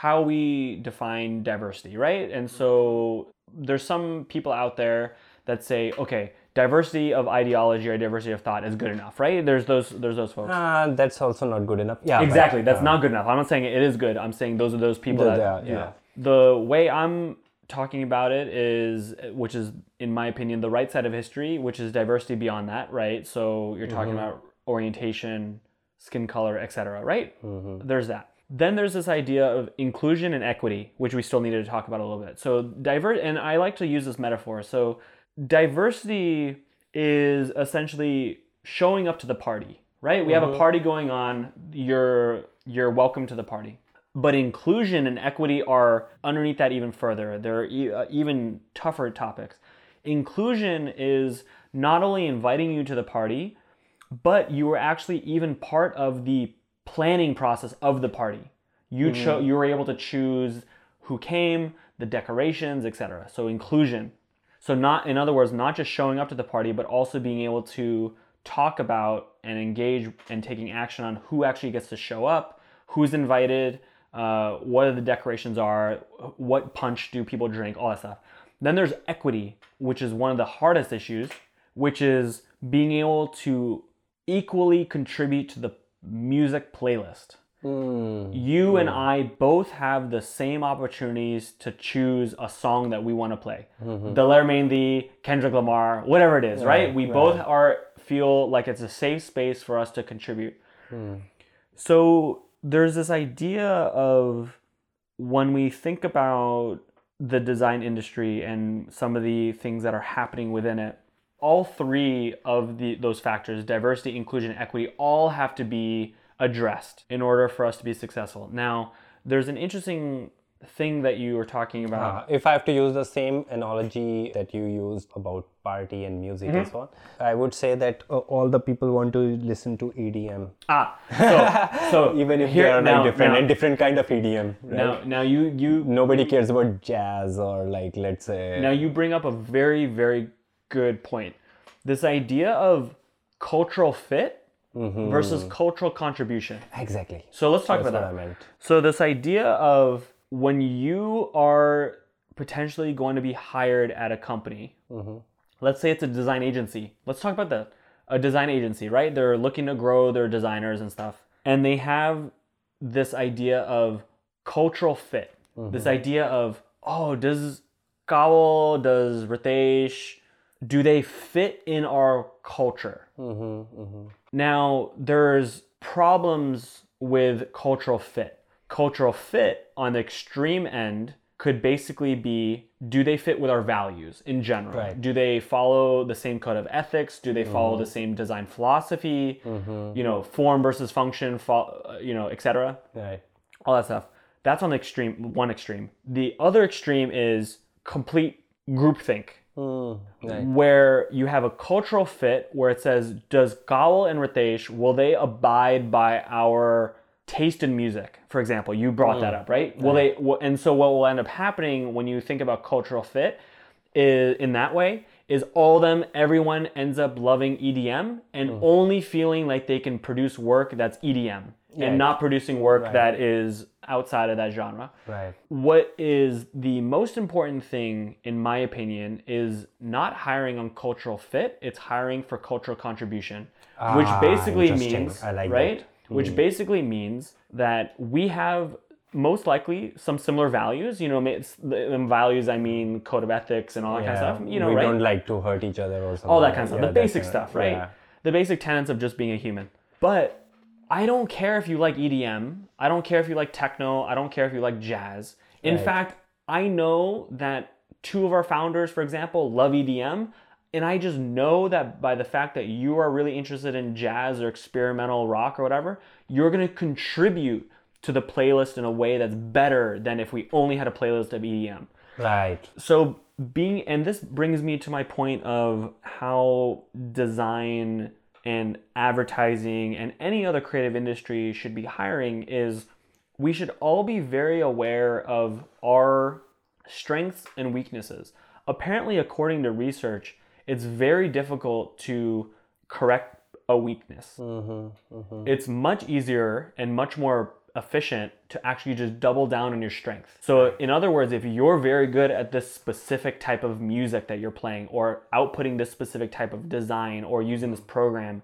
how we define diversity, right? And so there's some people out there that say, okay, diversity of ideology or diversity of thought is good enough, right? There's those there's those folks.
Uh, that's also not good enough. Yeah,
exactly. That's
uh,
not good enough. I'm not saying it is good. I'm saying those are those people
The-
that
yeah.
The way I'm talking about it is which is in my opinion the right side of history, which is diversity beyond that, right? So you're talking
Mm-hmm.
about orientation, skin color, etc., right?
Mm-hmm.
There's that. Then there's this idea of inclusion and equity, which we still needed to talk about a little bit. So divert and I like to use this metaphor. So diversity is essentially showing up to the party, right? We have a party going on, you're you're welcome to the party. But inclusion and equity are underneath that even further. They're e- uh, even tougher topics. Inclusion is not only inviting you to the party, but you were actually even part of the planning process of the party. You cho- you were able to choose who came, the decorations, etc. So inclusion. So not in other words, not just showing up to the party, but also being able to talk about and engage and taking action on who actually gets to show up, who's invited, uh, what the decorations are, what punch do people drink, all that stuff. Then there's equity, which is one of the hardest issues, which is being able to equally contribute to the music playlist.
Mm,
You and I both have the same opportunities to choose a song that we want to play. The Larry Kendrick Lamar, whatever it is, right?
Right,
We
right.
both are feel like it's a safe space for us to contribute. So there's this idea of when we think about the design industry and some of the things that are happening within it, all three of the those factors, diversity, inclusion, equity, all have to be addressed in order for us to be successful. Now, there's an interesting thing that you were talking about.
Uh, if I have to use the same analogy that you used about party and music and so on, I would say that uh, all the people want to listen to EDM,
Ah, so, so
even if
here-
they are like
now-
different
now-
and different kind of EDM. Right?
Now, now you you
Nobody cares about jazz or like let's say.
Now you bring up a very, very good point. This idea of cultural fit versus mm-hmm. cultural contribution.
exactly.
So let's talk
That's
about that.
I meant.
So this idea of when you are potentially going to be hired at a company, mm-hmm. let's say it's a design agency. Let's talk about that. A design agency, right? They're looking to grow their designers and stuff. And they have this idea of cultural fit. This mm-hmm. idea of, oh, does Kawal, does Ritesh, do they fit in our culture? Now, there's problems with cultural fit. Cultural fit on the extreme end could basically be do they fit with our values in general?
Right.
Do they follow the same code of ethics? Do they follow the same design philosophy? You know, form versus function, fo- uh, you know, etc
Right.
all that stuff. That's on the extreme, one extreme. The other extreme is complete groupthink,
Mm,
where you have a cultural fit where it says, does Kaval and Ritesh, will they abide by our taste in music? For example, you brought that up, right? Will they, will- and so what will end up happening when you think about cultural fit is in that way is all them everyone ends up loving EDM and only feeling like they can produce work that's EDM
Right.
and not producing work that is outside of that genre.
Right.
What is the most important thing, in my opinion, is not hiring on cultural fit, it's hiring for cultural contribution, which
Ah,
basically means,
I like
right?
that. Hmm.
Which basically means that we have most likely some similar values. You know, the values, I mean, code of ethics and all that kind of stuff. You know,
we
right?
don't like to hurt each other or something.
all that kind of stuff.
Yeah,
the basic stuff, right?
yeah.
The basic tenets of just being a human. But I don't care if you like EDM. I don't care if you like techno. I don't care if you like jazz. In
Right.
fact, I know that two of our founders, for example, love EDM. And I just know that by the fact that you are really interested in jazz or experimental rock or whatever, you're going to contribute to the playlist in a way that's better than if we only had a playlist of EDM
Right.
so being and this brings me to my point of how design and advertising and any other creative industry should be hiring is we should all be very aware of our strengths and weaknesses. Apparently according to research it's very difficult to correct a weakness. Mm-hmm, mm-hmm. It's much easier and much more efficient to actually just double down on your strength. So, in other words, if you're very good at this specific type of music that you're playing, or outputting this specific type of design, or using this program,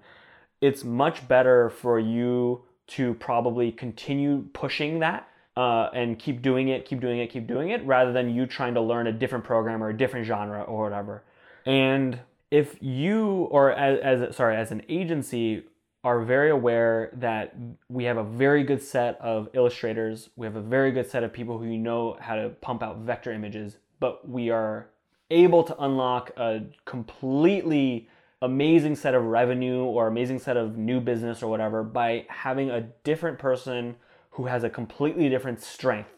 it's much better for you to probably continue pushing that uh, and keep doing it, keep doing it, keep doing it, rather than you trying to learn a different program or a different genre or whatever. And if you, or as, as sorry, as an agency, are very aware that we have a very good set of illustrators, we have a very good set of people who know how to pump out vector images, but we are able to unlock a completely amazing set of revenue or amazing set of new business or whatever by having a different person who has a completely different strength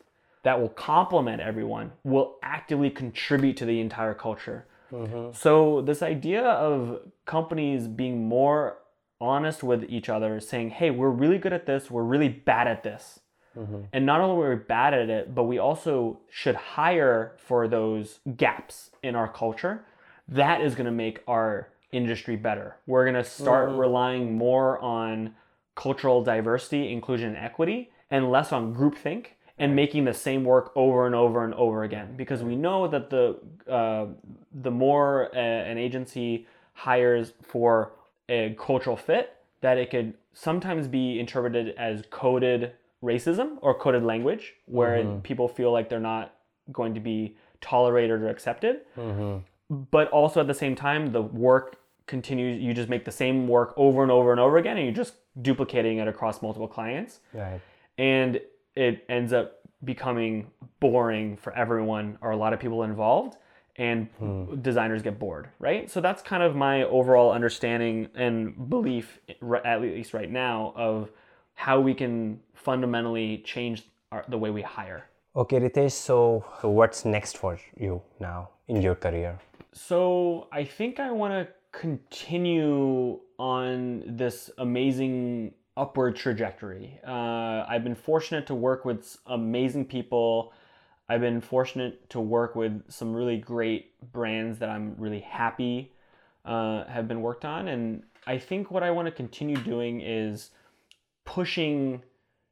that will complement everyone will actively contribute to the entire culture. Mm-hmm. So this idea of companies being more honest with each other, saying, "Hey, we're really good at this. We're really bad at this." Mm-hmm. And not only are we bad at it, but we also should hire for those gaps in our culture. That is going to make our industry better. We're going to start mm-hmm. relying more on cultural diversity, inclusion, and equity, and less on groupthink and making the same work over and over and over again. Because we know that the uh, the more a, an agency hires for a cultural fit, that it could sometimes be interpreted as coded racism or coded language, where mm-hmm. people feel like they're not going to be tolerated or accepted. Mm-hmm but also at the same time the work continues you just make the same work over and over and over again and you're just duplicating it across multiple clients
right
and it ends up becoming boring for everyone or a lot of people involved and hmm. designers get bored right so that's kind of my overall understanding and belief at least right now of how we can fundamentally change our, the way we hire
okay ritesh so, so what's next for you now in your career
so I think I want to continue on this amazing upward trajectory. Uh, I've been fortunate to work with amazing people. I've been fortunate to work with some really great brands that I'm really happy uh, have been worked on. And I think what I want to continue doing is pushing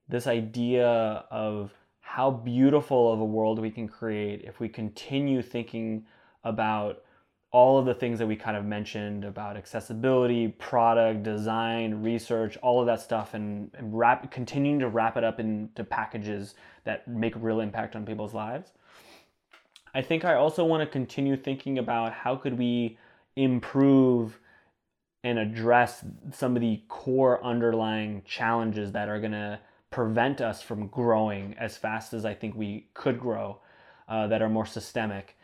this idea of how beautiful of a world we can create if we continue thinking about all of the things that we kind of mentioned about accessibility, product, design, research, all of that stuff, and, and wrap, continuing to wrap it up into packages that make real impact on people's lives. I think I also want to continue thinking about how could we improve and address some of the core underlying challenges that are going to prevent us from growing as fast as I think we could grow, uh, that are more systemic.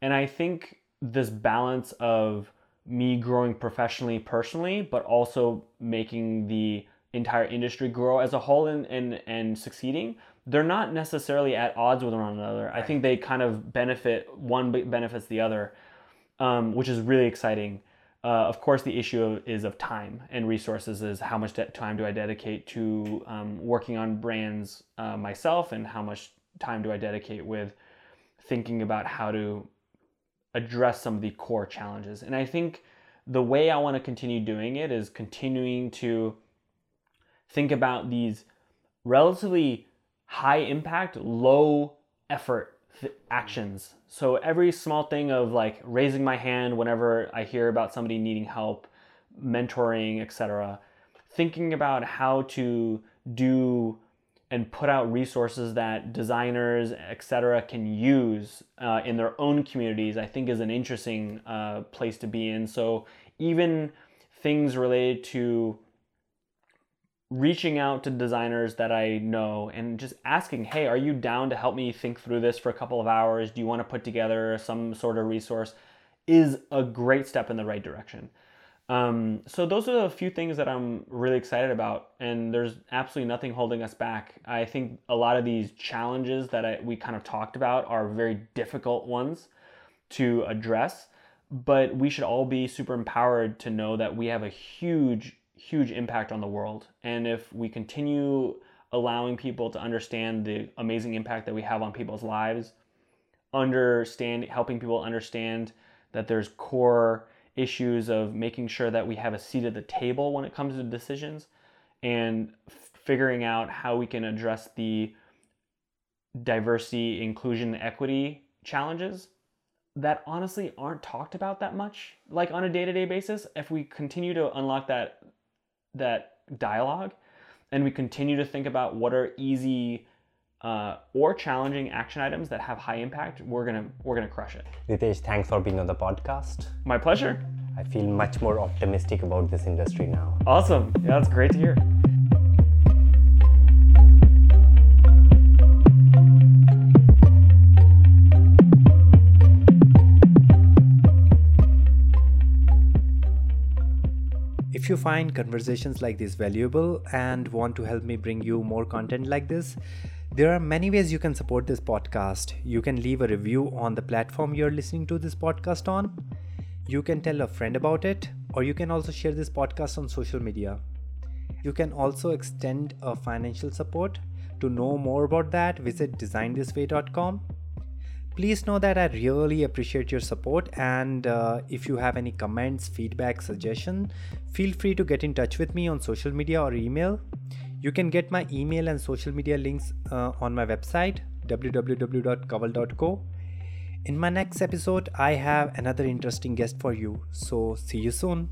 And I think this balance of me growing professionally, personally, but also making the entire industry grow as a whole and, and, and succeeding, they're not necessarily at odds with one another. I think they kind of benefit, one benefits the other, um, which is really exciting. Uh, of course, the issue of, is of time and resources is how much time do I dedicate to um, working on brands uh, myself and how much time do I dedicate with thinking about how to address some of the core challenges. And I think the way I want to continue doing it is continuing to think about these relatively high impact, low effort th- actions. So every small thing of like raising my hand whenever I hear about somebody needing help, mentoring, etc. Thinking about how to do and put out resources that designers, etc., can use uh, in their own communities, I think is an interesting uh, place to be in. So even things related to reaching out to designers that I know and just asking, hey, are you down to help me think through this for a couple of hours? Do you want to put together some sort of resource? Is a great step in the right direction. Um, so those are a few things that I'm really excited about, and there's absolutely nothing holding us back. I think a lot of these challenges that I, we kind of talked about are very difficult ones to address, but we should all be super empowered to know that we have a huge, huge impact on the world. And if we continue allowing people to understand the amazing impact that we have on people's lives, understand helping people understand that there's core issues of making sure that we have a seat at the table when it comes to decisions and figuring out how we can address the diversity, inclusion, equity challenges that honestly aren't talked about that much like on a day-to-day basis. If we continue to unlock that that dialogue and we continue to think about what are easy uh, or challenging action items that have high impact we're gonna we're gonna crush it
Ritesh, thanks for being on the podcast.
my pleasure
I feel much more optimistic about this industry now.
awesome yeah that's great to hear
If you find conversations like this valuable and want to help me bring you more content like this, there are many ways you can support this podcast. You can leave a review on the platform you're listening to this podcast on. You can tell a friend about it, or you can also share this podcast on social media. You can also extend a financial support. To know more about that, visit designthisway.com please know that i really appreciate your support and uh, if you have any comments feedback suggestion feel free to get in touch with me on social media or email you can get my email and social media links uh, on my website www.kaval.co in my next episode i have another interesting guest for you. So see you soon